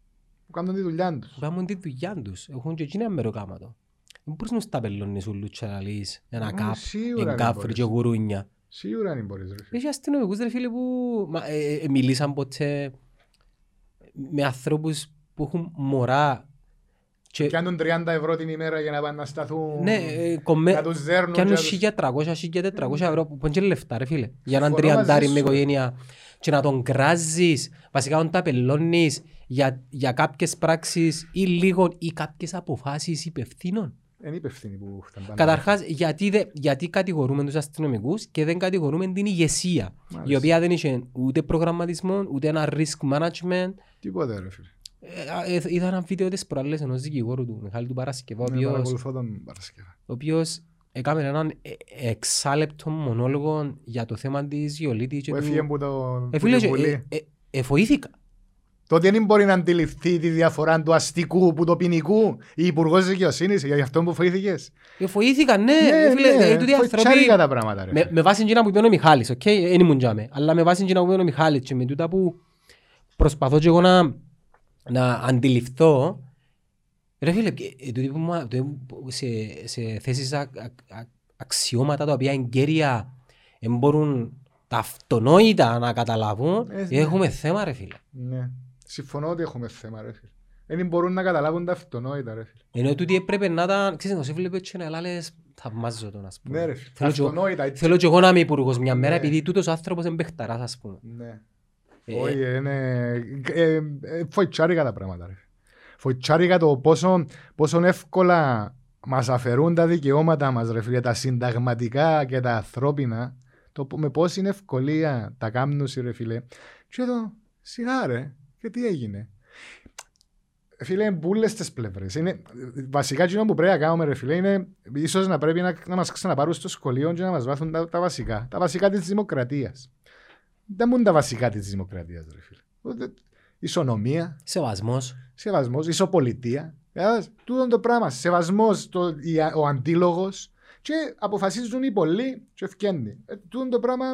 Που κάνουν τη δουλειά τους. Που κάνουν τη δουλειά τους. Έχουν και εκείνοι μεροκάματο. Δεν μπορείς να ταμπελώνεις ούλους και να λύσεις ένα Ε, κάπ, σίγουρα δεν εν κάφροι μπορείς. και γουρούνια. Σίγουρα δεν μπορείς ρε φίλε. Έχει αστυνομικούς ρε φίλε που μα, ε, ε, μιλήσαν ποτέ με ανθρώπους που έχουν μωρά και Κάνουν 30 ευρώ την ημέρα για να πάνε να σταθούν. ναι, ε, κομμέ, Να τους δέρνουν. Κάνουν και να τους- 1300-1400 ευρώ που πάνε και λεφτά ρε φίλε. Για έναν Συμφωνώ μαζί τριαντάρι σου, με ρε. οικογένεια και να τον κράζεις, βασικά να τα πελώνεις για, για κάποιες πράξεις ή λίγο ή κάποιες αποφάσεις υπευθύνων. Είναι υπευθύνοι που φτάνουν πάντα. Καταρχάς, γιατί, δε, γιατί κατηγορούμε τους αστυνομικούς και δεν κατηγορούμε την ηγεσία, η Μάλιστα. οποία δεν είχε ούτε προγραμματισμό, ούτε ένα risk management. Τίποτε ρε φίλε. Ε, ε, είδα ένα βίντεο τις προάλλες ενός δικηγόρου του, Μιχάλη του Παρασκευά, ο Ναι, οποίος παρακολουθώ τον Παρασκευά. ο οποίος έκαμε έναν ε- εξάλεπτο μονόλογο για το θέμα της Γιολίτη και Που του... έφυγε από το Ε, που φίλε, τη ε, Βουλή. ε, ε, εφοήθηκα. Τότε δεν μπορεί να αντιληφθεί τη διαφορά του αστικού που το ποινικού. Η Υπουργός Δικαιοσύνης για αυτό που φοήθηκες. Εφοήθηκα, ναι, ε, φίλε, ε, τούτοι οι φοητσιάρικα άνθρωποι... τα πράγματα ρε. Με, με βάση εκείνα που είπε ο Μιχάλης, οκ, δεν ήμουν τζιαμέ, αλλά με βάση εκείνα που είπε ο Μιχάλης και με τούτα που προσπαθώ και εγώ να, να αντιληφθώ, ρε φίλε, ε, τούτοι που, μα- τούτοι που σε, σε θέσεις α, α- α- αξιώματα τα οποία εγκαίρια δεν μπορούν τα αυτονόητα να καταλάβουν, Ε, ναι. έχουμε θέμα ρε φίλε. Ναι. Συμφωνώ ότι έχουμε θέμα ρε φίλε. Δεν μπορούν να καταλάβουν τα αυτονόητα ρε φίλε. Ενώ τούτοι έπρεπε να τα, ξέρεις, να σε βλέπω έτσι να λες, θαυμάζω τον ας πούμε. Ναι ρε φίλε. Θέλω και εγώ- Αυτονόητα. έτσι. Θέλω και εγώ να είμαι υπουργός μια μέρα Ναι. επειδή τούτος ο άνθρωπος είναι παιχταράς ας πούμε. Ναι. Ε, Όχι, είναι... ε, ε, Φοητσάρικα τα πράγματα ρε. Φοητσάρικα το πόσο, πόσο εύκολα μας αφαιρούν τα δικαιώματα μας ρε φίλε, τα συνταγματικά και τα ανθρώπινα, το, πο- με πόση ευκολία τα κάνουν ρε φίλε. Και εδώ, σιγά ρε, και τι έγινε. Φίλε, είναι μπουλες τις πλευρές. Είναι, βασικά εκείνο που πρέπει να κάνουμε ρε φίλε είναι ίσως να πρέπει να, να μας ξαναπάρουν στο σχολείο και να μας βάθουν τα, τα βασικά. Τα βασικά της δημοκρατίας. Δεν μου είναι τα βασικά της δημοκρατίας ρε φίλε. Ούτε- Ισονομία, Σεβασμός. σεβασμός, ισοπολιτεία. Κατάλαβες, Τούτο το πράγμα. Σεβασμός, το, η- ο αντίλογος και αποφασίζουν οι πολλοί και ευκένει. Ε, τούτο το πράγμα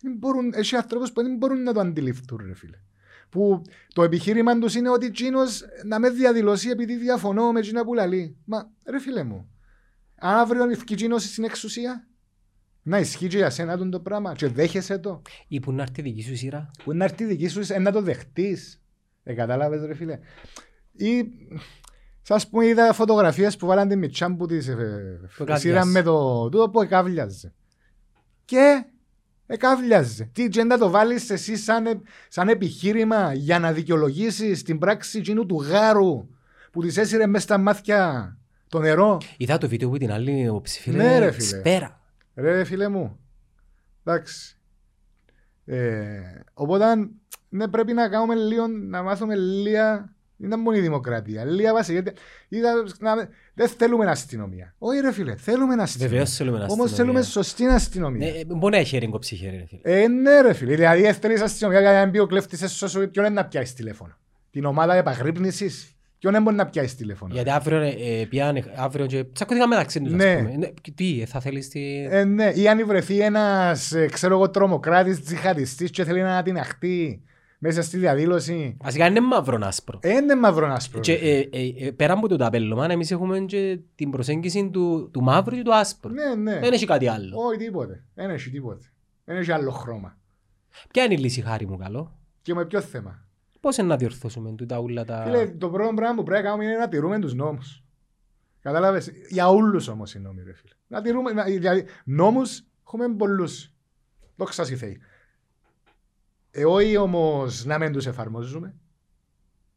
δεν μπορούν, έχει ανθρώπους που δεν μπορούν να το αντιληφθούν ρε φίλε. που το επιχείρημα τους είναι ότι εκείνος να με διαδηλώσει επειδή διαφωνώ με εκείνα που λαλεί. Μα ρε φίλε μου, αν αύριο ευκεί εκείνος στην εξουσία, να ισχύει και για σένα τον το πράγμα και δέχεσαι το. Ή που να έρθει η δική σου σειρά. Που να έρθει η δική σου ε, να το δεχτείς. Ε, κατάλαβες ρε φίλε. Ή, σας πούμε, είδα φωτογραφίες που βάλαν τη Μιτσάν που της ε, καβλιάς. σειρά με το τούτο που εκάβλιαζε. Και εκάβλιαζε. Τι και να το βάλεις εσύ σαν, ε- σαν επιχείρημα για να δικαιολογήσεις την πράξη εκείνου του γάρου που της έσυρε μέσα στα μάτια το νερό; Είδα το βίντεο που την άλλη υποψηφία. Ναι, ρε, φίλε. Σπέρα. Ρε φίλε μου. Εντάξει. Ε, οπότε ναι, πρέπει να κάνουμε λίγο, να μάθουμε λίγα. Δεν είναι μόνο η δημοκρατία. Λίγα βάση. Γιατί είδα, να, δεν θέλουμε αστυνομία. Όχι, ρε φίλε, θέλουμε αστυνομία. Βεβαίως θέλουμε Όμω αστυνομία. θέλουμε σωστή αστυνομία. Ναι, ε, Μπορεί να έχει ρίγκοψη χέρι, ρε φίλε. Ε, ναι, ρε φίλε. Δηλαδή, δεν θέλεις αστυνομία για να μπει ο κλέφτης έσω σου, ποιον είναι να πιάσει τηλέφωνο; Την ομάδα επαγρύπνησης, ποιον δεν μπορεί να πιάσει τηλέφωνο. Γιατί αύριο, ε, πιάνε, αύριο και τσακώθηκαν μεταξύ τους, Ναι. ας πούμε. Ναι, και Τι, ε, θα θέλεις τη... Ε, ναι, ή αν βρεθεί ένας, ξέρω εγώ, τρομοκράτης, τζιχαριστή και θέλει να την αχτεί μέσα στη διαδήλωση. Βασικά είναι μαύρο άσπρο. Ε, είναι μαύρο άσπρο. Και, ρε φίλε. ε, ε, ε, πέρα από το ταπέλωμα, εμείς έχουμε και την προσέγγιση του, του μαύρου και του άσπρου. Ναι, ναι. Δεν έχει κάτι άλλο. Όχι τίποτε. Δεν έχει τίποτε. Δεν έχει άλλο χρώμα. Ποια είναι η λύση, χάρη μου, καλό; Και με ποιο θέμα; Πώς είναι να διορθώσουμε τούτα όλα τα... Φίλε, το πρώτο πράγμα που πρέπει να κάνουμε είναι να τηρούμε τους νόμους. Κατάλαβες. Για όλους όμως οι νόμοι, ρε φίλε. Να τηρούμε. Να, δηλαδή, νόμους έχουμε πολλούς. Δόξα σοι Θεοί. Ε, όχι όμως να μην τους εφαρμόζουμε.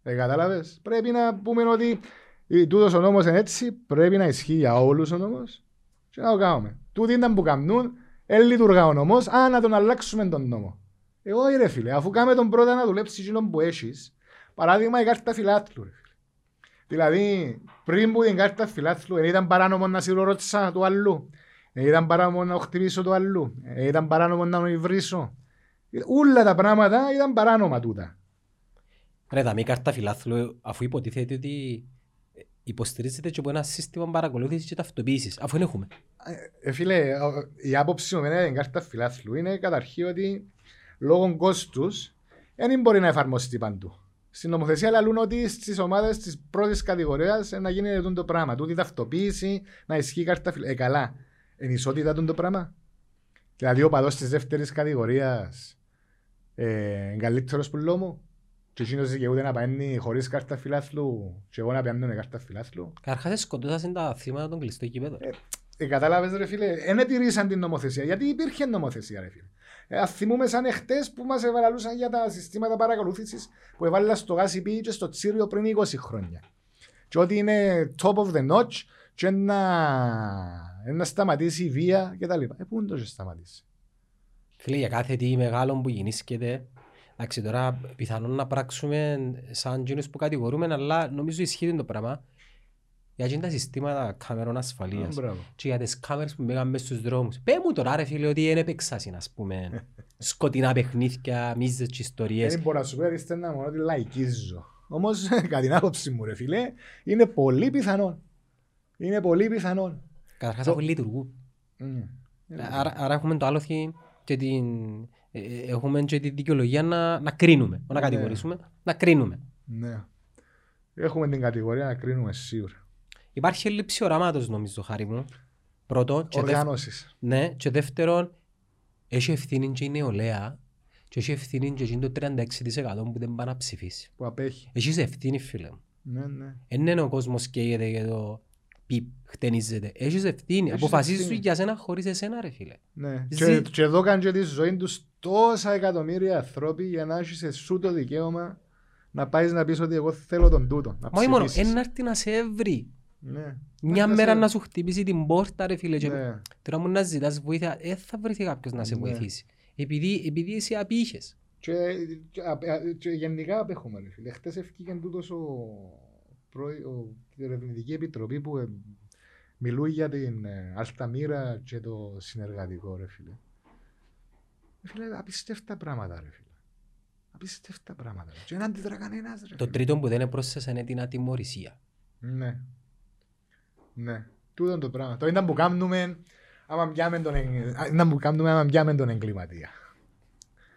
Ε, κατάλαβες. Πρέπει να πούμε ότι τούτος ο νόμος είναι έτσι, πρέπει να ισχύει για όλους ο νόμος και να το κάνουμε. Τούτοι ήταν που κάνουν, δεν λειτουργά ο νόμος, α να τον αλλάξουμε τον νόμο. Ε, όχι ρε φίλε, αφού κάμε τον πρώτα να δουλέψεις εκείνον που έχεις, παράδειγμα η κάρτα φιλάθλου ρε φίλε. Δηλαδή, πριν που την κάρτα φιλάθλου, δεν ήταν παράνομο να σιρορώτησα του αλλού, δεν ήταν παράνομο να χτυπήσω του αλλού, δεν ήταν παράνομο να τον υβρίσω. Όλα τα πράγματα ήταν παράνομα τούτα. Ρε, τα μη κάρτα φιλάθλου, αφού υποτίθεται ότι ε, υποστηρίζεται και από ένα σύστημα παρακολούθησης και ταυτοποίησης, αφού δεν έχουμε. Ε, φίλε, ο- η άποψη μου με την κάρτα φιλάθλου είναι καταρχήν ότι λόγω κόστους δεν μπορεί να εφαρμοστεί παντού. Στην νομοθεσία λαλούν ότι στις ομάδες της πρώτης κατηγορίας να γίνει αυτό το πράγμα. Τούτη ταυτοποίηση, να ισχύει η κάρτα φιλάθλου. Ε, καλά. Εν ισότητα τούτο το πράγμα. Δηλαδή ο παδός της δεύτερης κατηγορίας ε, είναι καλύτερος που λόγω Και εκείνος δικαιούται να παίρνει χωρίς κάρτα φιλάθλου και εγώ να παίρνω με κάρτα φιλάθλου. Καταρχάς σκοτώσαν τα θύματα των κλειστών κήπεδων. Ε, κατάλαβες ρε φίλε, δεν τηρήσαν την νομοθεσία. Γιατί υπήρχε νομοθεσία ρε φίλε. Ε, ας θυμούμε σαν εχθές που μας ευαλαλούσαν για τα συστήματα παρακολούθησης που έβαλα στο Γάσι και στο Τσίριο πριν 20 χρόνια. Και ότι είναι top of the notch και να, να σταματήσει η βία κτλ. Ε, πού είναι το και σταματήσει; Φίλε, για κάθε τι μεγάλο που γεννήσκεται, εντάξει τώρα πιθανόν να πράξουμε σαν κοινούς που κατηγορούμε, αλλά νομίζω ισχύει το πράγμα. Για εκείνα τα συστήματα κάμερων ασφαλείας Α, μπράβο. και για τις κάμερες που μέγαν μέσα στους δρόμους. Πέ μου τώρα ρε φίλε ότι είναι επεξάσιν ας πούμε. Σκοτεινά παιχνίδια, μίζες και ιστορίες. Δεν μπορώ να σου πω ότι να μόνο ότι λαϊκίζω. Όμως, κατά την άποψη μου ρε φίλε, είναι πολύ πιθανόν. Είναι πολύ πιθανόν. Καταρχάς αφού λειτουργούν. Mm. Άρα, άρα έχουμε το άλοθη και την, ε, ε, έχουμε και τη δικαιολογία να, να κρίνουμε, όχι να Ναι. κατηγορήσουμε, να κρίνουμε. Ναι. Έχουμε την κατηγορία να κρίνουμε σίγουρα. Υπάρχει έλλειψη οράματος νομίζω χάρη μου. Πρώτον και, δεύ, Οργάνωσης. ναι, και δεύτερον έχει ευθύνη και η νεολαία και έχει ευθύνη και εκείνο το 36% που δεν πάει να ψηφίσει. Που απέχει. Έχεις ευθύνη φίλε μου. Ναι, ναι. Δεν είναι ο κόσμος καίγεται για το πιπ, χτενίζεται. Έχεις ευθύνη. Έχεις Αποφασίζεις ευθύνη. για σένα χωρίς εσένα ρε φίλε. ναι. Ζει- Και, και εδώ κάνουν και τη ζωή τους τόσα εκατομμύρια ανθρώποι για να έχεις εσύ το δικαίωμα να πάεις να πεις ότι εγώ θέλω τον τούτο. Να Μα όχι μόνο, ψηφίσεις. ένα έρθει να σε έβρει. Ναι. Μια Να μέρα σε- να σου χτυπήσει την πόρτα ρε φίλε και Ναι. τώρα μου να ζητάς βοήθεια, δεν θα βρεθεί κάποιος να σε Ναι. βοηθήσει. Επειδή, επειδή εσύ απήχες. Και, και, απ- α- και γενικά απέχουμε ρε φίλε. Χτες ευκήκε τούτος ο, πρώη- ο, η Ερευνητική Επιτροπή που ε, μιλούει για την ε, Αλταμίρα και το συνεργατικό ρε φίλε. Ρε φίλε, απίστευτα πράγματα ρε φίλε. Απίστευτα πράγματα. ρε. Και δεν αντιδρά κανένας ρε Το φίλε. τρίτο που δεν έπροσθεσα είναι την ατιμωρησία. Ναι. Ναι. Τούτο είναι το πράγμα. Το ήταν που κάνουμε άμα πιάμε τον, εγ- α, ήταν που κάνουμε άμα πιάμε τον εγκληματία.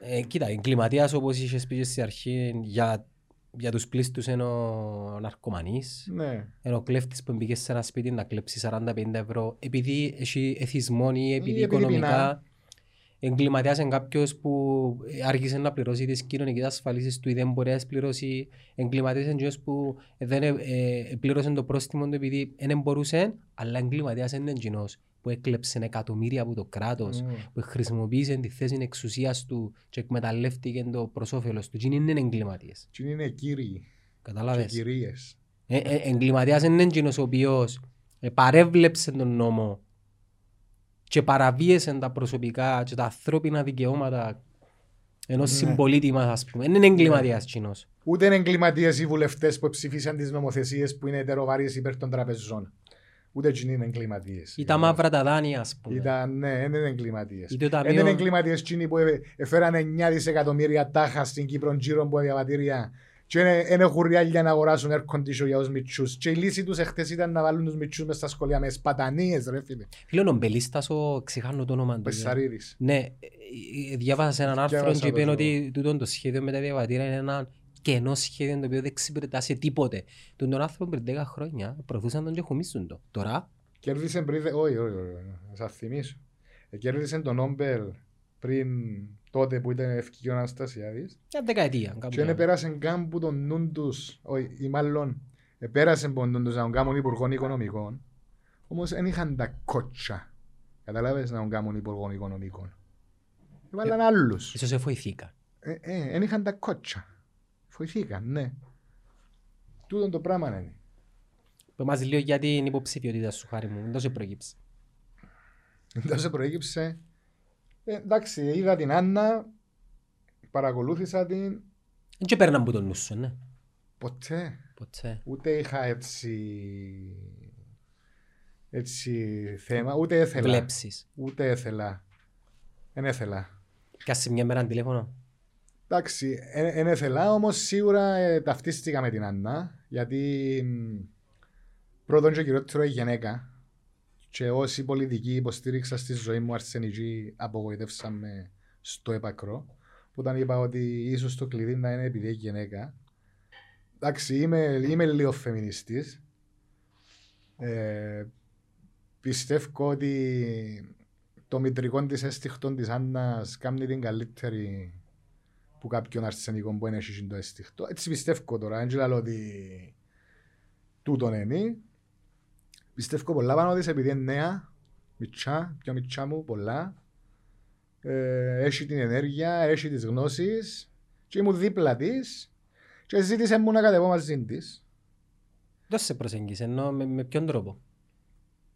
Ε, κοίτα, εγκληματίας όπως είχες πει και στην αρχή για, για τους πλήστους είναι ο ναρκωμανής. Ναι. Είναι ο κλέφτης που μπήκε σε ένα σπίτι να κλέψει 40-50 ευρώ επειδή έχει εθισμό ή επειδή Ή επειδή οικονομικά. πεινά. Εγκληματίας είναι κάποιος που άρχισε να πληρώσει τις κοινωνικές ασφαλίσεις του ή δεν μπορεί να τις πληρώσει. Εγκληματίας είναι εκείνος που δεν ε, ε, πλήρωσε το πρόστιμο του επειδή δεν μπορούσε, αλλά εγκληματίας είναι εκείνος που έκλεψε εκατομμύρια από το κράτος, Μμ. που χρησιμοποίησε τη θέση εξουσίας του και εκμεταλλεύτηκε το προς όφελος του. Και είναι εγκληματίες. Τι είναι κύριοι και Κατάλαβες. κυρίες. Ε, ε, εγκληματίας είναι εκείνος ο οποίος ε, παρέβλεψε τον νόμο και παραβίασε τα προσωπικά και τα ανθρώπινα δικαιώματα ενός Ναι. συμπολίτη μας, ας πούμε. Δεν είναι εγκληματίας εκείνος. Ούτε είναι εγκληματίες οι βουλευτές που ψηφίσαν τις νομοθεσίες που είναι ετεροβαρίες υπέρ των τραπεζών. Ούτε εκείνοι είναι εγκληματίες. Ή τα μαύρα τα δάνεια, ας πούμε. Ήταν, ναι, δεν είναι εγκληματίες. Ή το Δεν ταμείο- είναι εγκληματίες εκείνοι που ε- έφεραν 9 δισεκατομμύρια τάχα στην Κύπρο γύρω από διαβατήρια και δεν έχουν ριάλια να αγοράσουν air condition για τους μητσούς. Και η λύση τους εχθές ήταν να βάλουν τους μητσούς μες στα σχολεία με σπατανίες ρε φίλε. Φίλε, ο Μπελίστας, ο ξεχάνω το όνομα του. Πεσσαρίδης. Ναι, ε, ε, διάβασα σε έναν άρθρο Διάβασα και το είπε εγώ. ότι τούτο το σχέδιο με τα διαβατήρια είναι ένα κενό σχέδιο το οποίο δεν εξυπηρετά σε τίποτε. Τον τον άνθρωπο πριν 10 χρόνια προωθούσαν τον και χωμίσουν το. Τώρα, Κέρδισε πριν, δε- όχι, όχι, όχι, να σας θυμίσω. Ε, Κέρδισε τον Νόμπελ πριν τότε που ήταν ευκαιρία ο Αναστασιάδης μια δεκαετία. κάπου και δεν κάπου. πέρασε καν που τον νουν τους, όχι, ή μάλλον ε, πέρασε που τον νουν τους να τον κάνουν υπουργών οικονομικών όμως δεν είχαν τα κότσα καταλάβες να τον κάνουν υπουργών οικονομικών. Έβαλαν άλλους. Ίσως σε βοηθήκα. Ε, ε, δεν είχαν τα κότσα. Βοηθήκαν, ναι. Τούτον το πράγμα είναι. Που μας λίγο για την υποψηφιότητα σου, χάρη μου. Δεν σε προκύψει. Εντός προέκυψε. Ε, εντάξει, είδα την Άννα, παρακολούθησα την Δεν και παίρναν που τον νου σου, ναι. ποτέ. Ποτέ. Ούτε είχα έτσι, έτσι θέμα, ούτε έθελα. Βλέψεις. Ούτε έθελα. Δεν έθελα. Κάτσε μια μέρα τηλέφωνο. Εντάξει, δεν έθελα, όμως σίγουρα ε, ταυτίστηκα με την Άννα, γιατί μ, πρώτον και κυριότερο η γυναίκα και όσοι πολιτικοί υποστήριξα στη ζωή μου αρσενικοί απογοητεύσαν με στο επακρό. Που όταν είπα ότι ίσως το κλειδί να είναι επειδή έχει γυναίκα. Εντάξει, είμαι, είμαι λίγο φεμινιστής. Ε, πιστεύω ότι το μητρικό της αίσθηκτο της Άννας κάνει την καλύτερη που κάποιον αρσενικό που είναι έχει το αίσθηκτο. Έτσι πιστεύω τώρα, δεν λέω ότι τούτον είναι. Πιστεύω πολλά πάνω της επειδή είναι νέα, μητσά, πιο μητσά μου, πολλά. Ε, έχει την ενέργεια, έχει τις γνώσεις και ήμουν δίπλα της και ζήτησε μου να κατεβώ μαζί της. Δεν σε προσεγγίσε, ενώ με, με ποιον τρόπο;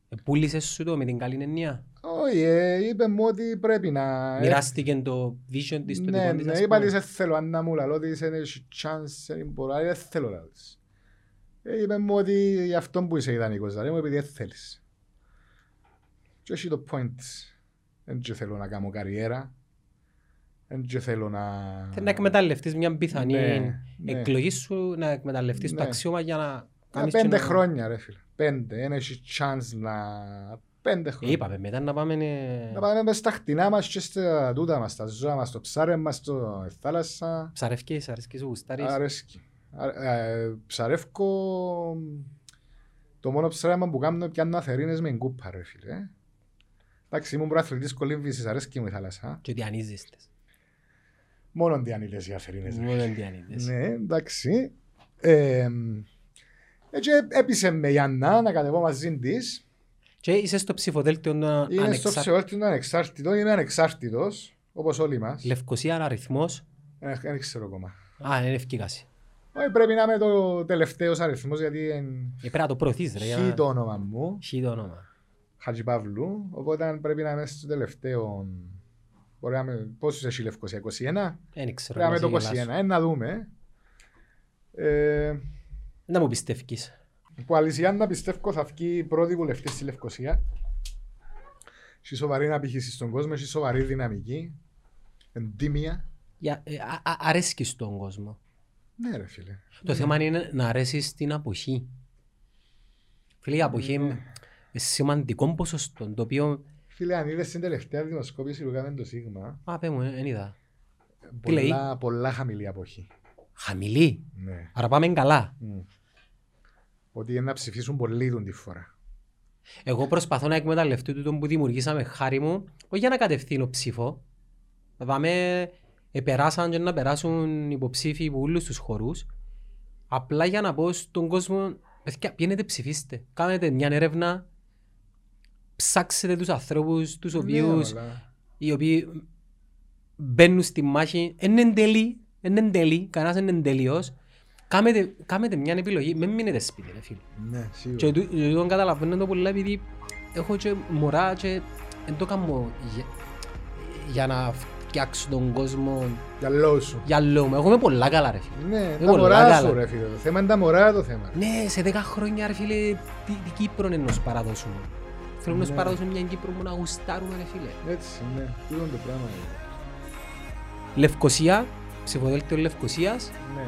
Ε, πούλησες σου το με την καλή εννοία. Όχι, ε, είπε μου ότι πρέπει να... Μοιράστηκε το vision της, το Ναι, δικό της, ναι, ας είπα πούμε. της δεν θέλω, αν να μου λαλώ ότι δεν έχει chance, δεν μπορώ, αλλά δεν θέλω να της. Ε, είπε μου ότι γι' αυτό που είσαι ιδανικός, δηλαδή μου επειδή δεν θέλεις. Και έχει το point της. Δεν και θέλω να κάνω καριέρα. Δεν και θέλω να... Θέλει να εκμεταλλευτείς μια πιθανή Ναι, ναι. εκλογή σου, να εκμεταλλευτείς το Ναι. αξίωμα για να Α, κάνεις Πέντε και ένα- χρόνια ρε φίλε. Πέντε. Δεν έχεις chance να... Πέντε Ε, χρόνια. Είπαμε μετά να πάμε... ε, Να πάμε μες στα χτινά μας και στα τούτα μας, τα ζώα μας, το ψάρε μας, στο θάλασσα. Ψαρεύκες, αρέσκεις, γουστάρεις. Αρέσκει. Α- ε, Ψαρεύκω... Το μόνο ψάρεμα που κάνω πιάνω αθερίνες με κούπα ρε φίλε. Εντάξει, ήμουν προαθλητής κολύμβησης, αρέσκει μου η θάλασσα. Και ότι ανίζεις τες. Μόνο διανύλες οι αθερίνες. ρε. Μόνο ότι ανίζεις. Ναι, εντάξει. Ε, έτσι έπεισε με η Άννα να κατεβώ μαζί της. Και είσαι στο ψηφοδέλτιο των Είναι στο ανεξάρτητων. ψηφοδέλτιο ανεξάρτητος, είμαι ανεξάρτητος, όπως όλοι μας. Λευκοσία αριθμός. Ε, Δεν ξέρω ακόμα. Α, είναι ευκήκαση. Όχι, πρέπει να είμαι το τελευταίος αριθμός γιατί είναι Ε, Πρέπει να το προωθείς ρε. για χ να- το όνομα μου, Χ το όνομα. Χατζηπαύλου, οπότε πρέπει να είμαι στο τελευταίο. Μπορεί να είμαι, πόσους έχει η Λευκοσία, 21? Δεν ξέρω. Πρέπει να είμαι το να σε 21, γελάσω. ε, να δούμε. Ε, Να μου πιστεύεις. που αλυσιάννα πιστεύω θα βγει πρώτη βουλευτής στη Λευκοσία. Έχει σοβαρή αναπηχήση στον κόσμο, έχει σοβαρή δυναμική, εντύμια. Για- ε, α- α- Αρέσκεις στον κόσμο. Ναι ρε φίλε. Το θέμα είναι να αρέσεις στην αποχή. Φίλε, η αποχή Ναι. είναι σημαντικό ποσοστό, το οποίο... Φίλε, αν είδες την τελευταία δημοσκόπηση που κάναμε το Σίγμα, Α, πέ μου, δεν είδα. Τι λέει; πολλά, πολλά χαμηλή αποχή. Χαμηλή; Ναι. Άρα πάμε καλά. Μμ. Ότι είναι να ψηφίσουν πολύ τον τη φορά. Εγώ προσπαθώ να εκμεταλλευτώ τούτο που δημιουργήσαμε χάρη μου, όχι για να κατευθύνω ψήφο. Δάμε, επεράσαν και να περάσουν υποψήφοι από όλους τους χωρούς. Απλά για να πω στον κόσμο, παιδιά, πιένετε ψηφίστε. Κάνετε μια έρευνα, ψάξετε τους ανθρώπους, τους οποίους, Ναι, αλλά- οι οποίοι μπαίνουν στη μάχη. Είναι εν τέλει, είναι εν τέλει, κανένας είναι εν τέλειος. Κάμετε, κάμετε μια επιλογή, μην μείνετε σπίτι, ρε φίλε. Ναι, Και σίγουρα. τού- και τούτον καταλαβαίνω το πολλά επειδή έχω και μωρά και δεν το κάνω για, για να φτιάξω τον κόσμο Για λόγους σου. για λόγω μου. Εγώ είμαι πολλά καλά ρε φίλε. Ναι, τα πολλά μωρά καλά. σου ρε φίλε. Το θέμα είναι τα μωρά το θέμα. Ναι, σε 10 χρόνια ρε φίλε, τι, τι Κύπρο είναι να σου παραδώσουμε. Θέλουμε να σου Ναι. παραδώσουμε μια Κύπρο που να γουστάρουμε ρε φίλε. Έτσι, ναι. Τούτο είναι το πράγμα. ρε. Λευκοσία, ψηφοδέλτιο Λευκοσίας. Ναι.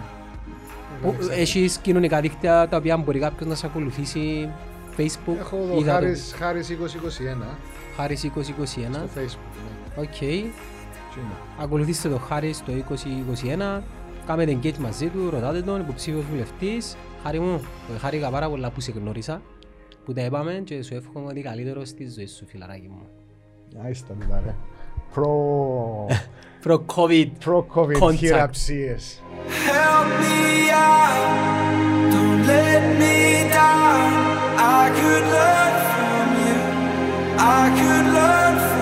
που Έχεις κοινωνικά δίκτυα τα οποία μπορεί κάποιος να σε ακολουθήσει Facebook. Έχω εδώ είδα το- Χάρης, Χάρης 2021 Χάρης 2021. στο facebook. Ναι. Οκ. Τι είναι. Ακολουθήστε το Χάρη στο 2021. Κάμετε engage μαζί του, ρωτάτε τον, υποψήφιος βουλευτής. Χάρη μου, ε, χάρηκα πάρα πολλά που σε γνώρισα, που τα είπαμε και σου εύχομαι ό,τι καλύτερο στη ζωή σου, φιλαράκι μου. Άιστα μετά ρε. Προ... Προ-COVID. Προ-COVID Contact. χειραψίες. Help me out, don't let me down. I could learn from you. I could learn.